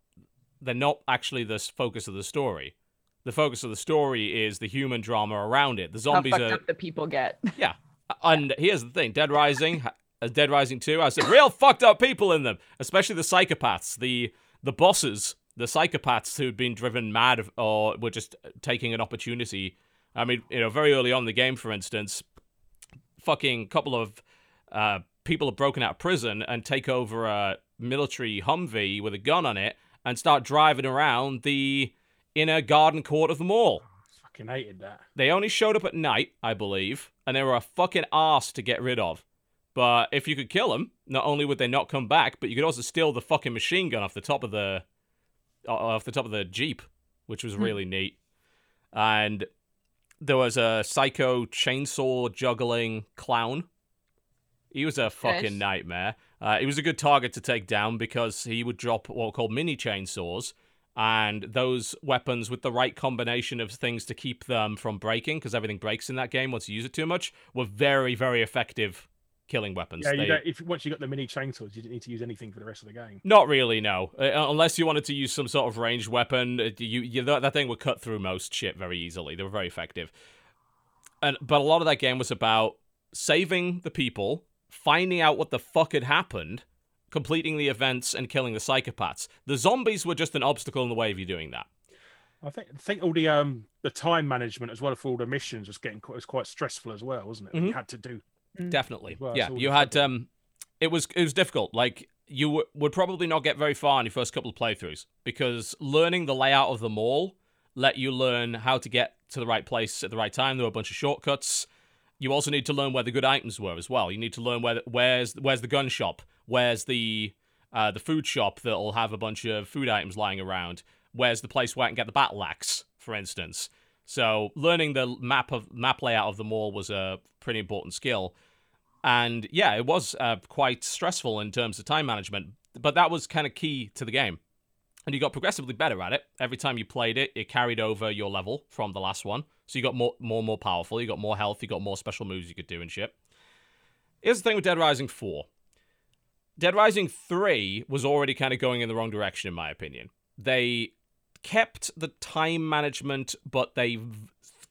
They're not actually the focus of the story. The focus of the story is the human drama around it. The How zombies fucked are up the people get. yeah. And here's the thing Dead Rising, as Dead Rising 2, has some real fucked up people in them, especially the psychopaths, the the bosses, the psychopaths who'd been driven mad or were just taking an opportunity. I mean, you know, very early on in the game, for instance, fucking couple of uh, people have broken out of prison and take over a military Humvee with a gun on it and start driving around the inner garden court of the mall. Fucking hated that. They only showed up at night, I believe, and they were a fucking ass to get rid of. But if you could kill them, not only would they not come back, but you could also steal the fucking machine gun off the top of the off the top of the jeep, which was really neat. And there was a psycho chainsaw juggling clown. He was a fucking Nice. nightmare. Uh, he was a good target to take down because he would drop what were called mini chainsaws, and those weapons with the right combination of things to keep them from breaking, because everything breaks in that game once you use it too much, were very, very effective killing weapons. Yeah, you They- if once you got the mini chainsaws, you didn't need to use anything for the rest of the game. not really, no. Uh, unless you wanted to use some sort of ranged weapon, uh, you, you that, that thing would cut through most shit very easily. They were very effective. And but a lot of that game was about saving the people, finding out what the fuck had happened, completing the events, and killing the psychopaths. The zombies were just an obstacle in the way of you doing that. I think I think all the um the time management as well for all the missions was getting quite, was quite stressful as well, wasn't it? Mhm. You had to do. Definitely. Well, yeah, you had difficult. um it was it was difficult. Like you w- would probably not get very far in your first couple of playthroughs because learning the layout of the mall let you learn how to get to the right place at the right time. There were a bunch of shortcuts. You also need to learn where the good items were as well. You need to learn where the, where's where's the gun shop, where's the uh, the food shop that'll have a bunch of food items lying around. Where's the place where I can get the battle axe, for instance? So learning the map of map layout of the mall was a pretty important skill. And yeah, it was uh, quite stressful in terms of time management, but that was kind of key to the game. And you got progressively better at it. Every time you played it, it carried over your level from the last one. So you got more, more, more powerful. You got more health. You got more special moves you could do and shit. Here's the thing with Dead Rising 4. Dead Rising 3 was already kind of going in the wrong direction, in my opinion. They kept the time management, but they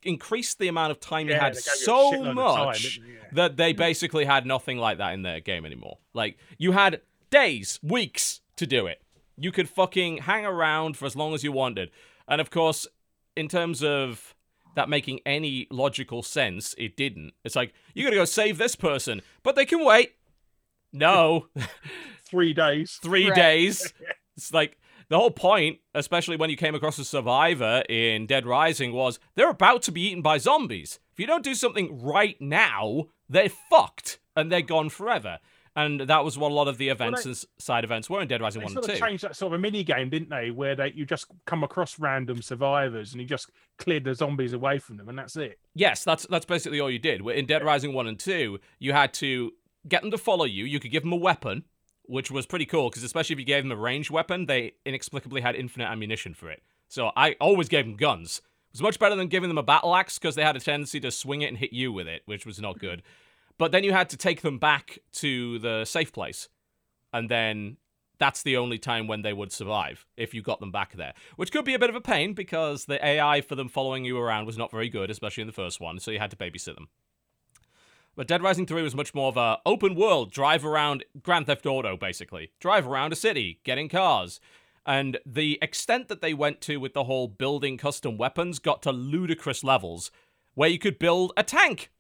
increased the amount of time you Yeah, had you a so shitload of time, much? Yeah. that they basically had nothing like that in their game anymore. Like you had days, weeks to do it. You could fucking hang around for as long as you wanted. And of course, in terms of that making any logical sense, it didn't. It's like you got to go save this person, but they can wait. No, Three days. 3 Right. days. It's like the whole point, especially when you came across a survivor in Dead Rising, was they're about to be eaten by zombies. If you don't do something right now, they're fucked and they're gone forever. And that was what a lot of the events they- and side events were in Dead Rising They 1 sort and of 2. changed that sort of a mini game, didn't they? Where they you just come across random survivors and you just cleared the zombies away from them, and that's it. Yes, that's that's basically all you did. In Dead Rising 1 and 2, you had to get them to follow you. You could give them a weapon, which was pretty cool because especially if you gave them a ranged weapon, they inexplicably had infinite ammunition for it. So I always gave them guns. It was much better than giving them a battle axe because they had a tendency to swing it and hit you with it, which was not good. But then you had to take them back to the safe place. And then that's the only time when they would survive if you got them back there. Which could be a bit of a pain because the AI for them following you around was not very good, especially in the first one, so you had to babysit them. But Dead Rising 3 was much more of a open world, drive around Grand Theft Auto, basically. Drive around a city, get in cars. And the extent that they went to with the whole building custom weapons got to ludicrous levels, where you could build a tank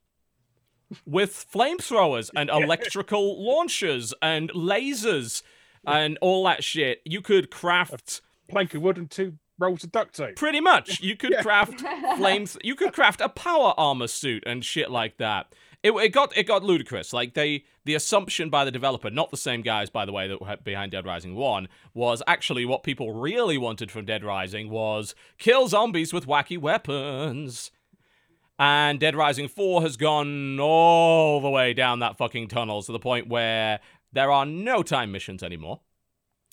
with flamethrowers and electrical launchers and lasers and all that shit. You could craft Plank of wood and two rolls of duct tape. pretty much. You could craft flames. You could craft a power armor suit and shit like that. It, it got it got ludicrous. Like they, the assumption by the developer, not the same guys by the way that were behind Dead Rising One, was actually what people really wanted from Dead Rising was kill zombies with wacky weapons. And Dead Rising 4 has gone all the way down that fucking tunnel to the point where there are no time missions anymore.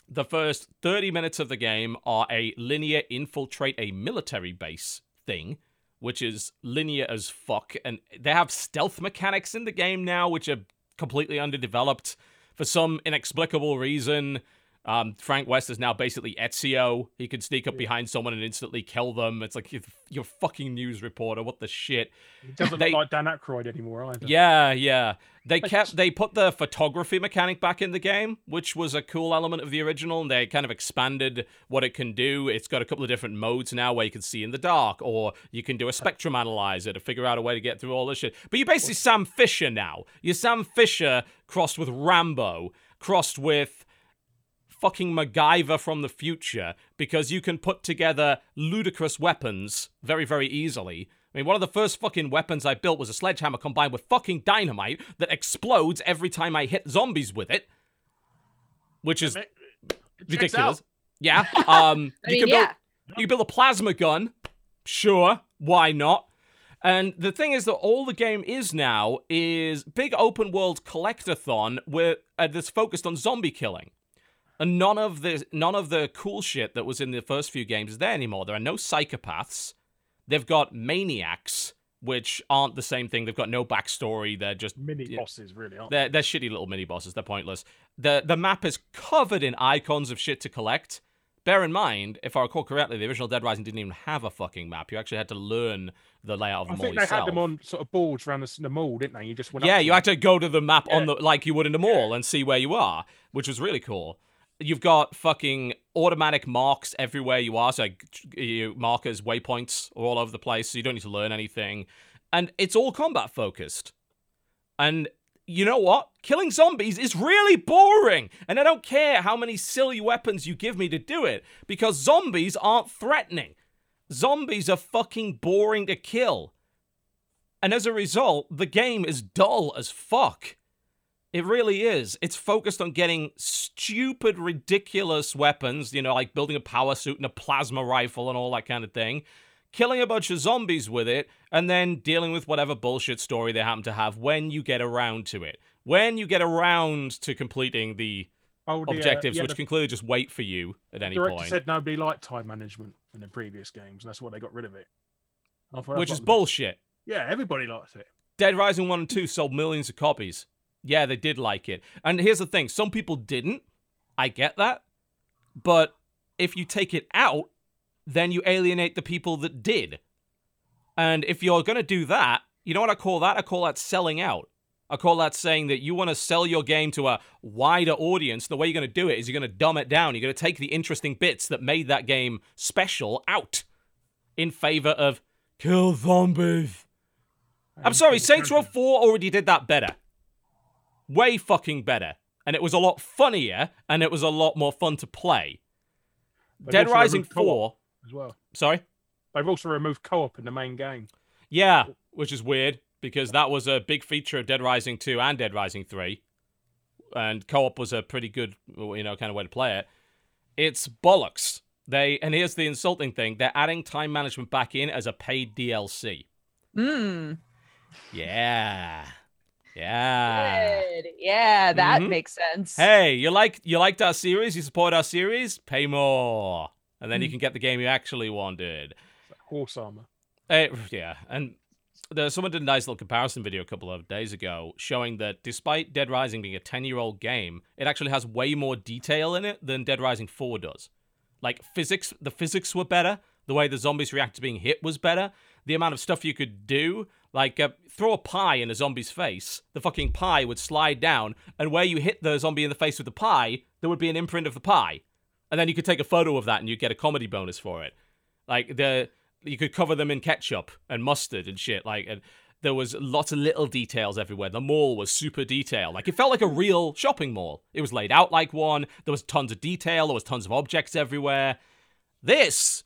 The first 30 minutes of the game are a linear infiltrate a military base thing, which is linear as fuck. And they have stealth mechanics in the game now, which are completely underdeveloped. For some inexplicable reason, um, Frank West is now basically Ezio. He can sneak up behind someone and instantly kill them. It's like you're, you're fucking news reporter. What the shit? He doesn't They- look like Dan Aykroyd anymore either. Yeah, yeah. They kept they put the photography mechanic back in the game, which was a cool element of the original, and they kind of expanded what it can do. It's got a couple of different modes now where you can see in the dark, or you can do a spectrum analyzer to figure out a way to get through all this shit. But you're basically Sam Fisher now. You're Sam Fisher crossed with Rambo, crossed with fucking MacGyver from the future because you can put together ludicrous weapons very, very easily. I mean, one of the first fucking weapons I built was a sledgehammer combined with fucking dynamite that explodes every time I hit zombies with it, which is ridiculous. Yeah. Um, you mean, can build yeah. you can build a plasma gun. Sure, why not? And the thing is that all the game is now is big open world collectathon where uh, that's focused on zombie killing. And none of the none of the cool shit that was in the first few games is there anymore. There are no psychopaths. They've got maniacs, which aren't the same thing. They've got no backstory. They're just mini bosses, really, aren't they're, they're shitty little mini bosses. They're pointless. The the map is covered in icons of shit to collect. Bear in mind, if I recall correctly, the original Dead Rising didn't even have a fucking map. You actually had to learn the layout of I the mall think they yourself. had them on sort of boards around the, the mall, didn't they? You just went. yeah, you had to go to the map on the like you would in the mall and see where you are, which was really cool. You've got fucking automatic marks everywhere you are, so like, you markers, waypoints are all over the place, so you don't need to learn anything, and it's all combat focused. And you know what? Killing zombies is really boring, and I don't care how many silly weapons you give me to do it because zombies aren't threatening. Zombies are fucking boring to kill. And as a result, the game is dull as fuck. It really is. It's focused on getting stupid, ridiculous weapons, you know, like building a power suit and a plasma rifle and all that kind of thing. killing a bunch of zombies with it, and then dealing with whatever bullshit story they happen to have when you get around to it. When you get around to completing the Oh, the, uh, objectives, yeah, which the can clearly just wait for you at any director point. said nobody liked time management in the previous games. and That's why they got rid of it. I thought that's which is bullshit. Yeah, everybody likes it. Dead Rising 1 and 2 sold millions of copies. Yeah, they did like it. And here's the thing some people didn't. I get that. But if you take it out, then you alienate the people that did. And if you're going to do that, you know what I call that? I call that selling out. I call that saying that you want to sell your game to a wider audience. The way you're going to do it is you're going to dumb it down. You're going to take the interesting bits that made that game special out in favor of kill zombies. I'm sorry, Saints Row 4 already did that better. Way fucking better. And it was a lot funnier and it was a lot more fun to play. They've Dead Rising 4. as well. Sorry? They've also removed co-op in the main game. Yeah, which is weird because that was a big feature of Dead Rising 2 and Dead Rising 3. And co-op was a pretty good, you know, kind of way to play it. It's bollocks. They and here's the insulting thing, they're adding time management back in as a paid DLC. Mm. Yeah. Yeah. Good. Yeah, that Mhm. makes sense. Hey, you like you liked our series, you support our series, pay more. And then you Hmm. can get the game you actually wanted. Horse armor. Eh, yeah, and there's someone did a nice little comparison video a couple of days ago showing that despite Dead Rising being a 10 year old game, it actually has way more detail in it than Dead Rising 4 does. Like physics, the physics were better. The way the zombies react to being hit was better. The amount of stuff you could do, like uh, throw a pie in a zombie's face, the fucking pie would slide down, and where you hit the zombie in the face with the pie, there would be an imprint of the pie, and then you could take a photo of that and you'd get a comedy bonus for it. Like the you could cover them in ketchup and mustard and shit. Like, and there was lots of little details everywhere. The mall was super detailed. Like, it felt like a real shopping mall. It was laid out like one. There was tons of detail. There was tons of objects everywhere. This,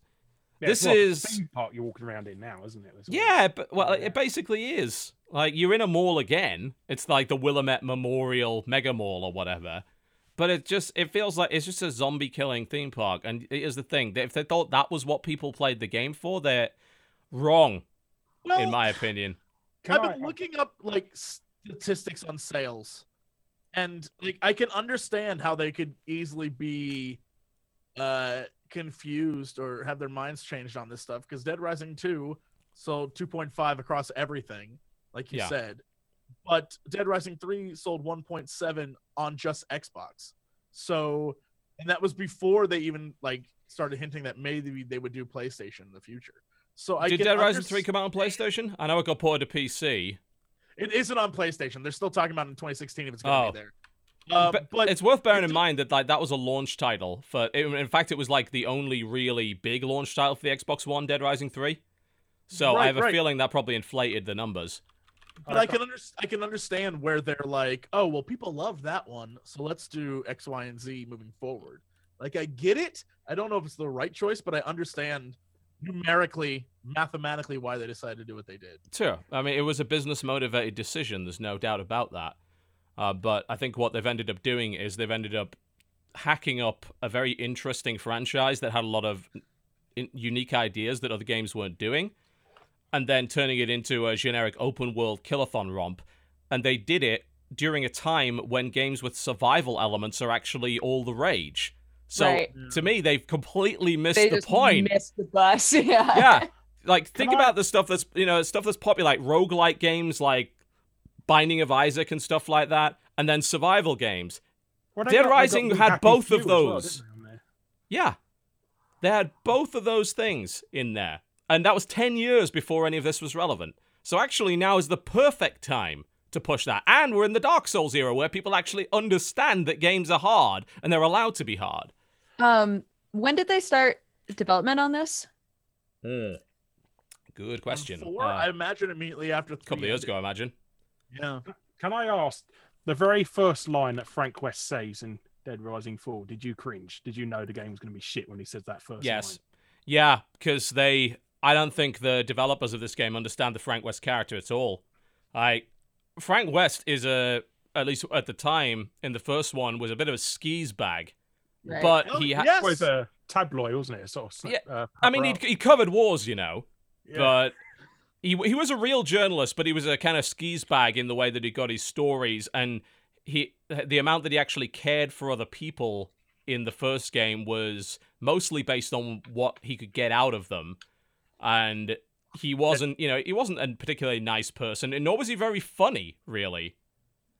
Yeah, This it's like is- theme park you're walking around in now, isn't it? That's what yeah, but well, Yeah. it basically is. Like, you're in a mall again. It's like the Willamette Memorial Mega Mall or whatever. But it just it feels like it's just a zombie killing theme park. And it is the thing that if they thought that was what people played the game for, they're wrong, Well, in my opinion. I've I- been looking up like statistics on sales, and like I can understand how they could easily be uh confused or have their minds changed on this stuff because Dead Rising 2 sold 2.5 across everything, like you Yeah. said. But Dead Rising 3 sold 1.7 on just Xbox. So and that was before they even like started hinting that maybe they would do PlayStation in the future. So I Did Dead Rising underst- 3 come out on PlayStation? I know it got ported to PC. It isn't on PlayStation. They're still talking about in 2016 if it's going to Oh. be there. Uh, but, but it's worth bearing in mind that like that was a launch title for. in fact, it was like the only really big launch title for the Xbox One, Dead Rising 3. So I have a right. feeling that probably inflated the numbers. but I can under- I can understand where they're like, oh well, people love that one, so let's do X, Y, and Z moving forward. Like I get it. I don't know if it's the right choice, but I understand numerically, mathematically why they decided to do what they did. Sure. I mean, it was a business motivated decision. There's no doubt about that. Uh, but I think what they've ended up doing is they've ended up hacking up a very interesting franchise that had a lot of in- unique ideas that other games weren't doing, and then turning it into a generic open world killathon romp. And they did it during a time when games with survival elements are actually all the rage. So Right. to me, they've completely missed they the point missed the bus. Yeah. yeah. Like think about the stuff that's you know, stuff that's popular like roguelike games like Binding of Isaac and stuff like that, and then survival games. Well, Dead got- Rising had both of as well, those. they. Yeah. They had both of those things in there. And that was 10 years before any of this was relevant. So actually now is the perfect time to push that. And we're in the Dark Souls era where people actually understand that games are hard and they're allowed to be hard. Um, when did they start development on this? Good question. Four, Uh, I imagine immediately after a couple of years ago, I imagine. Yeah. Can I ask the very first line that Frank West says in Dead Rising 4? Did you cringe? Did you know the game was going to be shit when he says that first Yes. line? Yeah, because they. I don't think the developers of this game understand the Frank West character at all. Like, Frank West is a. At least at the time, in the first one, was a bit of a skis bag. Right. But Oh, he had. yes. Was a tabloid, wasn't it? Sort of, Yeah, uh, I mean, he he covered wars, you know. Yeah. but he he was a real journalist, but he was a kind of skis bag in the way that he got his stories, and he the amount that he actually cared for other people in the first game was mostly based on what he could get out of them, and he wasn't you know he wasn't a particularly nice person, and nor was he very funny really.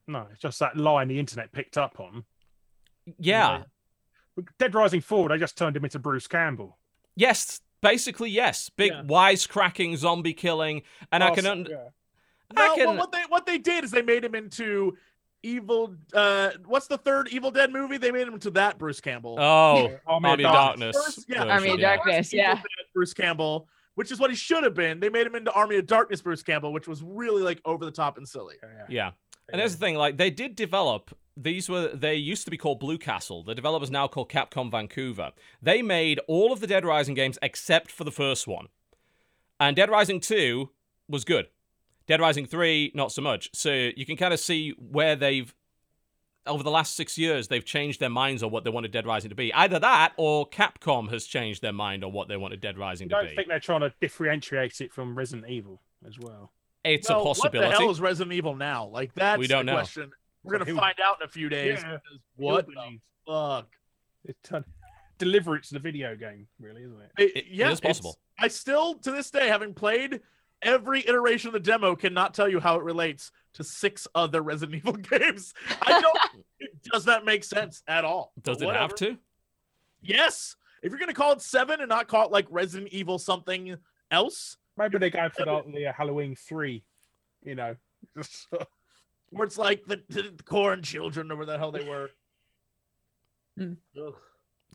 No, it's just that line the internet picked up on. Yeah. Dead Rising 4, they just turned him into Bruce Campbell. Yes, basically yes. Big Yeah. wisecracking zombie killing, and I can. Un- yeah. I No, can- well, what they what they did is they made him into evil. Uh, what's the third Evil Dead movie? They made him into that Bruce Campbell. oh, Yeah, Army Army of of Darkness. Darkness. First, yeah, Army of. Darkness, Evil yeah. Dead Bruce Campbell, which is what he should have been. They made him into Army of Darkness Bruce Campbell, which was really like over the top and silly. Yeah, yeah. And here's the thing, like they did develop these were they used to be called Blue Castle. The developers now called Capcom Vancouver. They made all of the Dead Rising games except for the first one. And Dead Rising 2 was good. Dead Rising 3 not so much. So you can kind of see where they've over the last 6 years they've changed their minds on what they wanted Dead Rising to be. Either that or Capcom has changed their mind on what they wanted Dead Rising I to be. I don't think they're trying to differentiate it from Resident Evil as well. It's No, a possibility. What the hell is Resident Evil now? Like that's We don't the know. question. We're gonna find out in a few days. Yeah. What the fuck? It turned- deliver it to the video game, really, isn't it? It- It- it yeah, it's- possible. I still, to this day, having played every iteration of the demo, cannot tell you how it relates to six other Resident Evil games. I don't. does that make sense at all. Does it have to? Yes. If you're gonna call it seven and not call it like Resident Evil something else, Maybe they go for the, the uh, Halloween 3, you know. where it's like the, the, the corn children or where the hell they were. Hmm.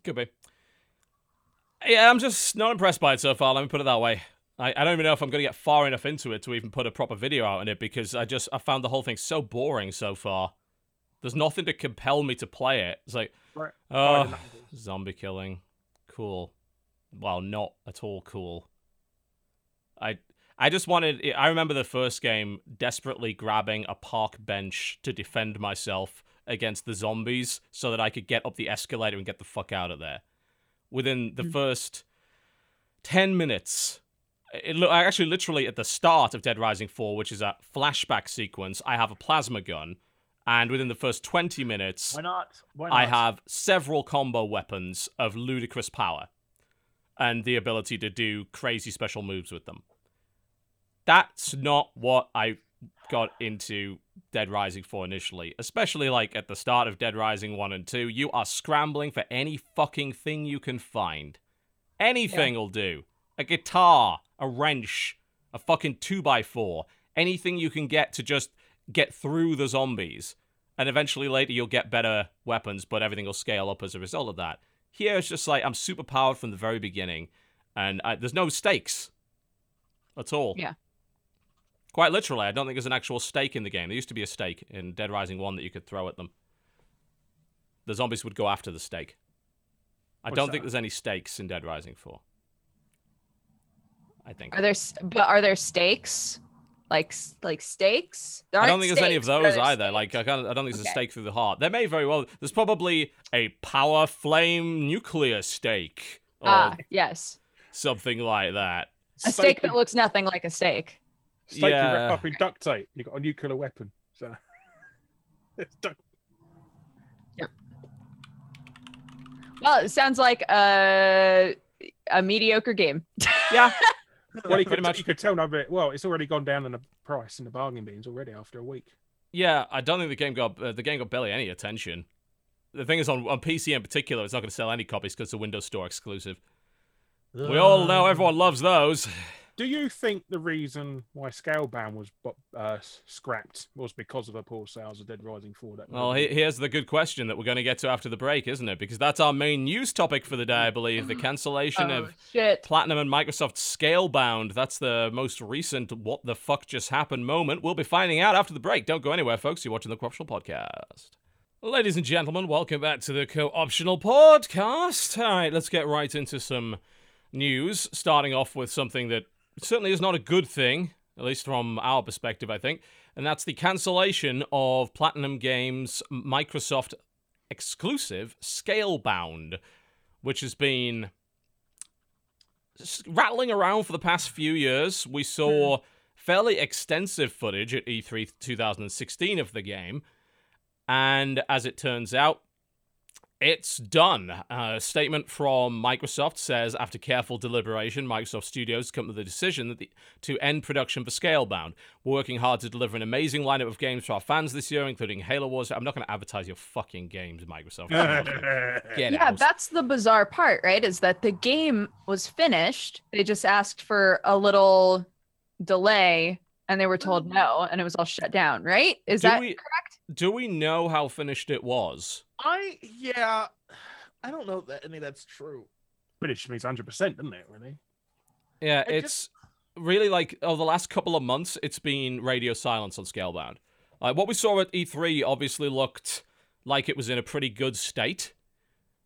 Could be. Yeah, I'm just not impressed by it so far. Let me put it that way. I, I don't even know if I'm going to get far enough into it to even put a proper video out on it because I just I found the whole thing so boring so far. There's nothing to compel me to play it. It's like, Right. oh, zombie killing, cool. Well, not at all cool. I I just wanted. I remember the first game desperately grabbing a park bench to defend myself against the zombies so that I could get up the escalator and get the fuck out of there. Within the hmm. first 10 minutes, it lo- actually literally at the start of Dead Rising 4, which is a flashback sequence, I have a plasma gun. And within the first 20 minutes, Why not? Why not? I have several combo weapons of ludicrous power and the ability to do crazy special moves with them. That's not what I got into Dead Rising for initially, especially like at the start of Dead Rising 1 and 2. You are scrambling for any fucking thing you can find. Anything will do. A guitar, a wrench, a fucking 2x4, anything you can get to just get through the zombies and eventually later you'll get better weapons, but everything will scale up as a result of that. Here it's just like I'm super powered from the very beginning, and I, there's no stakes at all. Yeah. Quite literally, I don't think there's an actual stake in the game. There used to be a stake in Dead Rising 1 that you could throw at them. The zombies would go after the stake. I What's don't that? think there's any stakes in Dead Rising 4. I think. Are there but are there stakes? Like like stakes? There I don't aren't think there's any of stakes, but are those there either. Like I, stakes? can't, I don't think there's a stake through the heart. There may very well. There's probably a power flame nuclear stake ah yes, something like that. a stake that looks nothing like a stake. Steak you Yeah. wrap up in duct tape. You got a nuclear weapon. So it's duct- Well, it sounds like a a mediocre game. Yeah, well, you could, much. you could tell no bit. Well, it's already gone down in the price in the bargain bins already after a week. yeah. I don't think the game got uh, the game got barely any attention. The thing is, on on PC in particular, it's not going to sell any copies because it's a Windows Store exclusive. We all know everyone loves those. Do you think the reason why Scalebound was uh, scrapped was because of the poor sales of Dead Rising 4? That Well, he- here's the good question that we're going to get to after the break, isn't it? Because that's our main news topic for the day, I believe. The cancellation Oh of shit! Platinum and Microsoft Scalebound. That's the most recent what the fuck just happened moment. We'll be finding out after the break. Don't go anywhere, folks. You're watching the Corruptional Podcast. Ladies and gentlemen, welcome back to the Co-Optional Podcast. All right, let's get right into some news, starting off with something that certainly is not a good thing, at least from our perspective, I think, and that's the cancellation of Platinum Games' Microsoft exclusive Scalebound, which has been rattling around for the past few years. We saw Hmm. fairly extensive footage at E E3 2016 of the game, and as it turns out, it's done. Uh, a statement from Microsoft says after careful deliberation, Microsoft Studios come to the decision that the, to end production for Scalebound. We're working hard to deliver an amazing lineup of games for our fans this year, including Halo Wars. I'm not going to advertise your fucking games, Microsoft. Get yeah, out. that's the bizarre part, right? Is that the game was finished. They just asked for a little delay and they were told no and it was all shut down, right? Is Do that we- correct? Do we know how finished it was? I yeah, I don't know that any of that's true. British means 100%, doesn't it, really? Yeah, I it's really like over the last couple of months, it's been radio silence on Scalebound. Like what we saw at E3 obviously looked like it was in a pretty good state,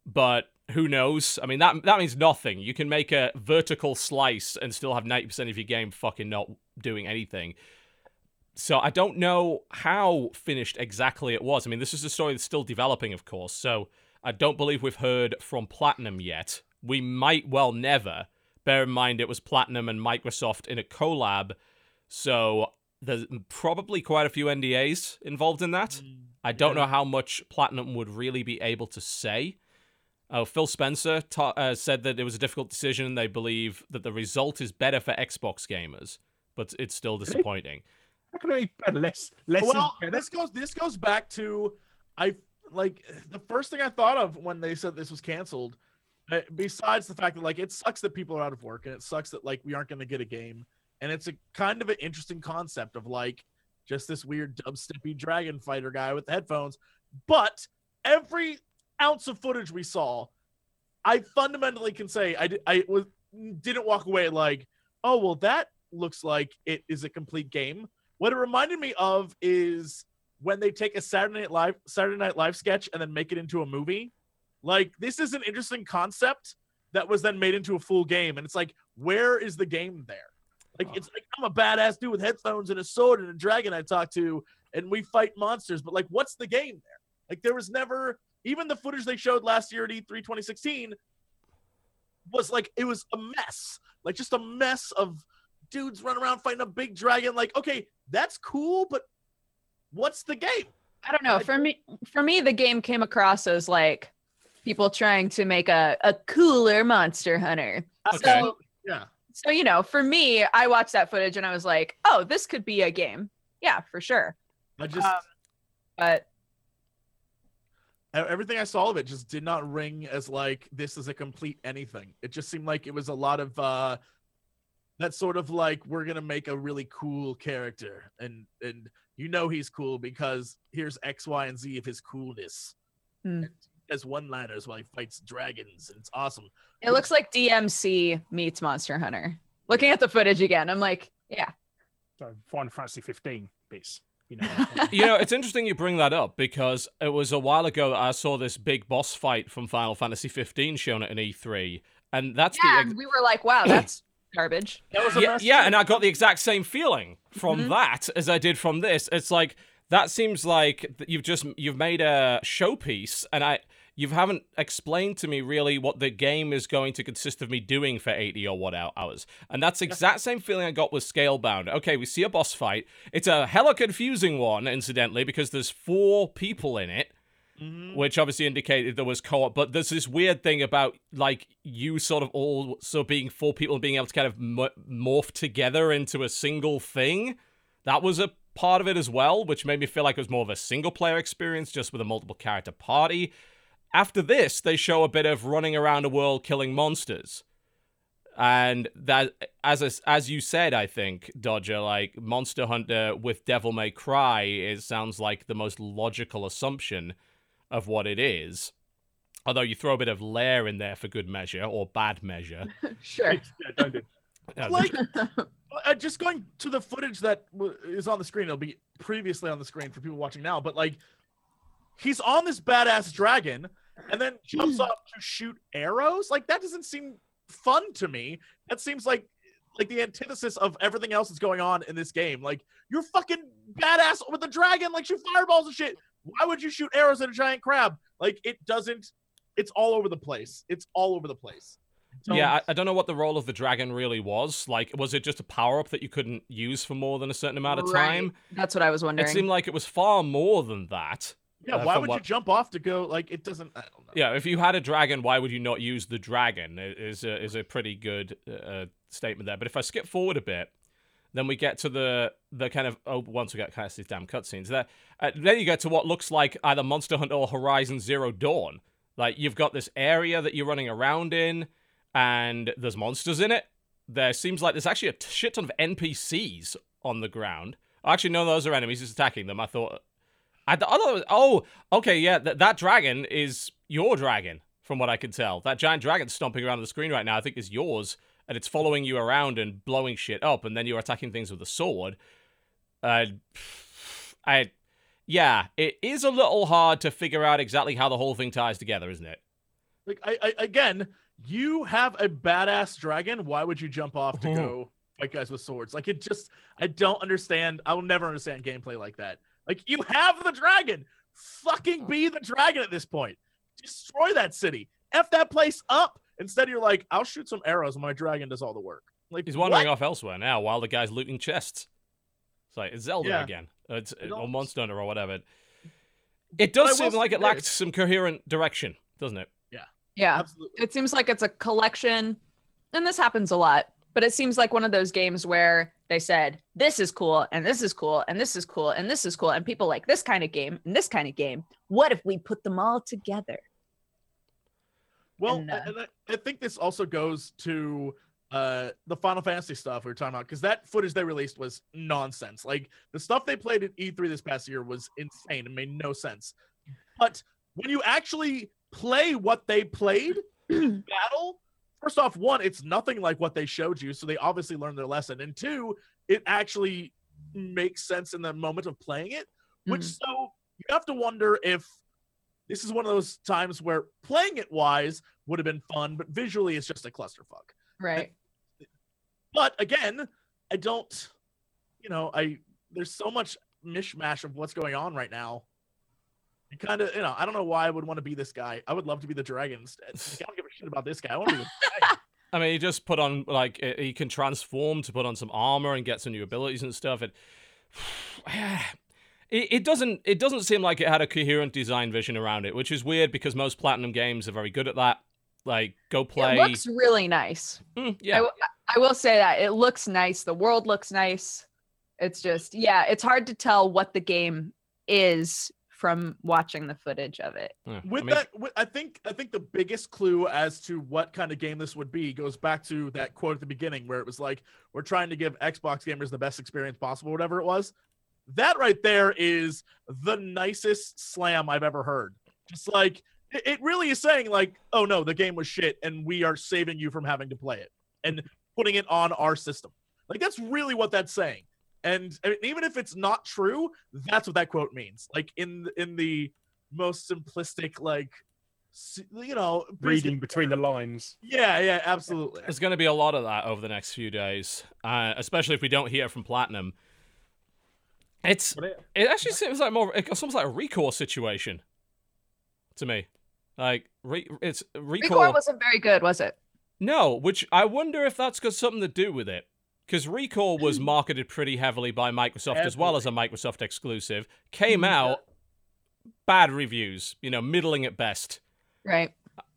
but who knows? I mean, that that means nothing. You can make a vertical slice and still have 90% of your game fucking not doing anything. So I don't know how finished exactly it was. I mean, this is a story that's still developing, of course. So I don't believe we've heard from Platinum yet. We might well never. Bear in mind it was Platinum and Microsoft in a collab, so there's probably quite a few NDAs involved in that. I don't know how much Platinum would really be able to say. Oh, Phil Spencer ta- uh, said that it was a difficult decision. They believe that the result is better for Xbox gamers, but it's still disappointing. How can it be less? less well, this goes this goes back to I like the first thing I thought of when they said this was canceled. uh, Besides the fact that like it sucks that people are out of work and it sucks that like we aren't going to get a game, and it's a kind of an interesting concept of like just this weird dubsteppy dragon fighter guy with headphones. But every ounce of footage we saw, I fundamentally can say I I was didn't walk away like, oh well, that looks like it is a complete game. What it reminded me of is when they take a Saturday Night Live Saturday Night Live sketch and then make it into a movie. Like this is an interesting concept that was then made into a full game, and it's like, where is the game there? Like it's like I'm a badass dude with headphones and a sword and a dragon I talk to, and we fight monsters. But like, what's the game there? Like there was never even the footage they showed last year at E E3 2016 was like it was a mess, like just a mess of dudes running around fighting a big dragon. Like, okay, that's cool, but what's the game? I don't know. I- For me, for me, the game came across as like people trying to make a, a cooler Monster Hunter. Okay. So, Yeah. so you know, for me, I watched that footage and I was like, oh, this could be a game. Yeah, for sure. I just Um, But everything I saw of it just did not ring as like this is a complete anything. It just seemed like it was a lot of uh that sort of like we're gonna make a really cool character and and you know he's cool because here's X, Y, and Z of his coolness. Hmm. As one liners while he fights dragons, and it's awesome. it looks like DMC meets Monster Hunter. Looking at the footage again, I'm like, yeah. So Final Fantasy 15 bits. You know. you know, it's interesting you bring that up because it was a while ago that I saw this big boss fight from Final Fantasy 15 shown at an E3, and that's Yeah, the and we were like, wow, that's garbage. That was a yeah, yeah, and I got the exact same feeling from Mhm. that as I did from this. It's like that seems like you've just you've made a showpiece, and I you haven't explained to me really what the game is going to consist of me doing for 80 or what hou- hours. And that's the exact same feeling I got with Scalebound. Okay, we see a boss fight. It's a hella confusing one, incidentally, because there's four people in it Mhm. which obviously indicated there was co-op but there's this weird thing about like you sort of all so being four people and being able to kind of morph together into a single thing that was a part of it as well which made me feel like it was more of a single player experience just with a multiple character party. After this they show a bit of running around a world killing monsters. And that as a, as you said i think dodger like monster hunter with devil may cry it sounds like the most logical assumption of what it is. Although you throw a bit of lair in there for good measure or bad measure. Sure. yeah, don't do. Like uh, just going to the footage that w- is on the screen it'll be previously on the screen for people watching now but like he's on this badass dragon and then jumps up to shoot arrows like that doesn't seem fun to me that seems like like the antithesis of everything else that's going on in this game like you're fucking badass with the dragon like shoot fireballs and shit why would you shoot arrows at a giant crab like it doesn't it's all over the place it's all over the place Yeah, I, I don't know what the role of the dragon really was. Like, was it just a power up that you couldn't use for more than a certain amount of Right. time? That's what I was wondering. It seemed like it was far more than that. Yeah, Uh, why would what- you jump off to go like it doesn't I don't know. Yeah, if you had a dragon, why would you not use the dragon? i- Is a, is a pretty good uh, statement there. But if I skip forward a bit, then we get to the the kind of oh once we get past these damn cutscenes, there uh, then you get to what looks like either Monster Hunter or Horizon Zero Dawn. Like you've got this area that you're running around in, and there's monsters in it. There seems like there's actually a shit ton of NPCs on the ground. Actually, no, those are enemies. Just attacking them. I thought. I, th- I thought was. Oh, okay, yeah. Th- that dragon is your dragon, from what I can tell. That giant dragon stomping around the screen right now, I think, is yours, and it's following you around and blowing shit up, and then you're attacking things with a sword. Uh, I, yeah, it is a little hard to figure out exactly how the whole thing ties together, isn't it? Like I, I again, you have a badass dragon. Why would you jump off to go fight guys with swords? Like it just I don't understand. I will never understand gameplay like that. Like you have the dragon. Fucking be the dragon at this point. Destroy that city. F that place up. Instead, you're like, I'll shoot some arrows and my dragon does all the work. Like He's wandering what? off elsewhere now while the guy's looting chests. It's like it's Zelda Yeah. again. It's, It or almost- Monster Hunter or whatever. It does seem like it lacked this. some coherent direction, doesn't it? Yeah. yeah. Absolutely. It seems like it's a collection, and this happens a lot, but it seems like one of those games where they said, this is cool, and this is cool, and this is cool, and this is cool, and people like this kind of game and this kind of game. What if we put them all together? Well, And, I- uh, and I, I think this also goes to uh the Final Fantasy stuff we were talking about because that footage they released was nonsense. Like the stuff they played at E3 this past year was insane and made no sense. But when you actually play what they played, battle, first off, one, it's nothing like what they showed you, so they obviously learned their lesson, and two, it actually makes sense in the moment of playing it. Which Mhm. so you have to wonder if this is one of those times where playing it wise would have been fun, but visually it's just a clusterfuck. Right. But again, I don't, you know, I there's so much mishmash of what's going on right now. You kind of, you know, I don't know why I would want to be this guy. I would love to be the dragon instead. Like, I don't give a shit about this guy. I want to be the dragon. I mean, he just put on like uh, he can transform to put on some armor and get some new abilities and stuff. It, it it doesn't it doesn't seem like it had a coherent design vision around it, which is weird because most platinum games are very good at that. Like, go play. It looks really nice. Mm, yeah, I, w- I will say that it looks nice. The world looks nice. It's just, yeah, it's hard to tell what the game is from watching the footage of it. yeah. I with mean, that with, i think i think the biggest clue as to what kind of game this would be goes back to that quote at the beginning where it was like we're trying to give xbox gamers the best experience possible whatever it was that right there is the nicest slam i've ever heard. Just like it, it really is saying like oh no the game was shit and we are saving you from having to play it and putting it on our system. Like that's really what that's saying. And I even if it's not true that's what that quote means. Like in in the most simplistic like you know Reading between the lines. yeah yeah absolutely. There's going to be a lot of that over the next few days, uh, especially if we don't hear from Platinum. It's it, it actually seems like more it's almost like a ReCore situation to me. Like re, it's recall. Recore wasn't very good, was it? no, which I wonder if that's got something to do with it. Because ReCore was hmm. marketed pretty heavily by Microsoft as well as a Microsoft exclusive. Came hmm. out bad reviews, you know, middling at best. Right.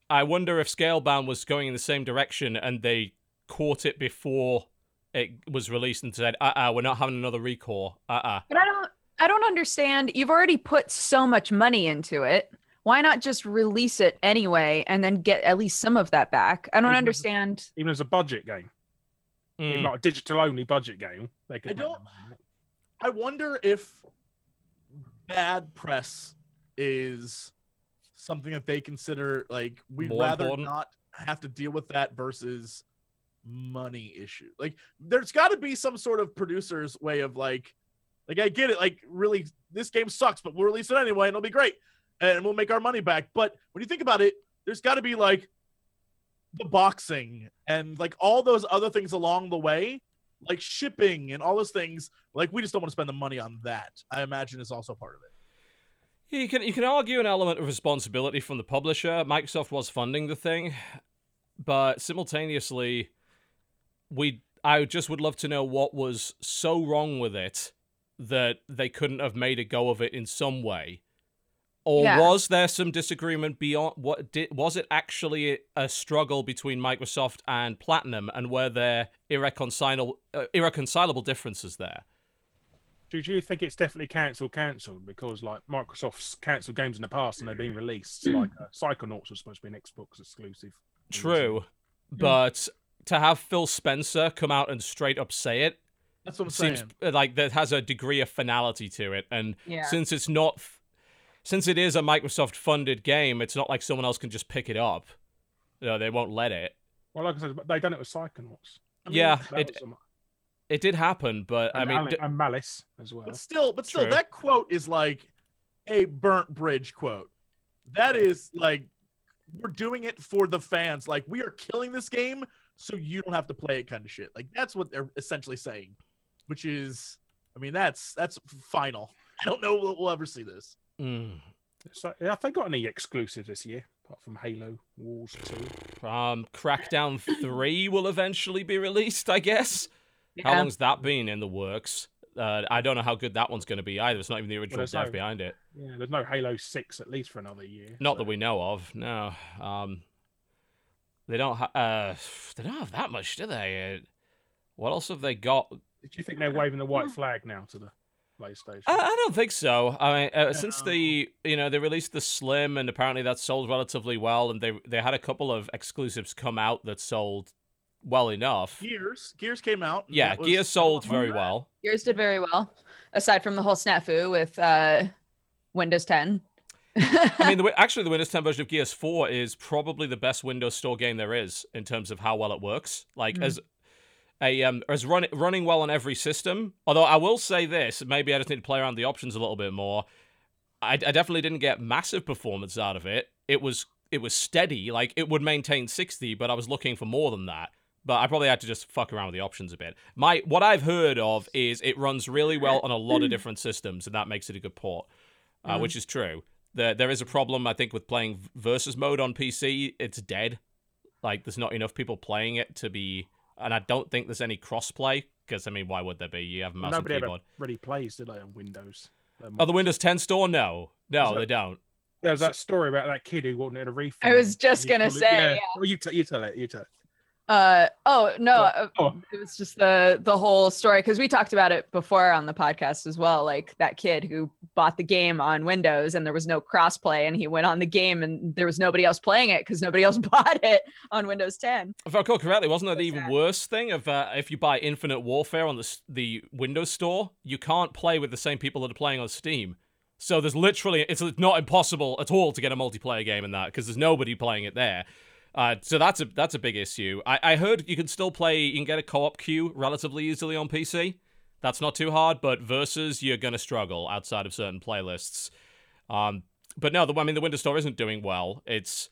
I wonder if Scalebound was going in the same direction and they caught it before it was released and said, "Uh, uh we're not having another ReCore." Uh, uh But I don't I don't understand. You've already put so much money into it. Why not just release it anyway and then get at least some of that back? I don't Mhm. understand. even as a budget game, even Mm. not a digital only budget game, they could. I don't- i wonder if bad press is something that they consider like we'd More rather important? not have to deal with that versus money issue like there's got to be some sort of producer's way of like like i get it like really this game sucks but we'll release it anyway and it'll be great and we'll make our money back but when you think about it there's got to be like the boxing and like all those other things along the way like shipping and all those things like we just don't want to spend the money on that i imagine is also part of it Yeah, You can you can argue an element of responsibility from the publisher. Microsoft was funding the thing. but simultaneously, we I just would love to know what was so wrong with it that they couldn't have made a go of it in some way. Or Yeah. was there some disagreement beyond what did was it actually a struggle between Microsoft and Platinum and were there irreconcilable uh, irreconcilable differences there? Do you think it's definitely cancelled, cancelled? Because like Microsoft's cancelled games in the past and they've been released. like uh, Psychonauts was supposed to be an Xbox exclusive. True, but to have Phil Spencer come out and straight up say it That's what I'm seems saying. uh, like that has a degree of finality to it, and Yeah. since it's not, since it is a Microsoft funded game, it's not like someone else can just pick it up. No, they won't let it. Well, like I said, they done it with Psychonauts. I mean, yeah, it some- it did happen, but I mean, Ale- and Malice as well. But still, but still, True. that quote is like a burnt bridge quote. That is like we're doing it for the fans. Like we are killing this game so you don't have to play it kind of shit. Like that's what they're essentially saying, which is, I mean, that's that's final. I don't know we'll, we'll ever see this. mm, So, have they got any exclusives this year apart from Halo Wars Two? um, Crackdown Three will eventually be released, I guess. How long's that been in the works? Uh, I don't know how good that one's going to be either. It's not even the original there's dev no- behind it. Yeah, there's no Halo Six at least for another year. Not so- that we know of. No. Um, they don't. Ha- uh, they don't have that much, do they? Uh, what else have they got? Do you think they're waving the white flag now to the PlayStation? I, I don't think so. I mean, uh, since the you know they released the Slim, and apparently that sold relatively well, and they they had a couple of exclusives come out that sold well enough. Gears, Gears came out. Yeah, that was- Gears sold Oh, very right. well. Yours did very well, aside from the whole snafu with uh, Windows 10. I mean, the, actually, the Windows 10 version of Gears 4 is probably the best Windows Store game there is in terms of how well it works. Like Mm. as a um as run, running well on every system. Although I will say this, maybe I just need to play around the options a little bit more. I, I definitely didn't get massive performance out of it. It was it was steady, like it would maintain 60, but I was looking for more than that. But I probably had to just fuck around with the options a bit. My what I've heard of is it runs really well on a lot of different systems, and that makes it a good port, uh, Mm. which is true. There there is a problem I think with playing versus mode on PC. It's dead. Like there's not enough people playing it to be, and I don't think there's any crossplay because I mean, why would there be? You have a mouse Nobody and ever keyboard. really plays, do they, on Windows? Um, Oh, the Windows 10 store? No, no, So- they don't. There's that story about that kid who wanted a refund. I was just gonna called it- say, yeah. Well, you, t- you tell it. You tell it. Uh oh no, uh, Oh. it was just the the whole story because we talked about it before on the podcast as well. Like that kid who bought the game on Windows and there was no crossplay, and he went on the game and there was nobody else playing it because nobody else bought it on Windows 10. If I recall correctly, wasn't that the even worse thing of uh, if you buy Infinite Warfare on the the Windows Store, you can't play with the same people that are playing on Steam. So there's literally it's not impossible at all to get a multiplayer game in that because there's nobody playing it there. Uh, so that's a that's a big issue. I, I heard you can still play. You can get a co-op queue relatively easily on PC. That's not too hard, but versus you're gonna struggle outside of certain playlists. Um, but no, the, I mean the Windows Store isn't doing well. It's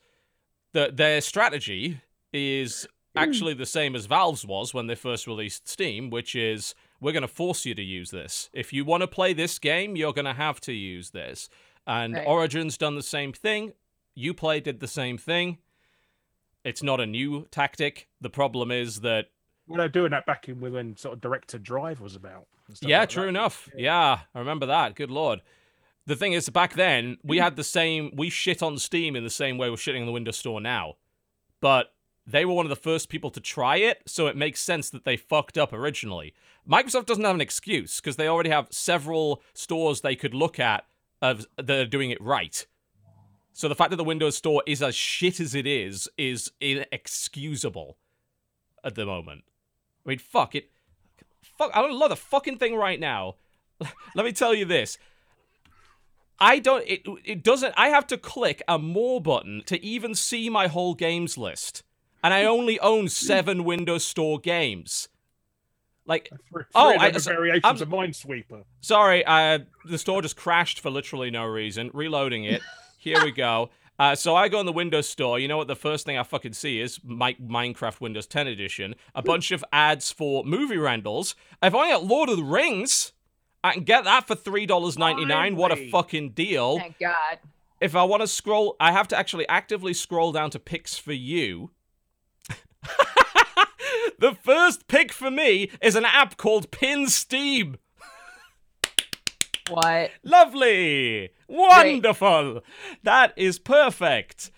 the their strategy is actually the same as Valve's was when they first released Steam, which is we're going to force you to use this. If you want to play this game, you're going to have to use this. And Right. Origin's done the same thing. Uplay did the same thing. It's not a new tactic. The problem is that Well, they're doing that back in when sort of Direct2Drive was about. yeah, like true that. enough. Yeah, I remember that. Good lord. The thing is, back then we had the same. We shit on Steam in the same way we're shitting on the Windows Store now, but they were one of the first people to try it, so it makes sense that they fucked up originally. Microsoft doesn't have an excuse because they already have several stores they could look at of that are doing it right. So the fact that the Windows Store is as shit as it is is inexcusable at the moment. I mean, fuck it. Fuck, I don't love the fucking thing right now. Let me tell you this. I don't. It it doesn't. I have to click a more button to even see my whole games list, and I only own seven Windows Store games. Like, Oh, I, so, variations I'm, of Minesweeper. sorry, uh, the store just crashed for literally no reason. Reloading it. Here we go. Uh, so I go in the Windows Store. You know what? The first thing I fucking see is Mi- Minecraft Windows 10 Edition. A bunch of ads for movie rentals. If I get Lord of the Rings, I can get that for three dollars ninety nine. What a fucking deal! Thank God. if I want to scroll, I have to actually actively scroll down to picks for you. the first pick for me is an app called Pin Steam. What? Lovely. Wonderful. That is perfect.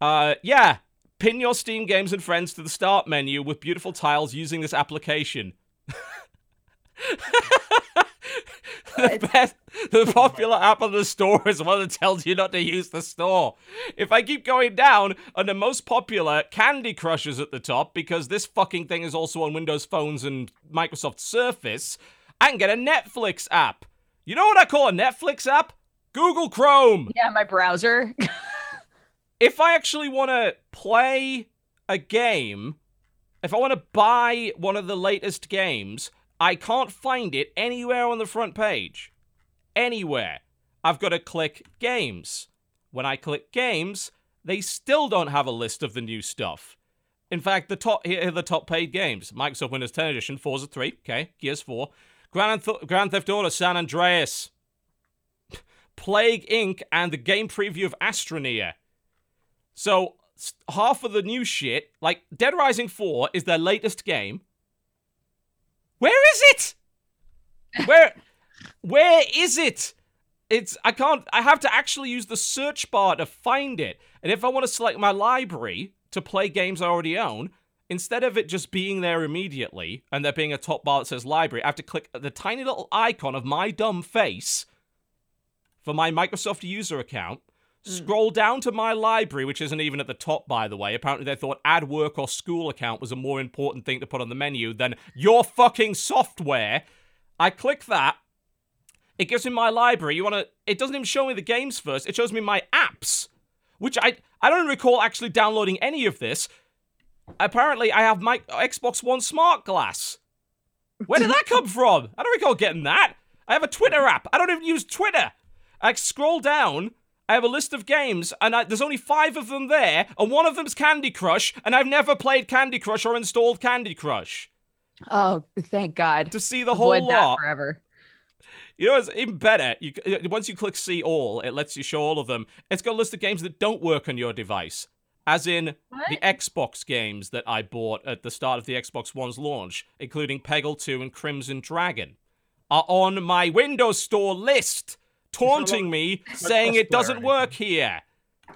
Uh yeah, pin your Steam games and friends to the start menu with beautiful tiles using this application. the best, the popular app on the store is one that tells you not to use the store. If I keep going down, under most popular, Candy Crush is at the top because this fucking thing is also on Windows phones and Microsoft Surface. I can get a Netflix app. You know what I call a Netflix app? Google Chrome. Yeah, my browser. If I actually want to play a game, if I want to buy one of the latest games, I can't find it anywhere on the front page. Anywhere. I've got to click games. When I click games, they still don't have a list of the new stuff. In fact, the top here are the top paid games: Microsoft Windows 10 Edition, Forza 3, okay, Gears 4, Grand, Th- Grand Theft Auto San Andreas, Plague Inc., and the game preview of Astroneer. So half of the new shit, like Dead Rising 4, is their latest game. Where is it? Where where is it? It's I can't I have to actually use the search bar to find it. And if I want to select my library to play games I already own, instead of it just being there immediately and there being a top bar that says library, I have to click the tiny little icon of my dumb face for my Microsoft user account. Hmm. Scroll down to my library, which isn't even at the top, by the way. Apparently, they thought add work or school account was a more important thing to put on the menu than your fucking software. I click that. It gives me my library. You want to? It doesn't even show me the games first. It shows me my apps, which I I don't recall actually downloading any of this. Apparently, I have my Xbox One Smart Glass. Where did that come from? I don't recall getting that. I have a Twitter app. I don't even use Twitter. I scroll down. I have a list of games, and I, there's only five of them there, and one of them's Candy Crush, and I've never played Candy Crush or installed Candy Crush. oh, thank God. To see the whole Avoid that lot, forever. you know, it's even better. You uh, once you click see all, it lets you show all of them. It's got a list of games that don't work on your device, as in What? the Xbox games that I bought at the start of the Xbox One's launch, including Peggle 2 and Crimson Dragon, are on my Windows Store list, taunting me, saying it doesn't work here.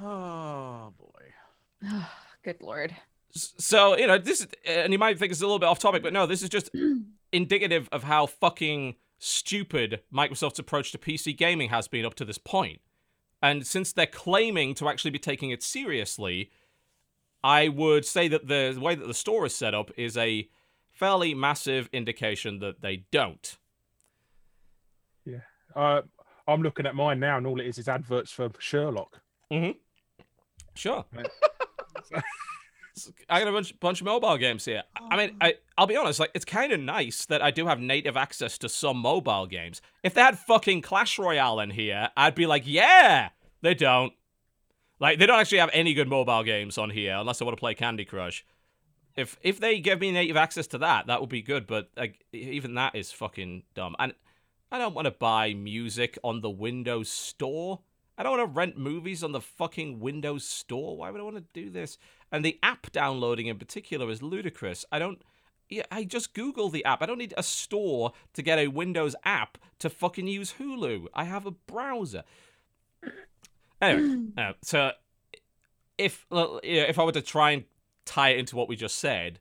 Oh boy. Good Lord. So, you know, this is, and you might think it's a little bit off topic, but no, this is just indicative of how fucking stupid Microsoft's approach to PC gaming has been up to this point. And since they're claiming to actually be taking it seriously, I would say that the way that the store is set up is a fairly massive indication that they don't. Yeah. Uh, I'm looking at mine now, and all it is is adverts for Sherlock. Mm-hmm. Sure. I got a bunch, bunch of mobile games here. I mean, I, I'll be honest, like, it's kind of nice that I do have native access to some mobile games. If they had fucking Clash Royale in here, I'd be like, yeah! They don't. Like, they don't actually have any good mobile games on here, unless I want to play Candy Crush. If if they give me native access to that, that would be good, but like, even that is fucking dumb. And I don't want to buy music on the Windows Store. I don't want to rent movies on the fucking Windows Store. Why would I want to do this? And the app downloading in particular is ludicrous. I don't. Yeah, I just Google the app. I don't need a store to get a Windows app to fucking use Hulu. I have a browser. Anyway, uh, so if if I were to try and tie it into what we just said,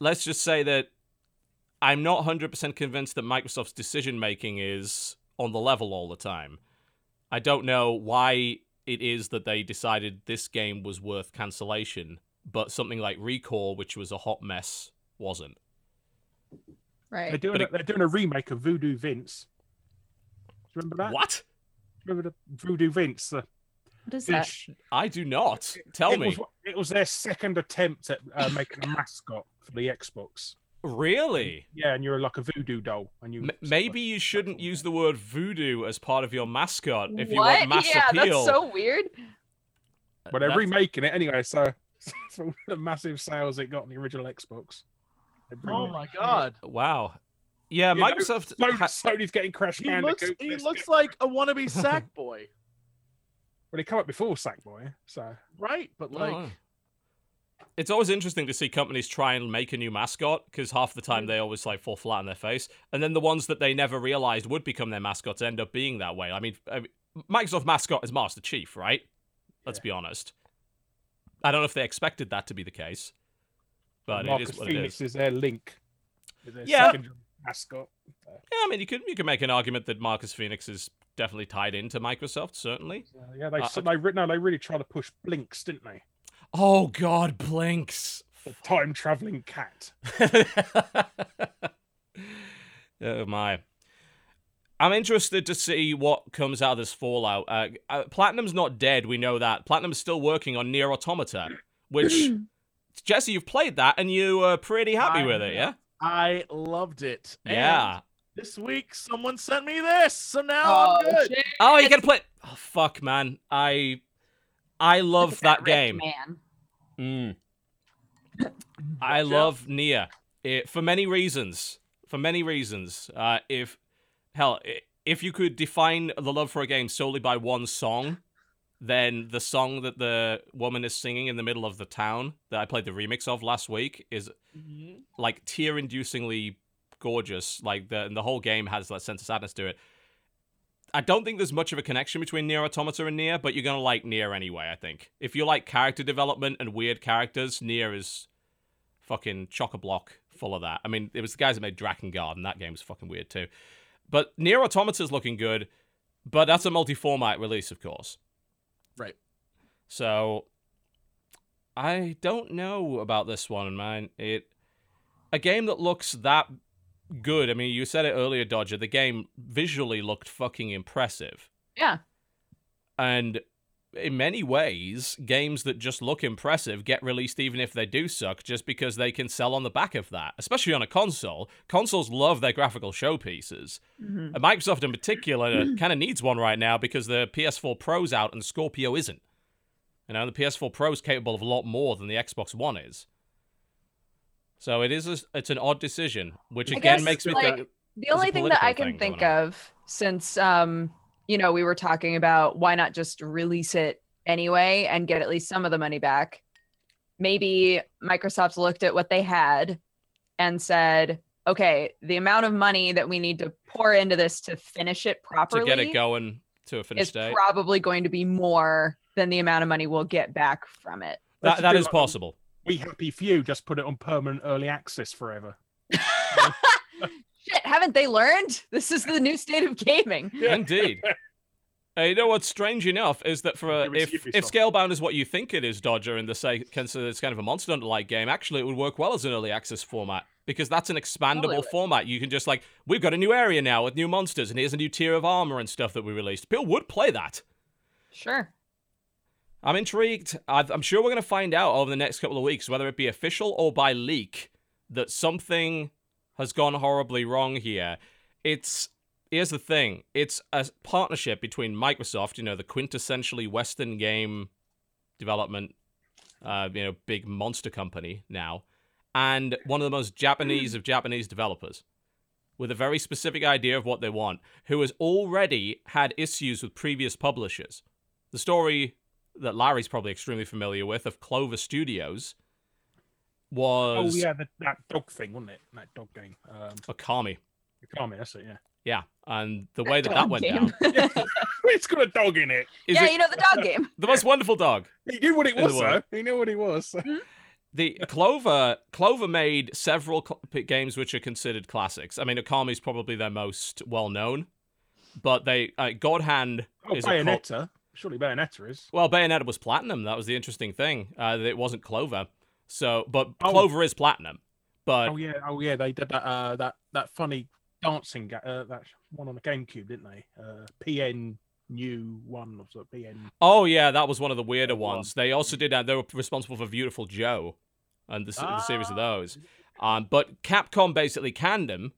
let's just say that I'm not 100% convinced that Microsoft's decision making is on the level all the time. I don't know why it is that they decided this game was worth cancellation, but something like ReCore, which was a hot mess, wasn't. Right. They're doing But a, it- they're doing a remake of Voodoo Vince. Do you remember that? What? Remember the Voodoo Vince? The What is that? fish? I do not. Tell it me. Was, it was their second attempt at uh, making a mascot for the Xbox. Really? Yeah, and you're like a voodoo doll, and you M- maybe you shouldn't use the word voodoo as part of your mascot if you want mass yeah, appeal. that's so weird. But they're That's- remaking it anyway, so for the massive sales it got on the original Xbox. they're Oh it. my god. Wow. Yeah, You know, Microsoft. Ha- Sony's getting Crash He looks he looks get- like a wannabe Sackboy, Well, he come up before Sackboy, so right? But Oh, like wow. It's always interesting to see companies try and make a new mascot because half the time they always like fall flat on their face, and then the ones that they never realized would become their mascots end up being that way. I mean, I mean, Microsoft mascot is Master Chief, right? Let's Yeah. be honest. I don't know if they expected that to be the case, but it Marcus is what Phoenix it is. is their link. Is their Yeah. mascot. Yeah, I mean, you could you could make an argument that Marcus Phoenix is definitely tied into Microsoft, certainly. Uh, yeah, they Uh, so they no, they really tried to push Blinx, didn't they? Oh God, Blinx. The time traveling cat. oh my. I'm interested to see what comes out of this Fallout. Uh, uh, Platinum's not dead, we know that. Platinum's still working on Nier Automata, which Jesse, you've played that and you were pretty happy I with it, yeah? I loved it. And Yeah. This week, someone sent me this, so now Oh, I'm good. shit. Oh, you gotta play. Oh fuck, man! I I love at that game. man. Mm. I love Nier it, for many reasons. For many reasons. Uh, if hell, if you could define the love for a game solely by one song, then the song that the woman is singing in the middle of the town that I played the remix of last week is Mhm. like tear-inducingly gorgeous. Like the and the whole game has that sense of sadness to it. I don't think there's much of a connection between Nier Automata and Nier, but you're gonna like Nier anyway. I think if you like character development and weird characters, Nier is fucking chock a block full of that. I mean, it was the guys that made Drakengard, and that game was fucking weird too. But Nier Automata is looking good, but that's a multi-format release, of course. Right. So I don't know about this one, man. It a game that looks that good. I mean, you said it earlier, Dodger. The game visually looked fucking impressive. Yeah. And in many ways, games that just look impressive get released even if they do suck, just because they can sell on the back of that. Especially on a console. Consoles love their graphical showpieces. Mhm. And Microsoft in particular kind of needs one right now because the PS4 Pro's out and Scorpio isn't. You know, the PS4 Pro is capable of a lot more than the Xbox One is. So it is a, it's an odd decision, which again guess, makes me like, think The only thing that I can think of, since um, you know, we were talking about why not just release it anyway and get at least some of the money back. Maybe Microsoft looked at what they had and said, okay, the amount of money that we need to pour into this to finish it properly to get it going to a is finished state. probably going to be more than the amount of money we'll get back from it. That, Let's that do is like possible. We happy few just put it on permanent early access forever. Shit, haven't they learned? This is the new state of gaming. Yeah. Indeed. Uh, you know what's strange enough is that for a, It was if if Ubisoft. Scalebound is what you think it is, Dodger, and the say consider it's kind of a Monster Hunter like game, actually it would work well as an early access format because that's an expandable format. You can just like we've got a new area now with new monsters, and here's a new tier of armor and stuff that we released. People would play that. Sure. I'm intrigued. I- I'm sure we're going to find out over the next couple of weeks, whether it be official or by leak, that something has gone horribly wrong here. It's here's the thing: it's a partnership between Microsoft, you know, the quintessentially Western game development, uh, you know, big monster company now, and one of the most Japanese of Japanese developers. With a very specific idea of what they want, who has already had issues with previous publishers. The story that Larry's probably extremely familiar with of Clover Studios was. Oh yeah, the, that dog thing, wasn't it? That dog game. Um, Okami. Kami, that's it. Yeah. Yeah, and the way that that Dog went game. down it's got a dog in it. is yeah, it you know the dog game. the most wonderful dog. He knew what it was, world. though. He knew what it was. The Clover Clover made several cl- games which are considered classics. I mean, Okami's probably their most well known, but they uh, God Hand Oh, is a cult- Bayonetta. Surely Bayonetta is. Well, Bayonetta was platinum. That was the interesting thing. Uh, that it wasn't Clover. So, but Oh. Clover is platinum. But Oh yeah, oh yeah, they did that. Uh, that that funny dancing. Ga- uh, that one on the GameCube, didn't they? Uh, PN New One or so. PN. Oh yeah, that was one of the weirder one. ones. They also did that. They were responsible for Viewtiful Joe, and the, s- the series of Ah. those. Um, but Capcom basically canned them,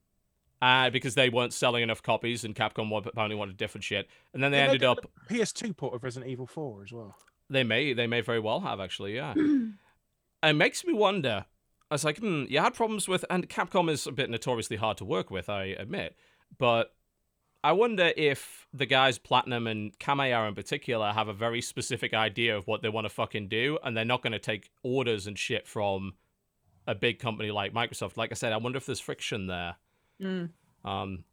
uh, because they weren't selling enough copies, and Capcom wa- apparently wanted different shit. And then they Yeah, ended up. the PS2 port of Resident Evil 4 as well. They may, they may very well have actually. Yeah, it makes me wonder. I was like, hmm, you had problems with, and Capcom is a bit notoriously hard to work with, I admit, but I wonder if the guys Platinum and Kamiya in particular have a very specific idea of what they want to fucking do, and they're not going to take orders and shit from a big company like Microsoft. Like I said, I wonder if there's friction there. Mm. Um,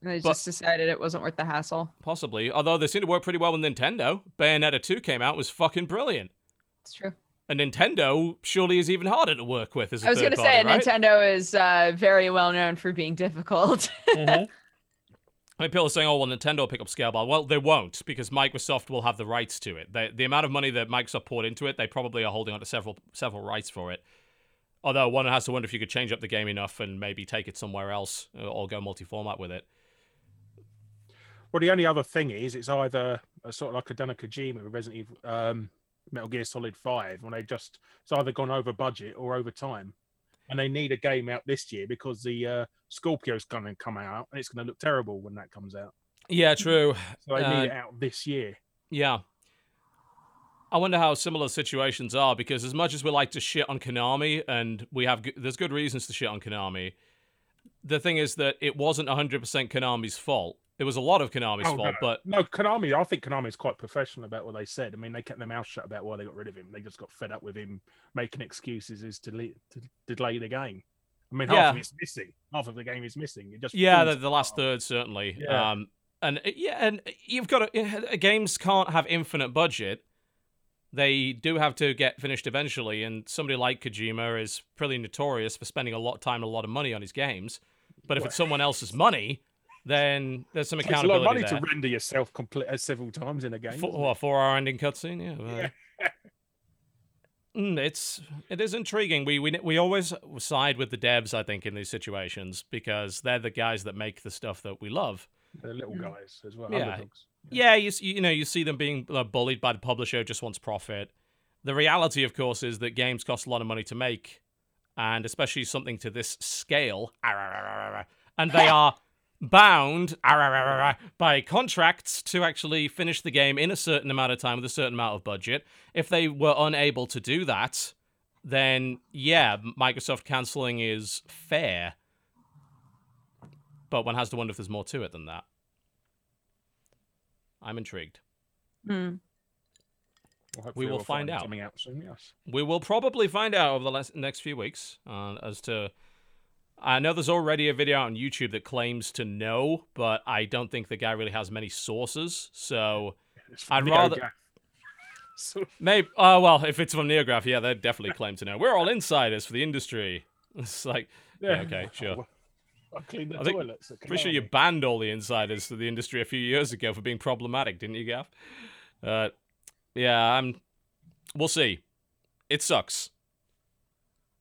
And they But- just decided it wasn't worth the hassle. possibly. Although they seem to work pretty well with Nintendo. Bayonetta 2 came out was fucking brilliant. It's true. And Nintendo surely is even harder to work with as a I was third gonna say right? Nintendo is uh, very well known for being difficult. I mean, people are saying, "Oh, well, Nintendo will pick up Scalebound." Well, they won't because Microsoft will have the rights to it. They, the amount of money that Microsoft poured into it, they probably are holding on to several several rights for it. Although one has to wonder if you could change up the game enough and maybe take it somewhere else uh, or go multi-format with it. Well, the only other thing is, it's either sort of like a done a Kojima with Resident Evil, um, Metal Gear Solid Five, when they just it's either gone over budget or over time, and they need a game out this year because the uh, Scorpio's going to come out and it's going to look terrible when that comes out. Yeah, true. So they Uh, need it out this year. Yeah. I wonder how similar situations are because as much as we like to shit on Konami and we have there's good reasons to shit on Konami, the thing is that it wasn't 100% Konami's fault. It was a lot of Konami's Oh, fault, no. but No, Konami. I think Konami is quite professional about what they said. I mean, they kept their mouth shut about why they got rid of him. They just got fed up with him making excuses as to, le- to delay the game. I mean, half Yeah. of it's missing. Half of the game is missing. It just Yeah, the, the last third certainly. Yeah. Um, and yeah, and you've got to, uh, games can't have infinite budget. They do have to get finished eventually, and somebody like Kojima is pretty notorious for spending a lot of time and a lot of money on his games. But if it's someone else's money, then there's some It takes a lot of money there. to render yourself complete uh, several times in a game. For, what, four-hour ending cutscene, yeah. Yeah. Mm, it's it is intriguing. We we we always side with the devs, I think, in these situations because they're the guys that make the stuff that we love. the little guys as well. Yeah. underdogs. Yeah, you you know you see them being uh, bullied by the publisher who just wants profit. The reality, of course, is that games cost a lot of money to make, and especially something to this scale, and they are bound by contracts to actually finish the game in a certain amount of time with a certain amount of budget. If they were unable to do that, then yeah, Microsoft canceling is fair. But one has to wonder if there's more to it than that. I'm intrigued. Hmm. Well, hopefully will we'll find out. Coming out soon, yes. We will probably find out over the les- next few weeks uh, as to. I know there's already a video on YouTube that claims to know, but I don't think the guy really has many sources. So I'd NeoGaf. rather- So, maybe. Oh well, if it's from NeoGAF, yeah, they definitely claim to know. We're all insiders for the industry. It's like, yeah, okay, sure. I cleaned the I think- toilets. at Pretty sure you banned all the insiders to the industry a few years ago for being problematic, didn't you, Gav? Uh, yeah, I'm. We'll see. It sucks.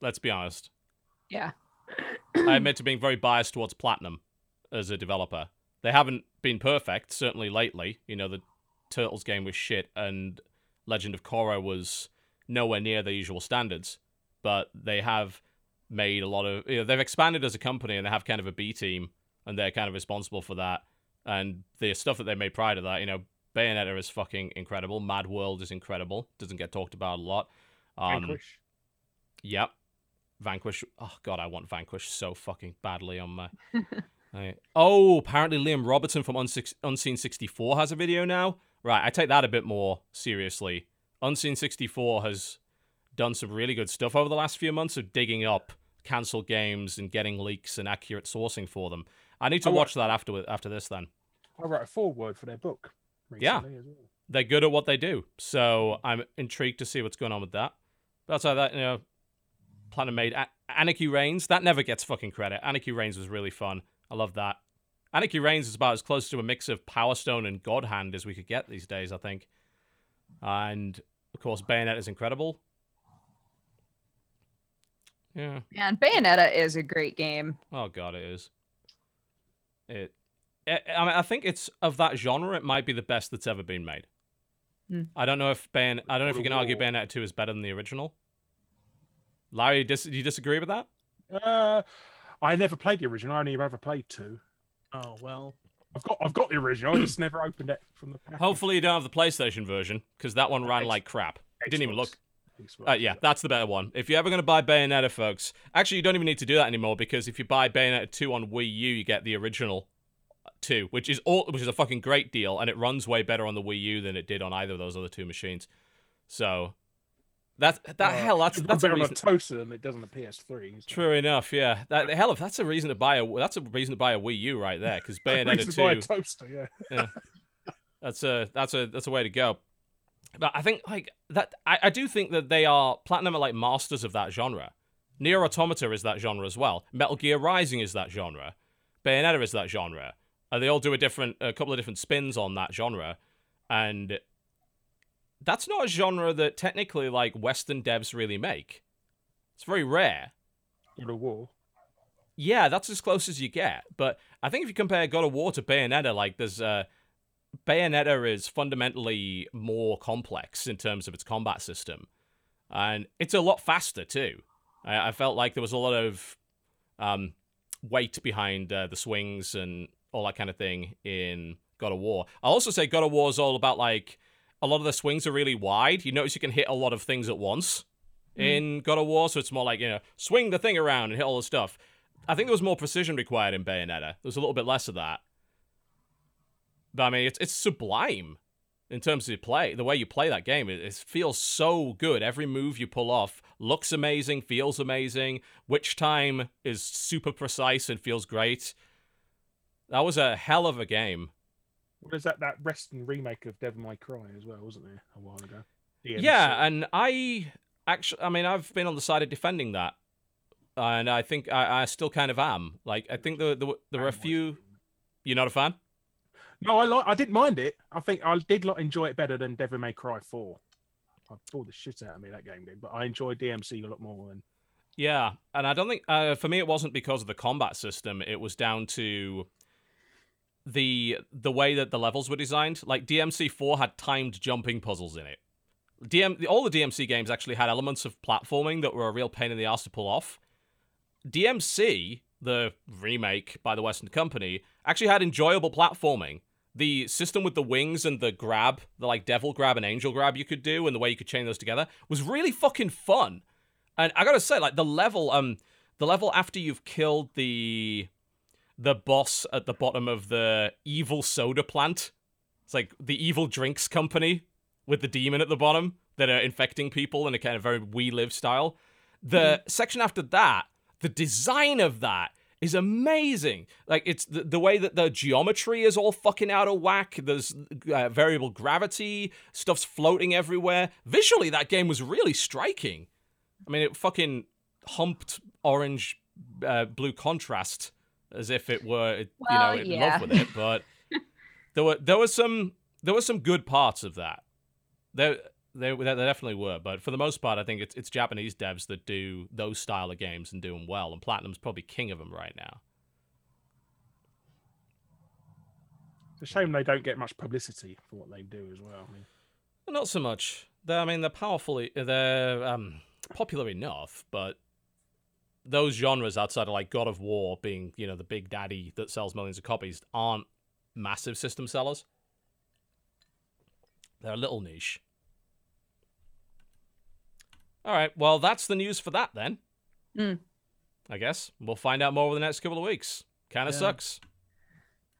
Let's be honest. Yeah. I admit to being very biased towards Platinum as a developer. They haven't been perfect, certainly lately. You know, the Turtles game was shit, and Legend of Korra was nowhere near their usual standards. But they have made a lot of. You know, they've expanded as a company, and they have kind of a B team, and they're kind of responsible for that. And the stuff that they made prior to that, you know, Bayonetta is fucking incredible. Mad World is incredible. Doesn't get talked about a lot. Um, Vanquish. Yep. Vanquish. Oh god, I want Vanquish so fucking badly on my. I- oh, apparently Liam Robertson from Unsix- Unseen 64 has a video now. Right, I take that a bit more seriously. Unseen 64 has done some really good stuff over the last few months of digging up cancelled games and getting leaks and accurate sourcing for them. I need to what- watch that after after this then. I wrote a foreword for their book. Yeah. As well. they're good at what they do. So I'm intrigued to see what's going on with that. But outside that, you know, Platinum made A- Anarchy Reigns. That never gets fucking credit. Anarchy Reigns was really fun. I love that. Anarchy Reigns is about as close to a mix of Power Stone and God Hand as we could get these days, I think. And of course, Bayonet is incredible. Yeah. And Bayonetta is a great game. Oh god, it is. It. I I mean, I think it's of that genre. It might be the best that's ever been made. Hmm. I don't know if Bayon- I don't know if you can argue Bayonetta two is better than the original. Larry, dis- do you disagree with that? Uh, I never played the original. I only ever played two. Oh well. I've got I've got the original. I just never opened it from the package. Hopefully, you don't have the PlayStation version because that one ran like crap. It didn't even look. Uh, yeah, that's the better one. If you're ever going to buy Bayonetta, folks, actually, you don't even need to do that anymore because if you buy Bayonetta 2 on Wii U, you get the original 2, which is all which is a fucking great deal, and it runs way better on the Wii U than it did on either of those other two machines. So that that Uh, hell that's that's a reason. a toaster than it does on the PS3. isn't it? True enough, yeah. That hell if that's a reason to buy a that's a reason to buy a Wii U right there because Bayonetta Reason to buy a 2 toaster, yeah. That's a that's a that's a way to go. But I think like that I, I do think that they are Platinum are like masters of that genre. Nier Automata is that genre as well. Metal Gear Rising is that genre. Bayonetta is that genre. And they all do a different a couple of different spins on that genre. And that's not a genre that technically like Western devs really make. It's very rare. God of War. Yeah, that's as close as you get. But I think if you compare God of War to Bayonetta, like there's uh Bayonetta is fundamentally more complex in terms of its combat system. And it's a lot faster too. I, I felt like there was a lot of um weight behind uh, the swings and all that kind of thing in God of War. I'll also say God of War is all about like a lot of the swings are really wide. You notice you can hit a lot of things at once in God of War, so it's more like, you know, swing the thing around and hit all the stuff. I think there was more precision required in Bayonetta. There was a little bit less of that. But I mean, it's it's sublime in terms of play. The way you play that game, it, it feels so good. Every move you pull off looks amazing, feels amazing. Which time is super precise and feels great. That was a hell of a game. What is that? That Western remake of Devil May Cry as well, wasn't there a while ago? DMC. Yeah, and I actually, I mean, I've been on the side of defending that, and I think I, I still kind of am. Like, I think there, there, there were a few. You're not a fan? No, I like. I didn't mind it. I think I did like, enjoy it better than Devil May Cry Four. I bored the shit out of me that game did, but I enjoyed DMC a lot more than. Yeah, and I don't think uh, for me it wasn't because of the combat system. It was down to the the way that the levels were designed. Like DMC four had timed jumping puzzles in it. DM all the DMC games actually had elements of platforming that were a real pain in the ass to pull off. DMC, the remake by the Western Company, actually had enjoyable platforming. The system with the wings and the grab, the like devil grab and angel grab you could do, and the way you could chain those together was really fucking fun. And I gotta say, like the level, um, the level after you've killed the the boss at the bottom of the evil soda plant. It's like the evil drinks company with the demon at the bottom that are infecting people in a kind of very we live style. The section after that, the design of that is amazing. Like it's the, the way that the geometry is all fucking out of whack. There's uh, variable gravity, stuff's floating everywhere. Visually, that game was really striking. I mean, it fucking humped orange, uh, blue contrast as if it were, you know, in yeah. love with it. But there were there was some there were some good parts of that. There there, there definitely were, but for the most part, I think it's it's Japanese devs that do those style of games and do them well, and Platinum's probably king of them right now. It's a shame they don't get much publicity for what they do as well. I mean, Not so much. They're, I mean, they're powerful. They're um, popular enough, but those genres outside of like God of War being, you know, the big daddy that sells millions of copies aren't massive system sellers. They're a little niche. All right. Well, that's the news for that then. Hmm. I guess we'll find out more over the next couple of weeks. Kind of Yeah. sucks.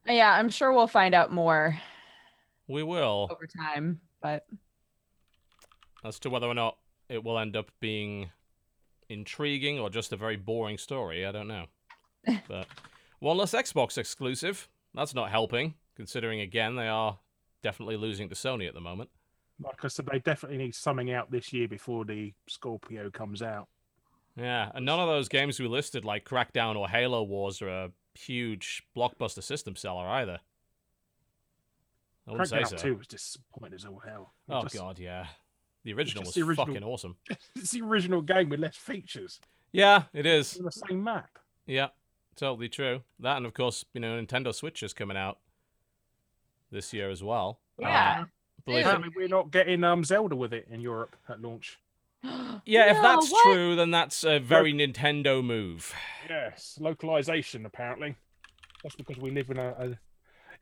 Yeah, I'm sure we'll find out more We will. over time, but as to whether or not it will end up being intriguing or just a very boring story. I don't know. but one less Xbox exclusive. That's not helping, considering again they are definitely losing to Sony at the moment. Like I said, they definitely need something out this year before the Scorpio comes out. Yeah, and none of those games we listed, like Crackdown or Halo Wars, are a huge blockbuster system seller either. I wouldn't say Crackdown so. 2 was disappointing as all hell. It Oh just- god, yeah. The original was the original- fucking awesome. It's the original game with less features Yeah, it is. on the same map. Yeah, totally true. That and of course, you know, Nintendo Switch is coming out this year as well. yeah. Uh, believe Yeah. it- Apparently, we're not getting um Zelda with it in Europe at launch. yeah, if that's what? true, then that's a very Nintendo move. Yes, localization apparently. That's because we live in a, a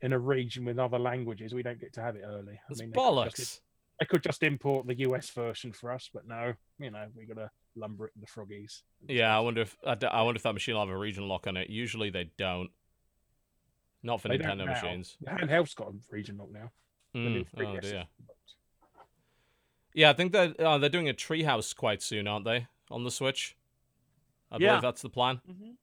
in a region with other languages. We don't get to have it early. It's they could, just, bollocks. they could just import the US version for us, but no, you know, we got to lumber it in the froggies. Yeah, I wonder if I, d- I wonder if that machine will have a region lock on it. Usually they don't. Not for They Nintendo machines. The handheld's got a region lock now. Mm, oh 3DS dear. Yeah, I think that uh, they're doing a treehouse quite soon, aren't they? On the Switch. I Yeah. believe that's the plan. Mhm.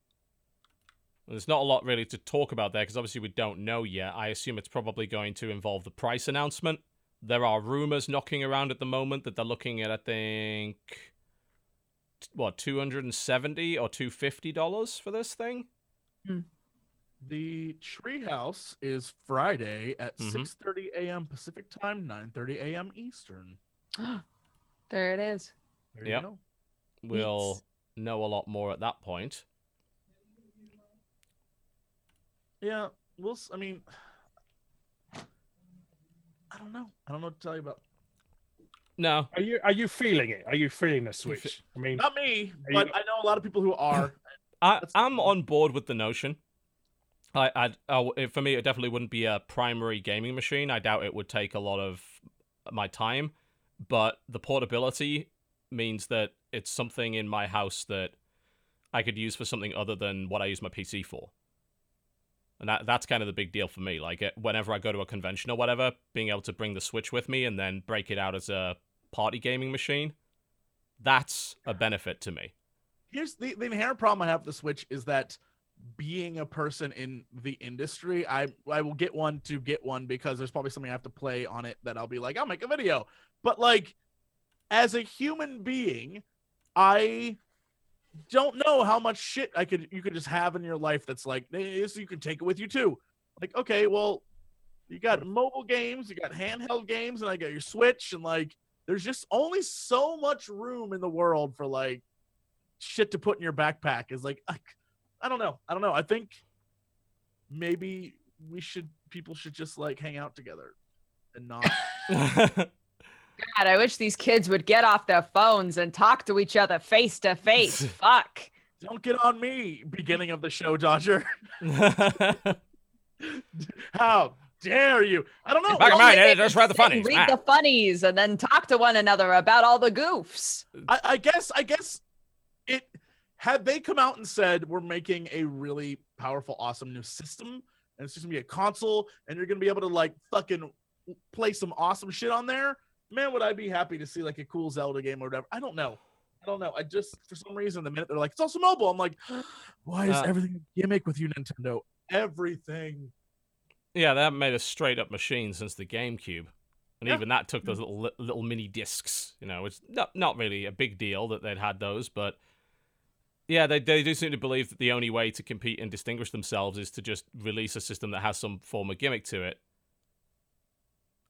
There's not a lot really to talk about there because obviously we don't know yet. I assume it's probably going to involve the price announcement. There are rumors knocking around at the moment that they're looking at, I think, what, 270 or 250 dollars for this thing? The treehouse is Friday at Mhm. 6:30 a.m. Pacific time, 9:30 a.m. Eastern. there it is. There Yep. you go. We'll know a lot more at that point. Yeah, we'll. I mean, I don't know. I don't know what to tell you about. No, Are you are you feeling it? Are you feeling the switch? I mean, Not me, but you- I know a lot of people who are. I, I'm on board with the notion. I, I'd, I, for me, it definitely wouldn't be a primary gaming machine. I doubt it would take a lot of my time, but the portability means that it's something in my house that I could use for something other than what I use my PC for. And that that's kind of the big deal for me. Like it, whenever I go to a convention or whatever, being able to bring the Switch with me and then break it out as a party gaming machine, that's a benefit to me. Here's the, the inherent problem I have with the Switch is that being a person in the industry, I I will get one to get one because there's probably something I have to play on it that I'll be like, I'll make a video. But like, as a human being, I don't know how much shit I could you could just have in your life that's like so you can take it with you too. Like, okay, well, you got mobile games, you got handheld games, and I got your Switch, and like there's just only so much room in the world for like shit to put in your backpack is like I, I don't know. I don't know. I think maybe we should people should just like hang out together and not God, I wish these kids would get off their phones and talk to each other face to face. Fuck. don't get on me beginning of the show dodger how dare you i don't know Back in Well, mind, maybe it just read the funnies. Read man. the funnies and then talk to one another about all the goofs. I, I guess I guess it had they come out and said we're making a really powerful, awesome new system, and it's just gonna be a console, and you're gonna be able to like fucking play some awesome shit on there. Man, would I be happy to see like a cool Zelda game or whatever? I don't know. I don't know. I just for some reason the minute they're like it's also mobile, I'm like, why is Uh, everything a gimmick with you, Nintendo? Everything. Yeah, they haven't made a straight up machine since the GameCube. And Yeah. even that took those little little mini discs, you know, it's not not really a big deal that they'd had those, but yeah, they they do seem to believe that the only way to compete and distinguish themselves is to just release a system that has some form of gimmick to it.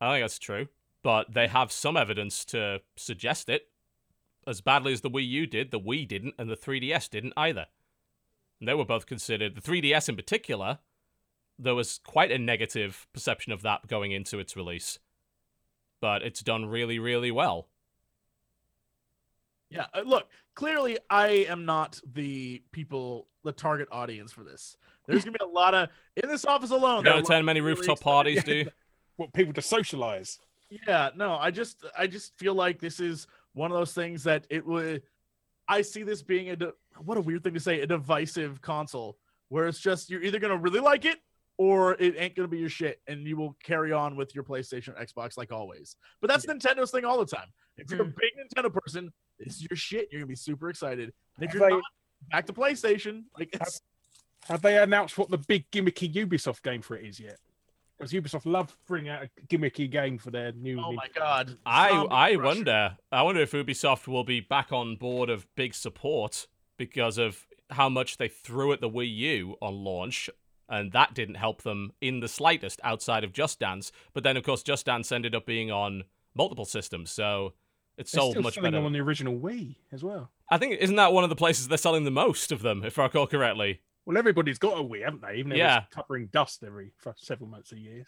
I think that's true, but they have some evidence to suggest it. As badly as the Wii U did, the Wii didn't, and the 3DS didn't either. And they were both considered the 3DS in particular there was quite a negative perception of that going into its release. But it's done really, really well. Yeah, uh, look, clearly I am not the people, the target audience for this. There's gonna be a lot of in this office alone. You there are don't a lot attend many rooftop excited- parties, do you? what people to socialize. Yeah, no, I just I just feel like this is one of those things that it would I see this being a di- what a weird thing to say, a divisive console where it's just you're either gonna really like it or it ain't gonna be your shit and you will carry on with your PlayStation or Xbox like always. But that's Nintendo's thing all the time. If hmm. you're a big Nintendo person, this is your shit. You're gonna be super excited. And if Have you're they- not, back to PlayStation. Like it's, Have they announced what the big gimmicky Ubisoft game for it is yet? Because Ubisoft love bringing out a gimmicky game for their new. oh Nin- my god. I Zombie I Crusher. wonder. I wonder if Ubisoft will be back on board of big support because of how much they threw at the Wii U on launch, and that didn't help them in the slightest outside of Just Dance. But then, of course, Just Dance ended up being on multiple systems, so it They're sold still much selling better. them on the original Wii as well. I think isn't that one of the places they're selling the most of them, if I recall correctly. Well, everybody's got a Wii, haven't they? Even if Yeah. it's covering dust every for several months a year.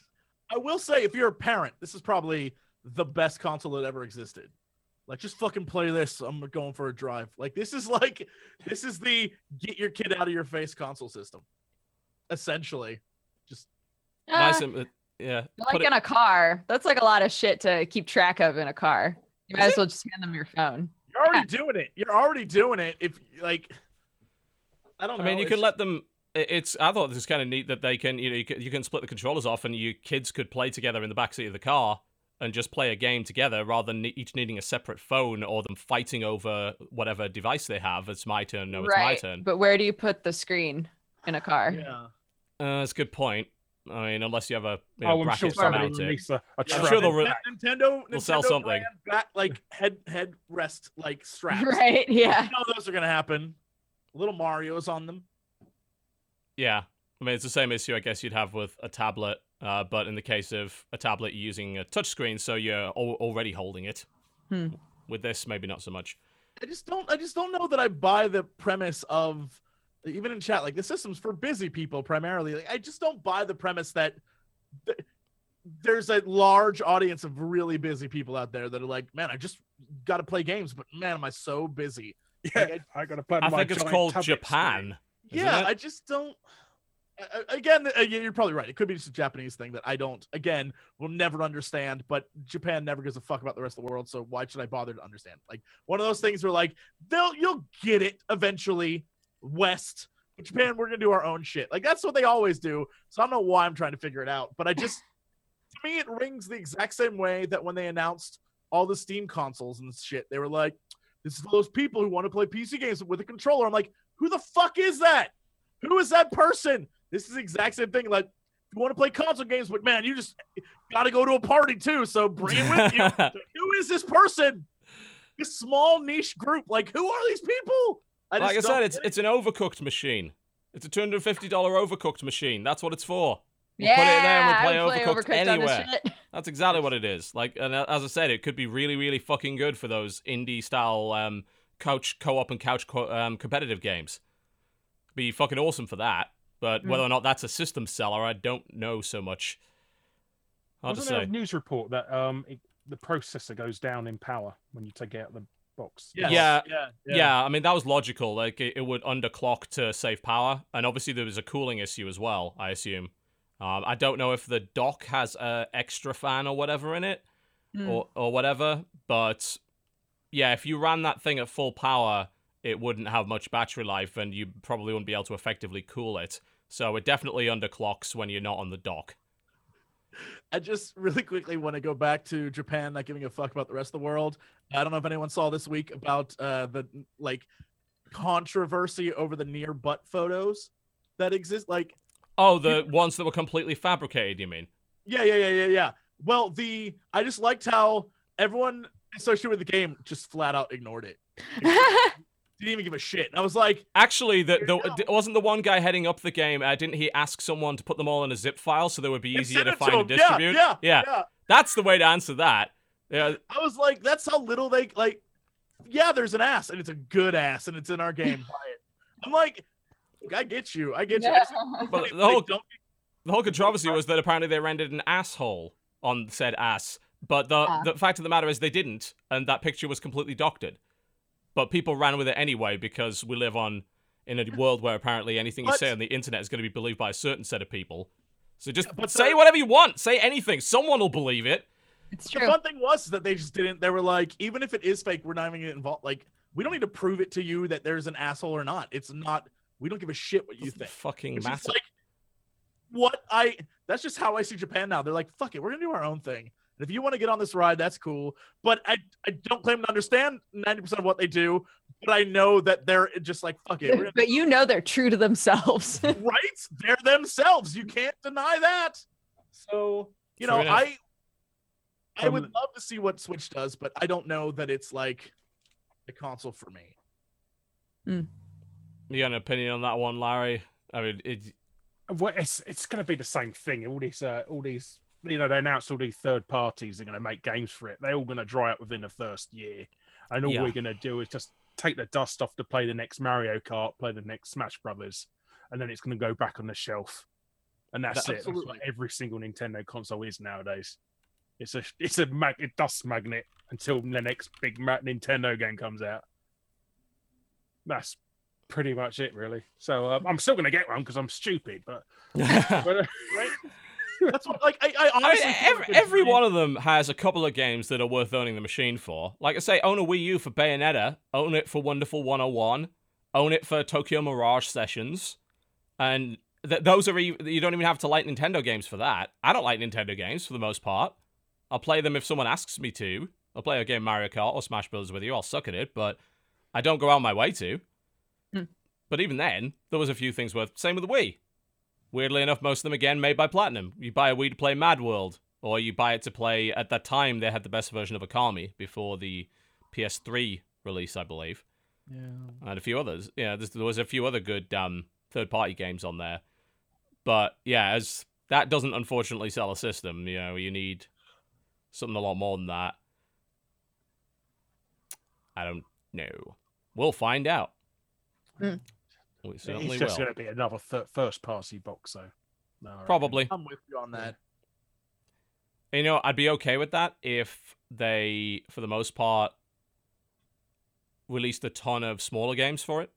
I will say, if you're a parent, this is probably the best console that ever existed. Like, just fucking play this. I'm going for a drive. Like, this is like, this is the get your kid out of your face console system. Essentially, just nice, Ah, and, uh, yeah. like put in it- a car. That's like a lot of shit to keep track of in a car. You might as well just hand them your phone. you're already doing it. You're already doing it. If like, I don't I know. mean, you it's can let them. it's I thought this was kind of neat that they can you know you can, you can split the controllers off and you kids could play together in the backseat of the car and just play a game together rather than each needing a separate phone or them fighting over whatever device they have. It's my turn. No, it's my turn. But where do you put the screen in a car? Yeah. Uh, that's a good point. I mean, unless you have a you know, oh, I'm sure bracket to somebody mount it. a, a Yeah, I'm sure they'll re- N- Nintendo, They'll sell Nintendo something. Back, like head head rest like straps. Right. Yeah. You know those are gonna happen. Little Mario's on them. Yeah. I mean, it's the same issue I guess you'd have with a tablet, uh, but in the case of a tablet, you're using a touchscreen, so you're al- already holding it. Hmm. With this, maybe not so much. I just don't I just don't know that I buy the premise of even in chat like the system's for busy people primarily. Like I just don't buy the premise that th- there's a large audience of really busy people out there that are like, man, I just got to play games, but man, am I so busy. Yeah, I got to put. I my think it's called Japan. yeah, it? I just don't. I- I- Again, uh, you're probably right. It could be just a Japanese thing that I don't. Again, will never understand. But Japan never gives a fuck about the rest of the world. So why should I bother to understand? Like one of those things where like they'll you'll get it eventually. West, but Japan, we're gonna do our own shit. Like that's what they always do. So I don't know why I'm trying to figure it out. But I just to me it rings the exact same way that when they announced all the Steam consoles and shit, they were like, "This is for those people who want to play PC games with a controller." I'm like, who the fuck is that? Who is that person? This is the exact same thing. Like, if you want to play console games, but man, you just got to go to a party too. So bring it with you. who is this person? This small niche group. Like, who are these people? I like I said, it's it. it's an overcooked machine. It's a two hundred fifty dollar overcooked machine. That's what it's for. We'll yeah. put it there and we'll play I play Overcooked Overcooked anywhere. That's exactly what it is. Like, and uh, as I said, it could be really, really fucking good for those indie style um, couch co-op and couch co- um, competitive games. Be fucking awesome for that. But Mm. whether or not that's a system seller, I don't know so much. Hard to Wasn't there say. a news report that um it, the processor goes down in power when you take it out the box? Yes. Yeah. yeah, Yeah. I mean that was logical. Like it, it would underclock to save power, and obviously there was a cooling issue as well. I assume. Um, I don't know if the dock has a extra fan or whatever in it, Hmm. or or whatever. But yeah, if you ran that thing at full power, it wouldn't have much battery life, and you probably wouldn't be able to effectively cool it. So it definitely underclocks when you're not on the dock. I just really quickly want to go back to Japan not giving a fuck about the rest of the world. I don't know if anyone saw this week about uh, the like controversy over the Nier butt photos that exist. Like, Oh, the ones that were completely fabricated. You mean? yeah, yeah, yeah, yeah, yeah. Well, the I just liked how everyone associated with the game just flat out ignored it. Didn't even give a shit. I was like, Actually, the, the, you go. d- wasn't the one guy heading up the game. Uh, didn't he ask someone to put them all in a zip file so they would be easier to it find and distribute? Yeah, yeah, yeah, yeah. that's the way to answer that. Yeah, I was like, that's how little they like. Yeah, there's an ass, and it's a good ass, and it's in our game. Buy it. I'm like, I get you. I get you. I But the they whole- don't the whole controversy was that apparently they rendered an asshole on said ass, but the Ah. the fact of the matter is they didn't, and that picture was completely doctored. But people ran with it anyway because we live on in a world where apparently anything you But- say on the internet is going to be believed by a certain set of people. So just but say the- whatever you want. Say anything. Someone will believe it. it's true. The fun thing was that they just didn't. They were like, even if it is fake, we're not even involved. Like, we don't need to prove it to you that there's an asshole or not. It's not. We don't give a shit what you think. fucking It's matter. like what I. That's just how I see Japan now. They're like, fuck it, we're gonna do our own thing. And if you want to get on this ride, that's cool. But I, I don't claim to understand 90% of what they do. But I know that they're just like, fuck it, gonna but you know they're true to themselves. right? They're themselves. You can't deny that. So, you know, Fair. I I would Um, love to see what Switch does, but I don't know that it's like a console for me. You got an opinion on that one, Larry? I mean, it, Well, it's it's going to be the same thing. All these, uh, all these, you know, they announced all these third parties are going to make games for it. They're all going to dry up within the first year, and all Yeah. we're going to do is just take the dust off to play the next Mario Kart, play the next Smash Brothers, and then it's going to go back on the shelf, and that's That- it. That's what every single Nintendo console is nowadays. It's a it's a mag- dust magnet until the next big Nintendo game comes out. That's pretty much it, really. So um, I'm still going to get one because I'm stupid, but but, uh, Right? That's what like I, I honestly mean, every, like every one of them has a couple of games that are worth owning the machine for. Like I say, own a Wii U for Bayonetta, own it for Wonderful 101, own it for Tokyo Mirage Sessions. and th- those are ev- you don't even have to like Nintendo games for that. I don't like Nintendo games for the most part. I'll play them if someone asks me to. I'll play a game Mario Kart or Smash Bros with you. I'll suck at it, but I don't go out my way to. Hmm. But even then, there was a few things worth. Same with the Wii. Weirdly enough, most of them again made by Platinum. You buy a Wii to play Mad World, or you buy it to play. At that time, they had the best version of Okami before the PS3 release, I believe, Yeah. and a few others. Yeah, there was a few other good um, third-party games on there. But yeah, as that doesn't unfortunately sell a system. You know, you need something a lot more than that. I don't know. We'll find out. Hmm. We certainly It's just will. going to be another th- first party box, though. No, Probably. I'm with you on that. You know, I'd be okay with that if they, for the most part, released a ton of smaller games for it.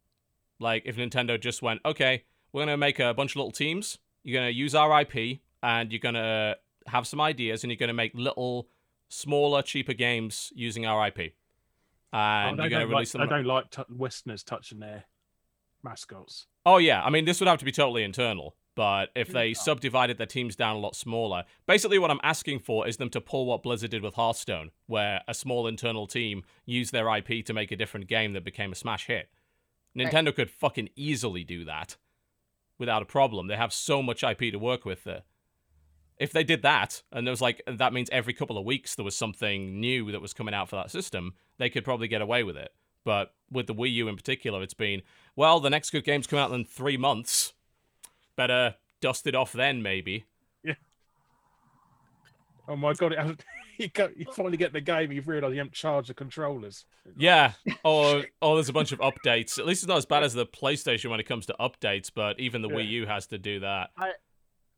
Like if Nintendo just went, okay, we're gonna make a bunch of little teams. You're gonna use our IP, and you're gonna have some ideas, and you're gonna make little, smaller, cheaper games using our IP. Oh, And they you're gonna release like, them. I don't like t- Westerners touching their mascots. Oh yeah, I mean this would have to be totally internal. But if they subdivided their teams down a lot smaller, basically what I'm asking for is them to pull what Blizzard did with Hearthstone, where a small internal team used their IP to make a different game that became a smash hit. Right. Nintendo could fucking easily do that without a problem. They have so much IP to work with there. If they did that, and there was like that means every couple of weeks there was something new that was coming out for that system, they could probably get away with it. But with the Wii U in particular, it's been well, the next good game's coming out in three months. Better dust it off then, maybe. Yeah. Oh my god! It hasn't, you, go, you finally get the game, you've realised you haven't charged the controllers. Yeah. Or or there's a bunch of updates. At least it's not as bad as the PlayStation when it comes to updates, but even the Yeah. Wii U has to do that. I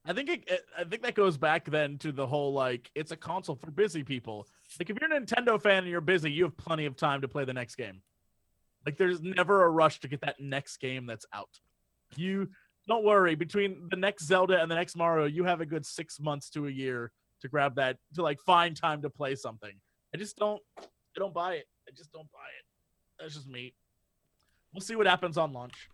I think it, it- I think that goes back then to the whole like it's a console for busy people. Like if you're a Nintendo fan and you're busy, you have plenty of time to play the next game. Like there's never a rush to get that next game that's out. You don't worry between the next Zelda and the next Mario, you have a good 6 months to a year to grab that to like find time to play something. I just don't I don't buy it. I just don't buy it. That's just me. We'll see what happens on launch.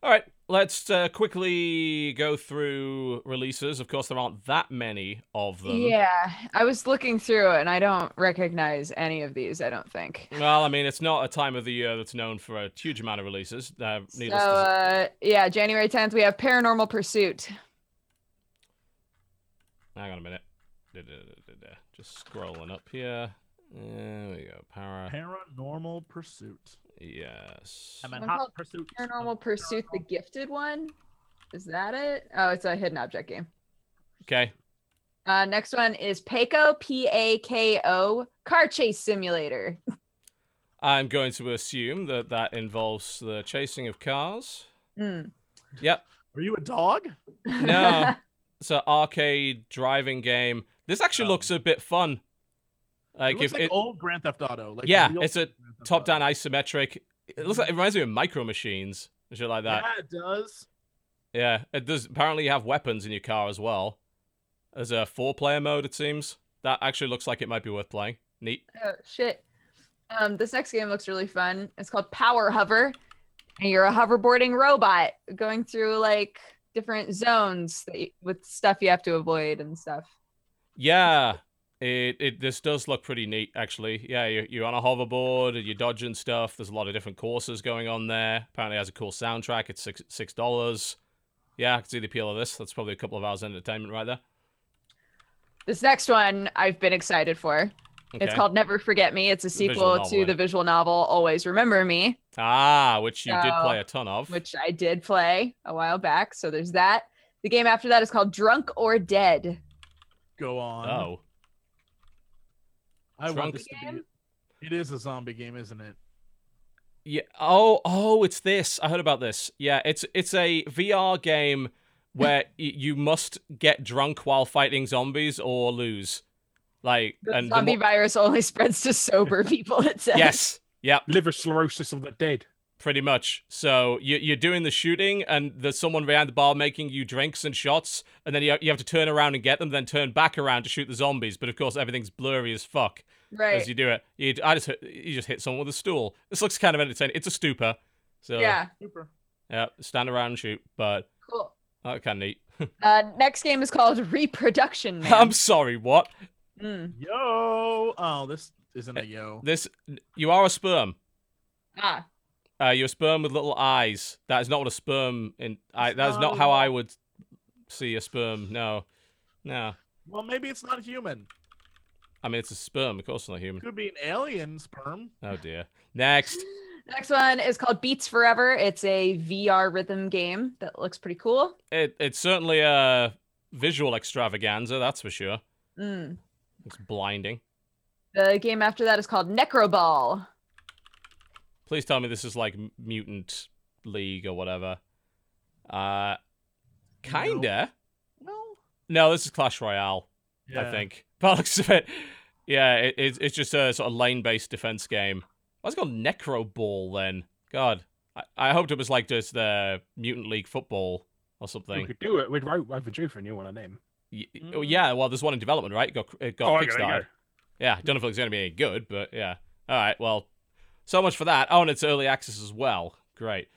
All right, let's uh, quickly go through releases. Of course, there aren't that many of them. Yeah, I was looking through it and I don't recognize any of these. I don't think. Well, I mean, it's not a time of the year that's known for a huge amount of releases. Uh, So to uh, yeah, January 10th we have Paranormal Pursuit. Hang on a minute. Just scrolling up here. There we go. Para. Paranormal Pursuit. Yes. I meant One Hot called Pursuit. Paranormal Pursuit, the gifted one. Is that it? Oh, it's a hidden object game. Okay. Uh, next one is Pako P A K O Car Chase Simulator. I'm going to assume that that involves the chasing of cars. Mm. Yep. Are you a dog? No. It's an arcade driving game. This actually Oh. looks a bit fun. Like it looks if like it, old Grand Theft Auto. Like yeah, real it's a Grand Theft top-down isometric. It looks like it reminds me of Micro Machines, and shit like that. Yeah, it does. Yeah, it does. Apparently, you have weapons in your car as well. There's a four-player mode. It seems that actually looks like it might be worth playing. Neat. Oh shit. Um, this next game looks really fun. It's called Power Hover, and you're a hoverboarding robot going through like different zones that you, with stuff you have to avoid and stuff. Yeah, it, it this does look pretty neat actually. Yeah, you're, you're on a hoverboard and you're dodging stuff. There's a lot of different courses going on there. Apparently, it has a cool soundtrack. It's six six dollars. Yeah, I can see the appeal of this. That's probably a couple of hours entertainment right there. This next one I've been excited for. Okay. It's called Never Forget Me. It's a sequel novel, to the visual novel Always Remember Me, ah, which you did play a ton of. which I did play a while back. So there's that. The game after that is called Drunk or Dead. Go on. oh, I want Drunk this to be. It is a zombie game, isn't it? yeah. Oh, oh, it's this. I heard about this. Yeah, it's it's a VR game where y- you must get drunk while fighting zombies or lose. Like The and the zombie mo- virus only spreads to sober people, it says. yes, yep. Liver cirrhosis of the dead. Pretty much. So you, you're doing the shooting, and there's someone behind the bar making you drinks and shots, and then you, you have to turn around and get them, then turn back around to shoot the zombies. But of course, everything's blurry as fuck Right. as you do it. You, I just hit- you just hit someone with a stool. This looks kind of entertaining. It's a stupor. So Yeah, Super. yeah, stand around and shoot. But cool. oh, kind of neat. Uh, next game is called Reproduction Man. I'm sorry. What? Mm. Yo. Oh, this isn't a yo. This? You are a sperm. Ah, Uh, you're a sperm with little eyes. That is not what a sperm. In I, that is not not how I would see a sperm. No, no. Well, maybe it's not human. I mean, it's a sperm. Of course, it's not human. Could be an alien sperm. Oh dear. Next. next one is called Beats Forever. It's a VR rhythm game that looks pretty cool. It it's certainly a visual extravaganza. That's for sure. Mm. It's blinding. The game after that is called Necroball. Please tell me this is like Mutant League or whatever. Uh, kinda. No. No, this is Clash Royale. I think. By the looks of it, yeah, it, it's it's just a sort of lane-based defense game. Why's it called Necro Ball then? God, I, I hoped it was like just the Mutant League football or something. We could do it. We'd wrote overdue for a new one of them. Y- oh, yeah, well, there's one in development, right? It got it got Oh, okay, kickstarted. go. Yeah, don't know if it's going to be any good, but yeah. All right, well, so much for that. Oh, and it's early access as well. Great.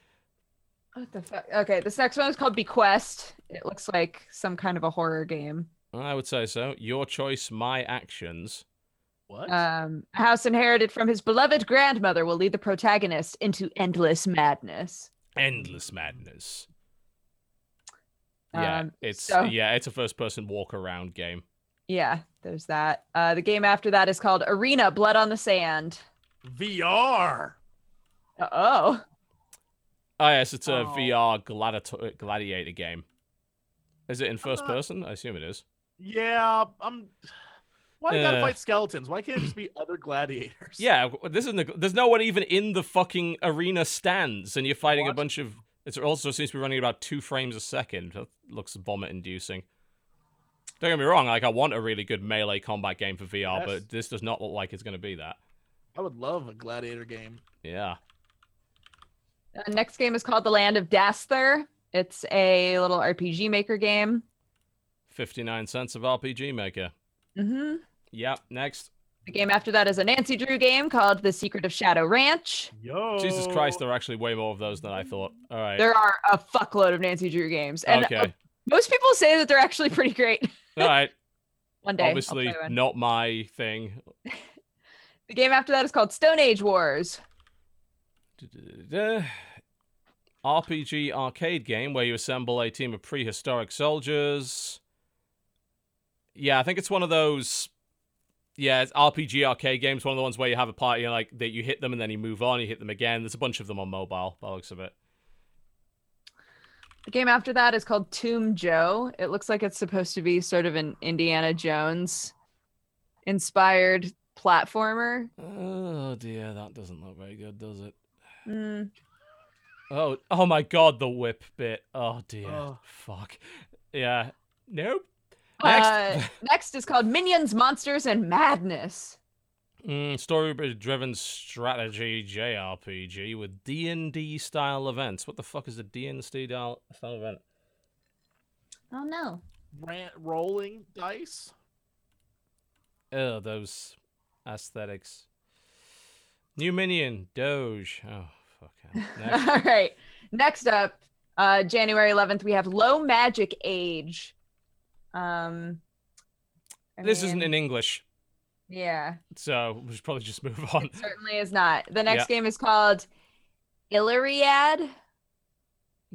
What the fuck? Okay, this next one is called Bequest. It looks like some kind of a horror game. I would say so. Your choice, my actions. What? Um, a house inherited from his beloved grandmother will lead the protagonist into endless madness. Endless madness. Yeah, Um, it's so- yeah, it's a first-person walk-around game. Yeah, there's that. Uh, the game after that is called Arena Blood on the Sand. VR. Uh oh. Oh yes, it's a Oh. VR gladiator gladiator game. Is it in first not- person? I assume it is. Yeah. I'm. Why do you gotta Uh. fight skeletons? Why can't it just be other gladiators? Yeah, this isn't. A, there's no one even in the fucking arena stands, and you're fighting a bunch of. It also seems to be running about two frames a second. That looks vomit-inducing. Don't get me wrong. Like I want a really good melee combat game for VR, Yes. but this does not look like it's going to be that. I would love a gladiator game. Yeah. Uh, next game is called The Land of Dasther. It's a little RPG maker game. 59 cents of RPG Maker. Mm-hmm. Yep. Next. The game after that is a Nancy Drew game called The Secret of Shadow Ranch. Yo. Jesus Christ, there are actually way more of those than I thought. All right. There are a fuckload of Nancy Drew games, and uh, okay. most people say that they're actually pretty great. All right. One day, Obviously, one. not my thing. The game after that is called Stone Age Wars. RPG arcade game where you assemble a team of prehistoric soldiers. Yeah, I think it's one of those. Yeah, it's RPG arcade games. One of the ones where you have a party and like that you hit them and then you move on. You hit them again. There's a bunch of them on mobile. By the looks of it. The game after that is called Tomb Joe. It looks like it's supposed to be sort of an Indiana Jones inspired platformer. Oh dear, that doesn't look very good, does it? Mm, Oh, oh my God, the whip bit. Oh dear, Oh. fuck. Yeah, nope. Next. Uh, next is called Minions, Monsters, and Madness. Mm, story-driven strategy JRPG with D and D style events. What the fuck is a D and D style style event? Oh no. Rant rolling dice. Oh, those aesthetics. New minion, Doge. Oh, fuck. Next. All right. Next up, uh, January 11th, we have Low Magic Age. Um, I this isn't in English, Yeah, so we should probably just move on. it certainly is not. The next Yeah. game is called Illyriad.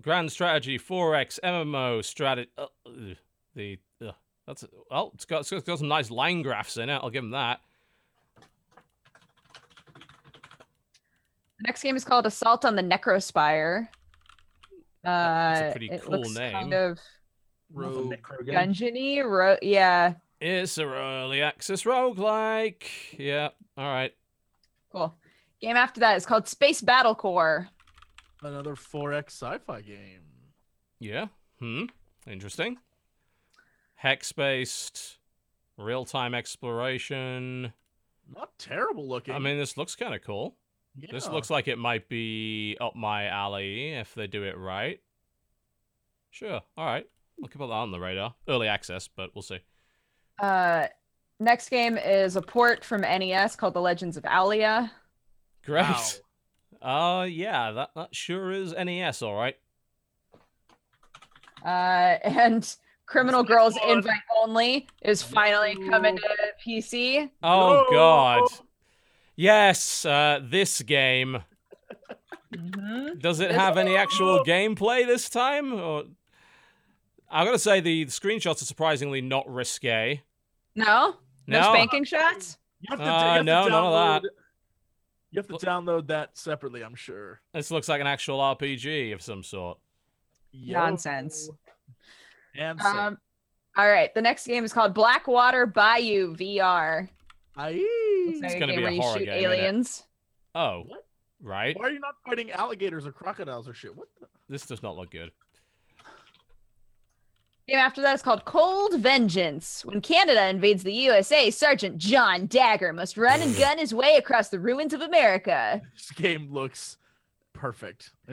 Grand strategy, 4x MMO strategy. Uh, the uh, that's well, it's got, it's got some nice line graphs in it. I'll give them that. The next game is called Assault on the Necrospire. That's a Uh, pretty it cool looks name. Kind of Rogue. necro game. dungeony. Ro- yeah, It's a early access roguelike. Yeah, all right. cool. Game after that is called Space Battle Core. Another 4X sci-fi game. Yeah. Hmm. Interesting. Hex based, real time exploration. Not terrible looking. I mean, this looks kind of cool. Yeah. This looks like it might be up my alley if they do it right. Sure. All right. I'll keep that on the radar. Early access, but we'll see. Uh, next game is a port from NES called The Legends of Alia. Great. Wow. Uh, yeah, that, that sure is NES, all right. Uh, and Criminal Girls one. Invite Only is finally coming to PC. Oh, No. God. Yes, uh, this game. Mhm. Does it have any actual gameplay this time? Or I gotta say the screenshots are surprisingly not risque. No? No, No. spanking shots? You have to, Uh, you have to no, none of download- that. You have to download that separately, I'm sure. This looks like an actual RPG of some sort. Yo. Nonsense. And Um, all right. The next game is called Blackwater Bayou VR. Aye. It's gonna be a horror shoot game, aliens. Oh, What? right. Why are you not fighting alligators or crocodiles or shit? What? The? This does not look good. Game after that is called Cold Vengeance. When Canada invades the USA, Sergeant John Dagger must run and gun his way across the ruins of America. This game looks perfect.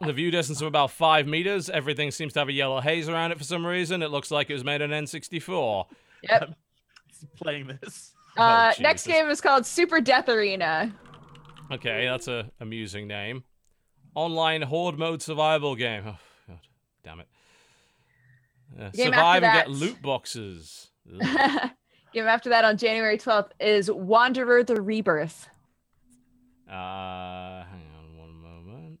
The view distance of about five meters. Everything seems to have a yellow haze around it for some reason. It looks like it was made on N64. yep. playing this. Uh, Oh, next game is called Super Death Arena. Okay, that's a amusing name. Online horde mode survival game. Oh, God damn it. Uh, Game survive and get loot boxes. Game after that on January 12th is Wanderer the Rebirth, uh, hang on one moment.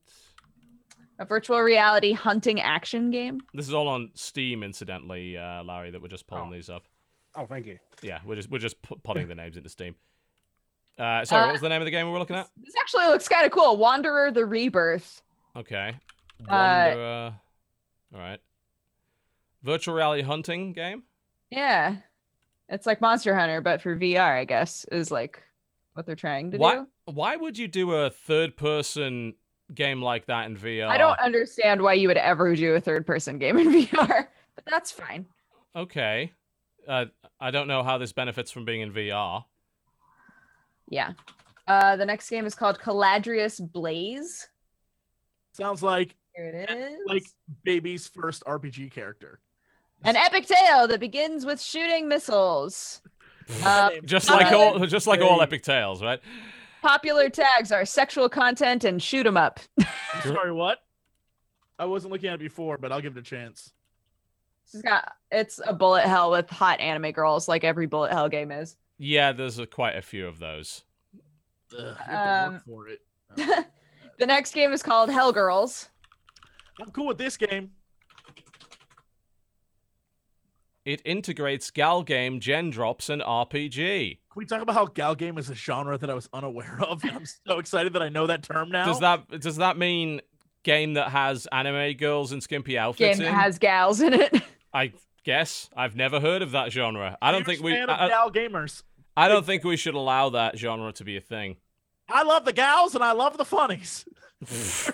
a virtual reality hunting action game. This is all on Steam, incidentally, uh, Larry. That we're just pulling Oh. these up. Oh, thank you. Yeah, we're just we're just pu- putting the names into Steam. Uh, sorry, Uh, what was the name of the game we were looking at? This actually looks kind of cool. Wanderer the Rebirth. Okay. Uh, all right. Virtual reality hunting game. Yeah. It's like Monster Hunter, but for VR, I guess, is like what they're trying to Why? do. Why would you do a third-person game like that in VR? I don't understand why you would ever do a third person game in VR, but that's fine. Okay. Uh, I don't know how this benefits from being in VR. Yeah. Uh, the next game is called Caladrius Blaze. Sounds like Here it is. like baby's first RPG character. An epic tale that begins with shooting missiles. Uh, Just Uh, like all, just like all epic tales, right? popular tags are sexual content and shoot 'em up. Sorry, what? I wasn't looking at it before, but I'll give it a chance. It's got it's a bullet hell with hot anime girls, like every bullet hell game is. Yeah, there's a, quite a few of those. Ugh, you have to Um, work for it. Uh, the next game is called Hell Girls. I'm cool with this game. It integrates gal game, gen drops, and RPG. Can we talk about how gal game is a genre that I was unaware of? And I'm so excited that I know that term now. Does that does that mean game that has anime girls and skimpy outfits Game in? has gals in it. I guess I've never heard of that genre. I don't Huge think we. fan of I, I- gal gamers. I don't think we should allow that genre to be a thing. I love the gals and I love the funnies.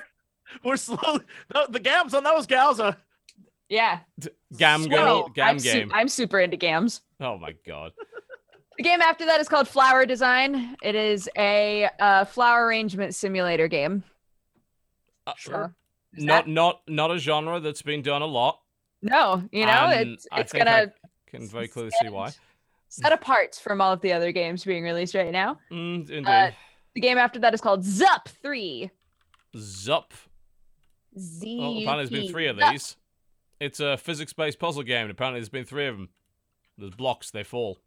We're slowly no, the gams on those gals are yeah. Gam Swell. girl, gam I'm, su- game. I'm super into gams. Oh my god. The game after that is called Flower Design. It is a uh, flower arrangement simulator game. Uh, Sure. Is Not that- not not a genre that's been done a lot. no, you know, Um, it's it's gonna I Can very clearly see why. set apart from all of the other games being released right now. Mm, indeed. Uh, The game after that is called Zup 3. Zup. Z. Well, apparently there's been three of Zup. these. It's a physics-based puzzle game, and apparently there's been three of them. There's blocks, they fall.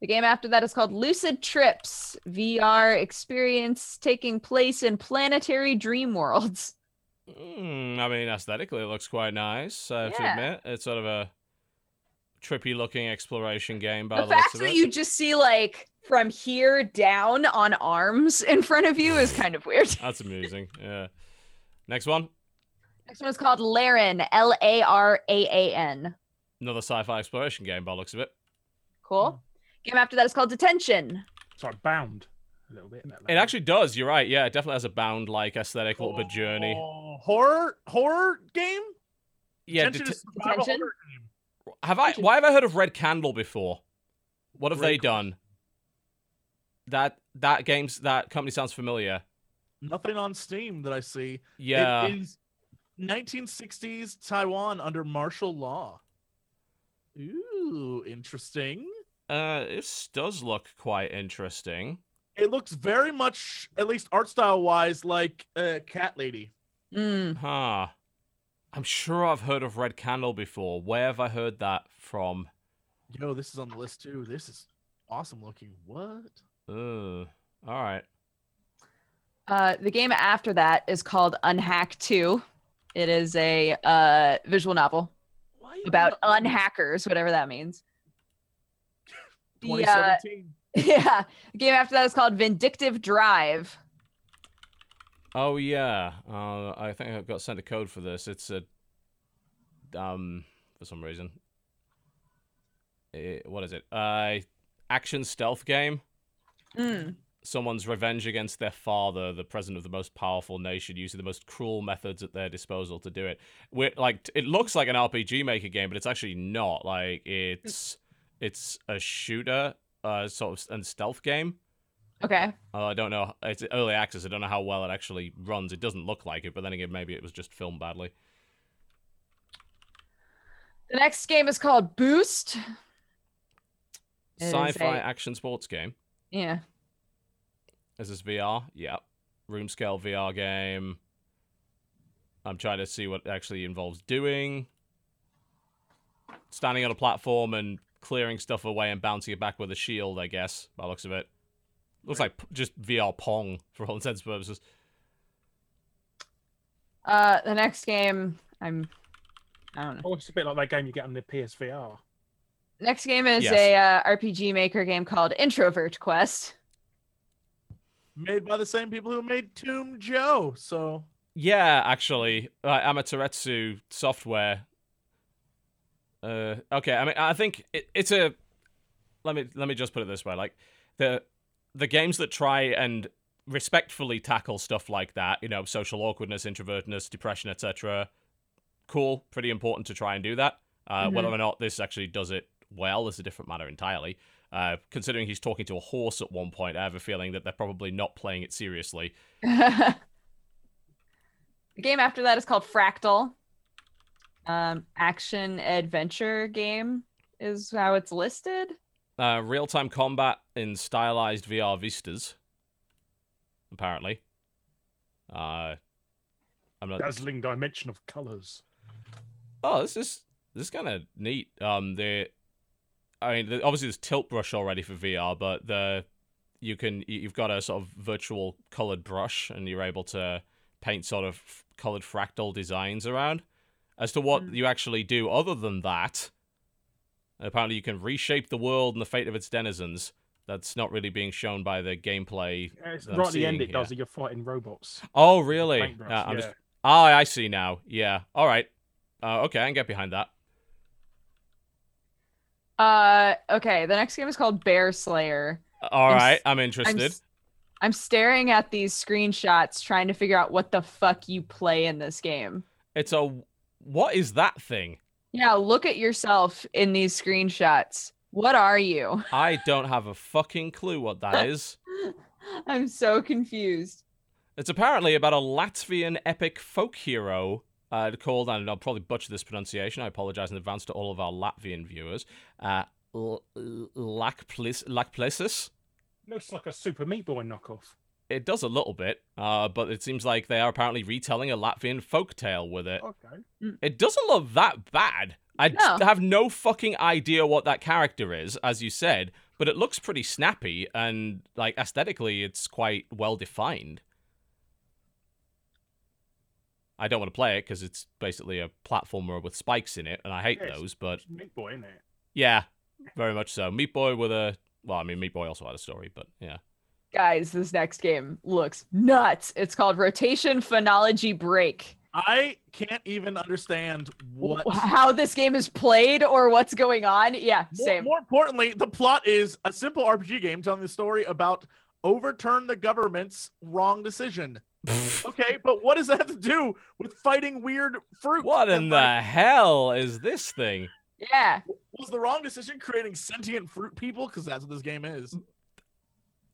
The game after that is called Lucid Trips VR experience taking place in planetary dream worlds. Mm, I mean, aesthetically, it looks quite nice. I have Yeah. to admit, it's sort of a trippy-looking exploration game by the the, fact that you just see like from here down on arms in front of you is kind of weird. That's amusing. Yeah. Next one, Next one is called Laraan, L A R A A N. another sci-fi exploration game by the looks of it. Cool. Game after that is called Detention. Sorry, bound a little bit. it? It actually does. You're right. Yeah, it definitely has a bound-like aesthetic, a little bit journey. Oh, horror horror game. Yeah. Detention det- Detention? horror game. have I? Why have I heard of Red Candle before? What have they Great done? That that game's that company sounds familiar. Nothing on Steam that I see. Yeah. It is 1960s Taiwan under martial law. Ooh, interesting. Uh, this does look quite interesting. It looks very much, at least art style wise, like uh, Cat Lady. Mm. Huh. I'm sure I've heard of Red Candle before. Where have I heard that from? Yo, this is on the list too. This is awesome looking. What? Ugh. All right. Uh, the game after that is called Unhack 2. It is a uh, visual novel about unhackers, whatever that means. The, uh, yeah, the game after that is called Vindictive Drive. Oh yeah. Uh, I think I've got sent a code for this. It's a um for some reason. Eh, what is it? Uh, action stealth game. Mm. Someone's revenge against their father, the president of the most powerful nation, using the most cruel methods at their disposal to do it. We're, like it looks like an RPG Maker game, but it's actually not. Like it's it's a shooter, uh, sort of and stealth game. Okay. Uh, I don't know. It's early access. I don't know how well it actually runs. It doesn't look like it, but then again, maybe it was just filmed badly. The next game is called Boost. It Sci-fi a- action sports game. Yeah. Is this VR? Yeah. Room scale VR game. I'm trying to see what it actually involves doing. Standing on a platform and clearing stuff away and bouncing it back with a shield, I guess, by the looks of it. Looks like just VR Pong for all intents and purposes. Uh, the next game, I'm, I don't know. Oh, it's a bit like that game you get on the PSVR. Next game is Yes. a uh, RPG Maker game called Introvert Quest. made by the same people who made Tomb Joe. So Yeah, actually, uh, Amaterasu software. Uh, okay, I mean, I think it, it's a. Let me let me just put it this way: like the the games that try and respectfully tackle stuff like that, you know, social awkwardness, introvertedness, depression, etc. Cool, pretty important to try and do that. Uh, Whether or not this actually does it well is a different matter entirely. Uh, considering he's talking to a horse at one point, I have a feeling that they're probably not playing it seriously. the game after that is called Fractal. Um, action adventure game is how it's listed. Uh, real time combat in stylized VR vistas. Apparently. Uh, I'm not. Dazzling dimension of colours. Oh, this is this is kind of neat. Um, the, I mean, the, obviously there's tilt brush already for VR, but the you can you- you've got a sort of virtual colored brush, and you're able to paint sort of colored fractal designs around. As to what you actually do, other than that, apparently you can reshape the world and the fate of its denizens. That's not really being shown by the gameplay. Yeah, it's that right at the end seeing it does here. it. You're fighting robots. Oh, really? Paintbrush, Uh, I'm yeah. just. Oh, I see now. Yeah. All right. Uh, okay, I can get behind that. Uh, okay. The next game is called Bear Slayer. All I'm right, s- I'm I'm, interested. s- I'm staring at these screenshots, trying to figure out what the fuck you play in this game. It's a. What is that thing? Yeah, look at yourself in these screenshots. What are you? I don't have a fucking clue what that is. I'm so confused. It's apparently about a Latvian epic folk hero uh, called, and I'll probably butcher this pronunciation. I apologize in advance to all of our Latvian viewers. Uh, L- L- Lakplis- Lakplesis. Looks like a Super Meat Boy knockoff. It does a little bit, uh, but it seems like they are apparently retelling a Latvian folk tale with it. Okay. It doesn't look that bad. I No. just have no fucking idea what that character is, as you said, but it looks pretty snappy and like aesthetically it's quite well defined. I don't want to play it because it's basically a platformer with spikes in it, and I hate Yes. those. But It's Meat Boy, isn't it? yeah, very much so. Meat Boy with a well, I mean, Meat Boy also had a story, but yeah. Guys, this next game looks nuts. It's called Rotation Phonology Break. I can't even understand what. How this game is played or what's going on. Yeah, More, same. more importantly, the plot is a simple RPG game telling the story about overturn the government's wrong decision. Okay, but what does that have to do with fighting weird fruit? what in the like, hell is this thing? Yeah. was the wrong decision creating sentient fruit people? Because that's what this game is.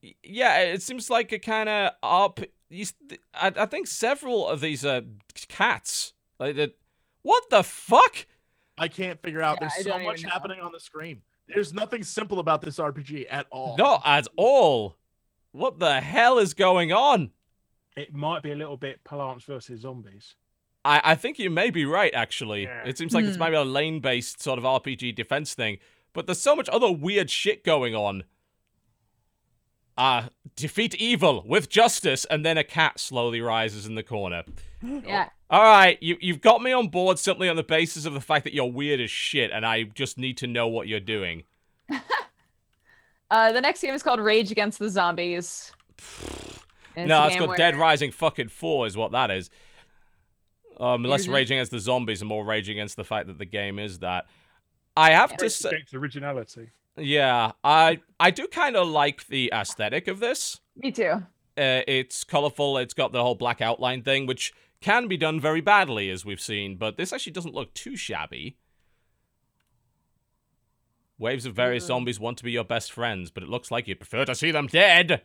Y- yeah, it seems like a kind of up. You, s- I, I think several of these uh, cats. Like the, what the fuck? I can't figure out. Yeah, I There's so much happening on the screen. There's nothing simple about this RPG at all. Not at all. What the hell is going on? It might be a little bit Plants versus Zombies. I, I think you may be right, actually. Yeah. It seems like it's Hmm. maybe a lane based sort of RPG defense thing, but there's so much other weird shit going on. Uh, defeat evil with justice, and then a cat slowly rises in the corner. Yeah. All right, you, you've got me on board simply on the basis of the fact that you're weird as shit, and I just need to know what you're doing. Uh, the next game is called Rage Against the Zombies. And no, a it's game called where- Dead Rising fucking 4 is what that is. Um, less Is it? raging against the zombies and more raging against the fact that the game is that. I have to say, Against originality. Yeah, I I do kind of like the aesthetic of this. Me too. Uh, it's colorful. It's got the whole black outline thing, which can be done very badly, as we've seen. But this actually doesn't look too shabby. Waves of various Mm. zombies want to be your best friends, but it looks like you prefer to see them dead.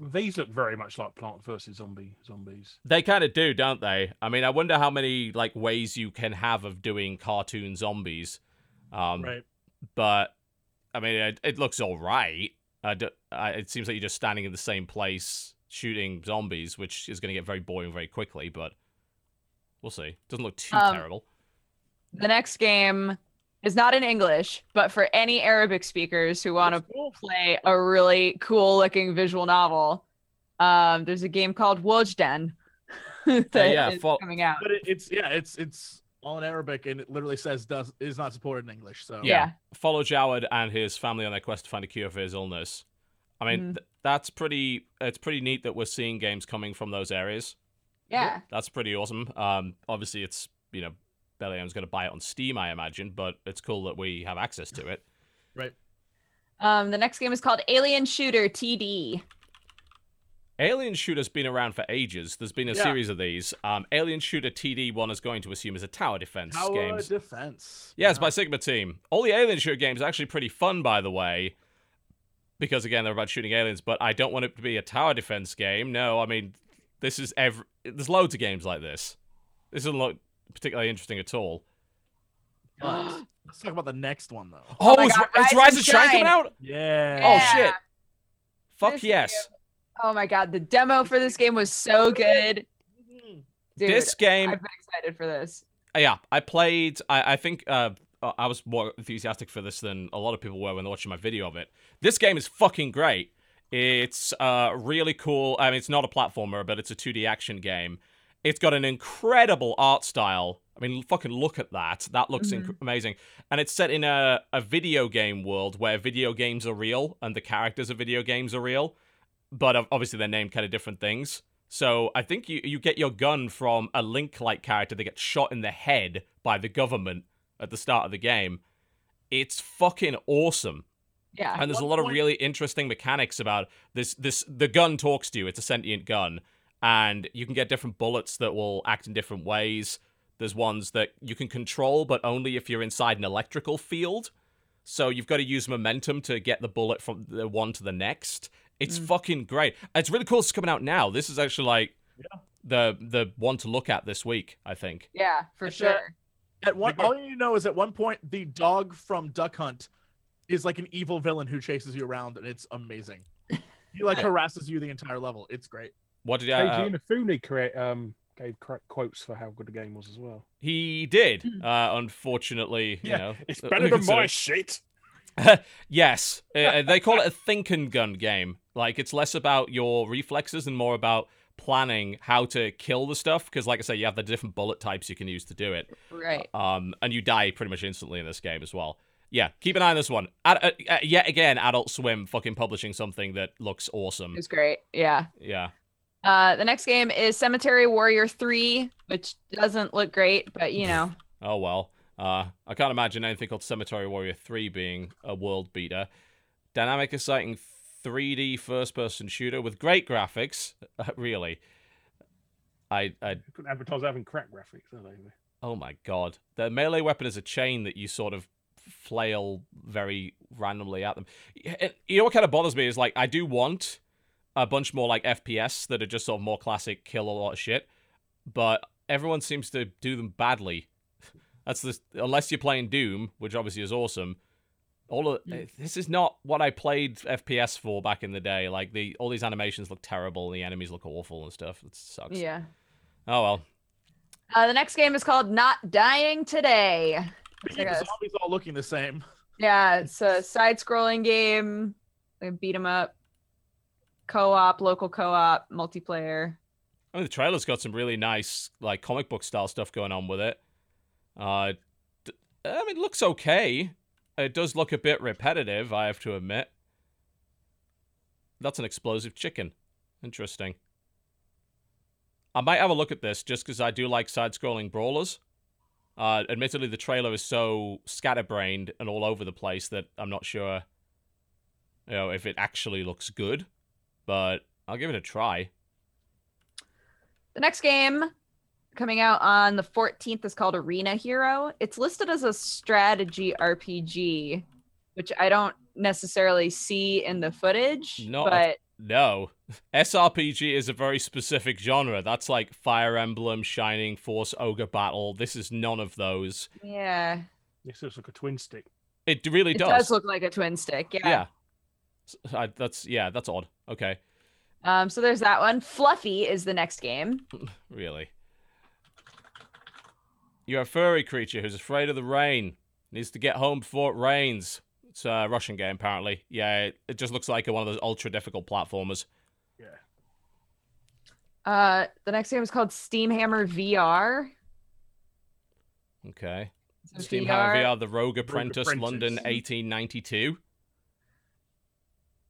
These look very much like Plant versus Zombie Zombies. They kind of do, don't they? I mean, I wonder how many like ways you can have of doing cartoon zombies. Um, Right. But I mean, it, it looks all right. I d- I, it seems like you're just standing in the same place shooting zombies, which is going to get very boring very quickly. But we'll see. Doesn't look too Um, terrible. The next game is not in English, but for any Arabic speakers who want to cool. play a really cool looking visual novel, um, there's a game called Wojden that yeah, is fo- coming out. But it, it's yeah, it's it's all in Arabic and it literally says does is not supported in English. So Yeah. Follow Jawad and his family on their quest to find a cure for his illness. I mean, Mhm. th- that's pretty. It's pretty neat that we're seeing games coming from those areas. Yeah. That's pretty awesome. Um, obviously, it's you know, Belliam's going to buy it on Steam, I imagine, but it's cool that we have access to it. right. Um, the next game is called Alien Shooter TD. Alien Shooter's been around for ages. There's been a Yeah. series of these. Um, Alien Shooter TD one is going to assume is a tower defense game. Tower defense. Yeah, it's by Sigma Team. All the Alien Shooter games are actually pretty fun, by the way, because again they're about shooting aliens. But I don't want it to be a tower defense game. No, I mean this is every. There's loads of games like this. This doesn't look particularly interesting at all. But let's talk about the next one though. Oh, my is, God, is Rise Rise and of Shine coming out? Yeah. Oh shit! Fuck This yes! Oh my god, the demo for this game was so good. Dude, this game I've been excited for this. Uh, yeah, I played. I, I think uh, uh, I was more enthusiastic for this than a lot of people were when they were watching my video of it. This game is fucking great. It's uh, really cool. I mean, it's not a platformer, but it's a 2D action game. It's got an incredible art style. I mean, fucking look at that. That looks inc- amazing. And it's set in a, a video game world where video games are real and the characters of video games are real. But obviously, they're named kind of different things. So I think you, you get your gun from a Link like character that gets shot in the head by the government at the start of the game. It's fucking awesome. Yeah. And there's a lot of really interesting mechanics about this this the gun talks to you, it's a sentient gun. And you can get different bullets that will act in different ways. There's ones that you can control, but only if you're inside an electrical field. So you've got to use momentum to get the bullet from the one to the next. It's Mm. fucking great. It's really cool it's coming out now. This is actually like the the one to look at this week, I think. Yeah, for It's a- sure. At one, all you know is at one point the dog from Duck Hunt is like an evil villain who chases you around, and it's amazing. He like harasses you the entire level. It's great. What did Keiji uh, Inafune create, um, gave quotes for how good the game was as well. he did? Uh, unfortunately, you Yeah, know, It's uh, better than my consider- shit. yes, uh, they call it a think and gun game. Like it's less about your reflexes and more about planning how to kill the stuff. Because, like I say, you have the different bullet types you can use to do it. Right. Um, and you die pretty much instantly in this game as well. Yeah, keep an eye on this one. Ad- uh, uh, yet again, Adult Swim fucking publishing something that looks awesome. It was great. Yeah. Yeah. Uh, the next game is Cemetery Warrior 3, which doesn't look great, but you know. Oh well. Uh, I can't imagine anything called Cemetery Warrior 3 being a world beater. Dynamic, exciting 3D first-person shooter with great graphics. Uh, really. I, I, Couldn't advertise having crack graphics, are they? oh my god. The melee weapon is a chain that you sort of flail very randomly at them. You know what kind of bothers me is like I do want a bunch more like FPS that are just sort of more classic, kill a lot of shit, but everyone seems to do them badly. That's the unless you're playing Doom, which obviously is awesome. All of Mm. this is not what I played FPS for back in the day. Like the all these animations look terrible, and the enemies look awful and stuff. It sucks. Yeah. Oh well. Uh, the next game is called Not Dying Today. The guess. zombies all looking the same. Yeah, it's a side-scrolling game. They beat 'em up. Co-op, local co-op, multiplayer. I mean, the trailer's got some really nice, like comic book style stuff going on with it. Uh, d- I mean, it looks okay. It does look a bit repetitive, I have to admit. That's an explosive chicken. Interesting. I might have a look at this just because I do like side-scrolling brawlers. Uh, admittedly, the trailer is so scatterbrained and all over the place that I'm not sure, you know, if it actually looks good. But I'll give it a try. The next game coming out on the 14th is called Arena Hero. It's listed as a strategy RPG, which I don't necessarily see in the footage, No, but No. SRPG is a very specific genre. That's like Fire Emblem, Shining Force, Ogre Battle. This is none of those. yeah, This looks like a twin stick. It really does. it does. does. look like a twin stick. Yeah. yeah. S- I, that's yeah, that's odd. Okay. Um, so there's that one. Fluffy is the next game. Really. You're a furry creature who's afraid of the rain. Needs to get home before it rains. It's a Russian game, apparently. Yeah, it, it just looks like one of those ultra difficult platformers. Yeah. Uh, the next game is called Steamhammer VR. Okay. So Steam Hammer VR, The Rogue Apprentice, London, 1892.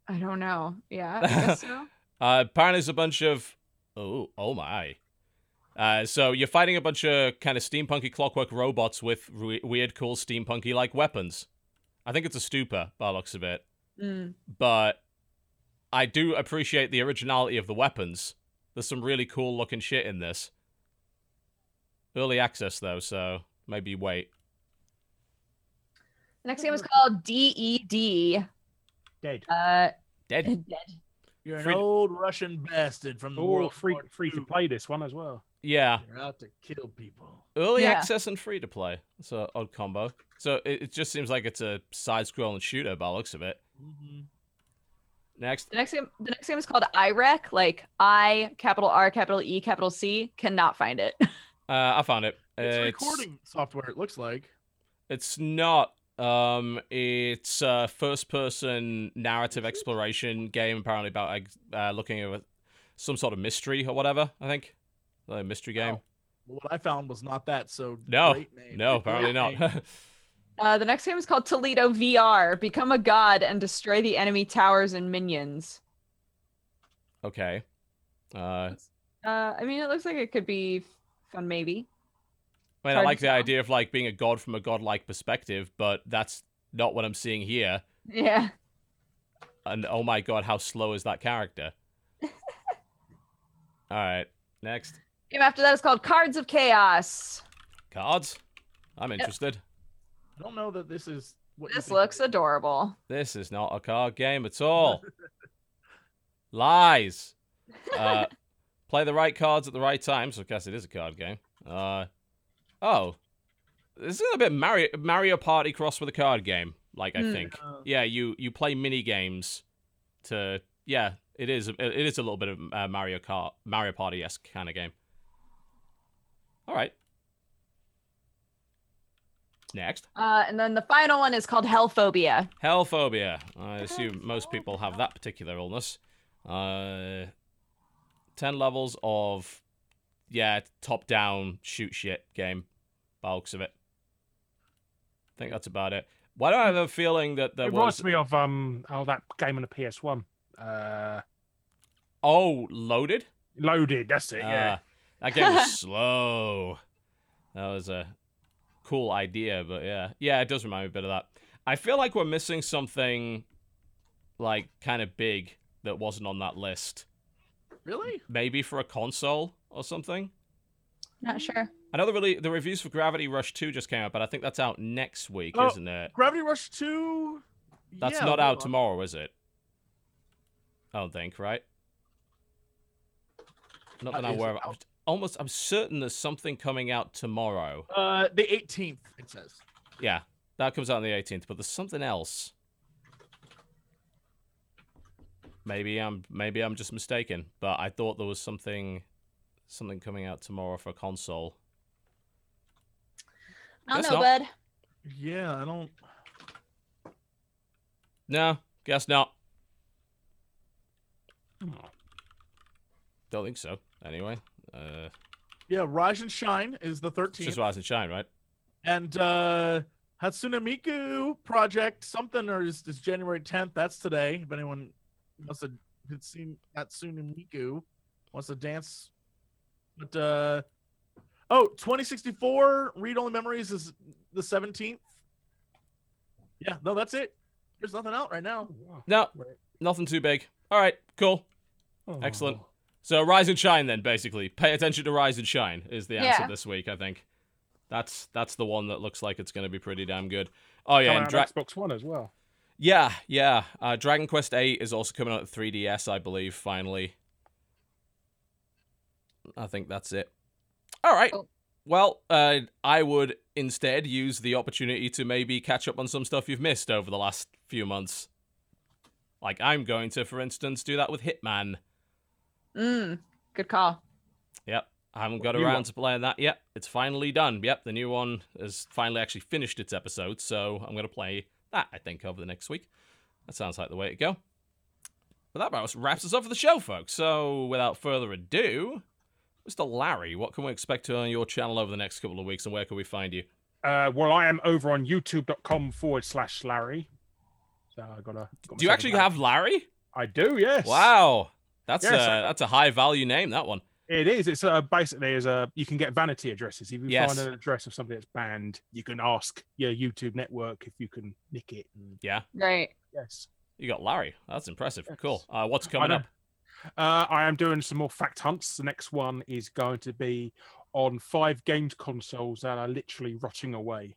I don't know. Yeah, I guess so. Uh, apparently, there's a bunch of oh, oh my. Uh, so you're fighting a bunch of kind of steampunky clockwork robots with re- weird, cool steampunky like weapons. I think it's a stupa by the looks of it, Mm. but I do appreciate the originality of the weapons. There's some really cool looking shit in this. Early access though, so maybe wait. The next game is called DED. Dead. Uh, Dead. Dead. You're an Free old Russian bastard from the Oh, world free free to play this one as well. Yeah, You're out to kill people. early Yeah. access and free to play. It's an odd combo. So it, it just seems like it's a side-scrolling shooter by the looks of it. hmm Next. The next game, the next game is called IREC, like I capital R capital E capital C. Cannot find it. Uh, I found it. It's Uh, recording software. It looks like. It's not. Um, it's a first-person narrative exploration game, apparently about like, uh, looking at some sort of mystery or whatever. I think, a mystery game. Oh, Well, what I found was not that. So No, great name. no, Great apparently not. Uh, the next game is called Toledo VR. Become a god and destroy the enemy towers and minions. okay. Uh, Uh, I mean, it looks like it could be fun, maybe. I mean, I like the idea of like being a god from a godlike perspective, but that's not what I'm seeing here. Yeah. And oh my god, how slow is that character? All right, next Game after that is called Cards of Chaos. cards. I'm interested. I don't know that this is. What This looks adorable. This is not a card game at all. Lies. Uh, play the right cards at the right time. So I guess it is a card game. Uh, oh, this is a bit Mario Mario Party cross with a card game. Like I Hmm. think. Uh, Yeah, you you play mini games to yeah. It is it is a little bit of uh, Mario Kart Mario Party esque kind of game. All right. Next. Uh, and then the final one is called Hellphobia. Hellphobia. I assume most people have that particular illness. Uh, 10 levels of, yeah, top down shoot shit game, by the looks of it. I think that's about it. Why do I have a feeling that there it was. reminds me of um oh that game on the PS One. Uh, Oh, loaded? loaded. That's it. Yeah. That game was slow. That was a cool idea, but yeah. Yeah, it does remind me a bit of that. I feel like we're missing something, like, kind of big that wasn't on that list. Really? maybe for a console or something. Not sure. I know the really the reviews for Gravity Rush 2 just came out, but I think that's out next week, Oh, isn't it? Gravity Rush Two. That's yeah, not out on. tomorrow, is it? I don't think, right? Not that Uh, I'm is aware it of. Out? Almost I'm certain there's something coming out tomorrow. Uh, the 18th. It says. Yeah. that comes out on the 18th. But there's something else. Maybe I'm maybe I'm just mistaken, but I thought there was something something coming out tomorrow for console. I don't Guess know, not. bud. Yeah, I don't. No, guess not. Don't think so. Anyway, uh, Yeah, Rise and Shine is the it's 13th. just Rise and Shine, right? And uh Hatsune Miku project something or is, is January 10th. That's today. If anyone wants to had seen Hatsune Miku wants to dance. But uh oh, 2064 read only memories is the 17th. Yeah, no, that's it. There's nothing out right now. No, nothing too big. All right, cool. Excellent. So Rise and Shine then basically. Pay attention to Rise and Shine is the answer Yeah. this week, I think. That's that's the one that looks like it's going to be pretty damn good. Oh Oh, yeah, yeah, and Dra- Xbox One as well. yeah, yeah. Uh, Dragon Quest VIII is also coming out at 3DS, I believe. Finally, I think that's it. All right. Cool. Well, uh, I would instead use the opportunity to maybe catch up on some stuff you've missed over the last few months. Like I'm going to, for instance, do that with Hitman. Mm, good call. Yep. I haven't got New around one. to playing that yet. It's finally done. Yep, the new one has finally actually finished its episode, so I'm going to play that, I think, over the next week. That sounds like the way to go. But that about wraps us up for the show, folks. So, without further ado, Mr. Larry, what can we expect on your channel over the next couple of weeks, and where can we find you? Uh, well, I am over on youtube.com forward slash Larry. So I gotta. got Do you actually a- have Larry? I do, yes. Wow, that's Yes, a I- that's a high value name. That one. It is. It's uh, basically as a you can get vanity addresses. If you Yes. find an address of somebody that's banned, you can ask your YouTube network if you can nick it. And Yeah, Right. yes, you got Larry. That's impressive. Yes. Cool. Uh, what's coming up? uh, I am doing some more fact hunts. The next one is going to be on five games consoles that are literally rotting away.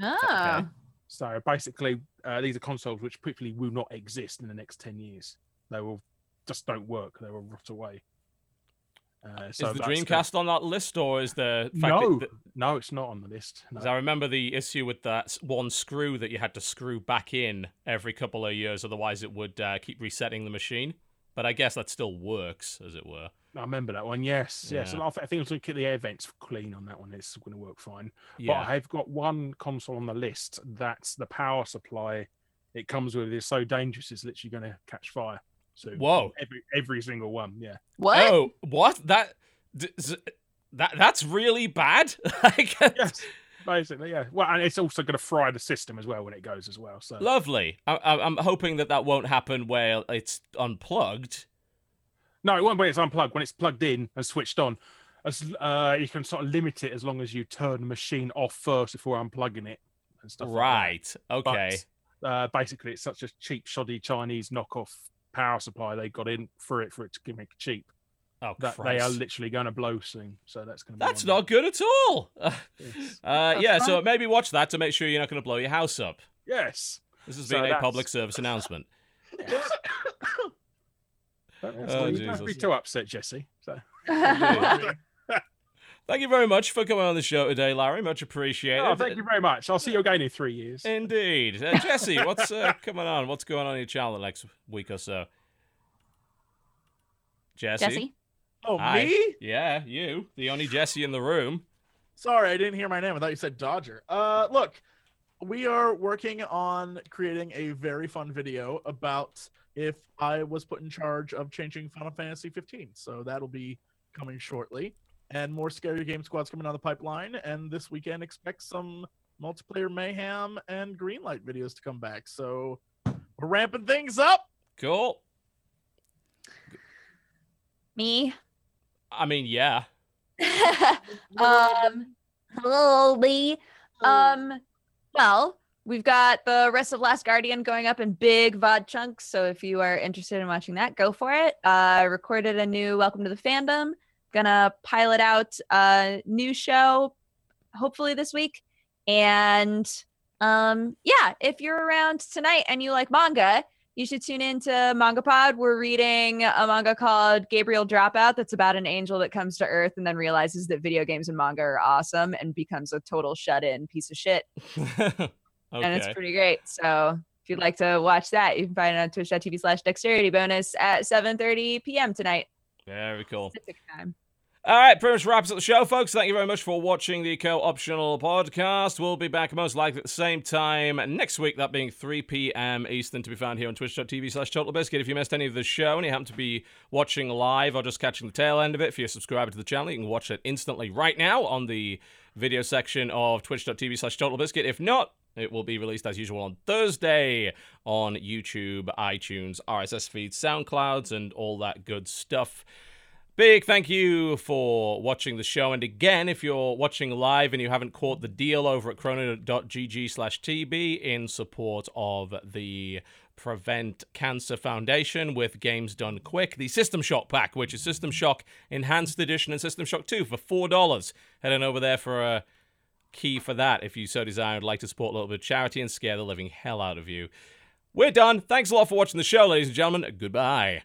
Ah. Okay. So basically, uh, these are consoles which probably will not exist in the next ten years. They will just don't work. They will rot away. Uh, so is the Dreamcast on that list, or is the fact No, that, no, it's not on the list. No. I remember the issue with that one screw that you had to screw back in every couple of years, otherwise it would uh, keep resetting the machine. But I guess that still works, as it were. I remember that one. Yes, yes. Yeah. And I th- I think it's looking at the air vents clean on that one. It's going to work fine. But I've got one console on the list that's the power supply it comes with is so dangerous it's literally going to catch fire. So Whoa. every every single one. Yeah. What? Oh, what? That d- z- that that's really bad. like, Yes. Basically, yeah. Well, and it's also going to fry the system as well when it goes as well. So lovely. I, I, I'm hoping that that won't happen where it's unplugged. no, it won't when it's unplugged. When it's plugged in and switched on, as uh, you can sort of limit it as long as you turn the machine off first before unplugging it and stuff. like that. right. Okay. But, uh, basically, it's such a cheap, shoddy Chinese knockoff power supply they got in for it for it to make it cheap. oh, That Christ. they are literally going to blow soon. So that's going to. That's not good at all. uh, Yes. yeah, so maybe watch that to make sure you're not going to blow your house up. yes. This has So been a public service announcement. Don't Oh, don't be too upset, Jesse. So Thank you very much for coming on the show today, Larry. Much appreciated. oh, thank you very much. I'll see you again in three years. Indeed. Uh, Jesse, what's uh, coming on? What's going on in your channel the next week or so? Jesse? Jesse? Oh, Hi. me? Yeah, you. The only Jesse in the room. Sorry, I didn't hear my name. I thought you said Dodger. Uh, look, we are working on creating a very fun video about if I was put in charge of changing Final Fantasy 15. So that'll be coming shortly, and more scary game squads coming down the pipeline. And this weekend, expect some multiplayer mayhem and greenlight videos to come back. So we're ramping things up. Cool. Me? I mean, yeah. um, hello, me. Um, well, we've got the rest of Last Guardian going up in big VOD chunks. So if you are interested in watching that, go for it. Uh, I recorded a new Welcome to the Fandom. Gonna pilot out a new show, hopefully this week. And um, yeah, if you're around tonight and you like manga, you should tune into Manga Pod. We're reading a manga called Gabriel Dropout that's about an angel that comes to Earth and then realizes that video games and manga are awesome and becomes a total shut in piece of shit. Okay. and it's pretty great. So if you'd like to watch that, you can find it on twitch.tv slash dexterity bonus at 7.30 p.m. tonight. Very cool. All right, pretty much wraps up the show, folks. Thank you very much for watching the co-optional podcast. We'll be back most likely at the same time next week, that being 3 p.m. Eastern, to be found here on twitch.tv slash totalbiscuit. If you missed any of the show and you happen to be watching live or just catching the tail end of it, if you're a subscriber to the channel, you can watch it instantly right now on the video section of twitch.tv slash totalbiscuit. If not, it will be released as usual on Thursday on YouTube, iTunes, RSS feeds, SoundClouds, and all that good stuff. Big thank you for watching the show. And again, if you're watching live and you haven't caught the deal over at chrono.gg slash TB in support of the Prevent Cancer Foundation with games done quick, the System Shock pack, which is System Shock Enhanced Edition and System Shock 2 for $4. Head on over there for a key for that if you so desire would like to support a little bit of charity and scare the living hell out of you. We're done. Thanks a lot for watching the show, ladies and gentlemen. Goodbye.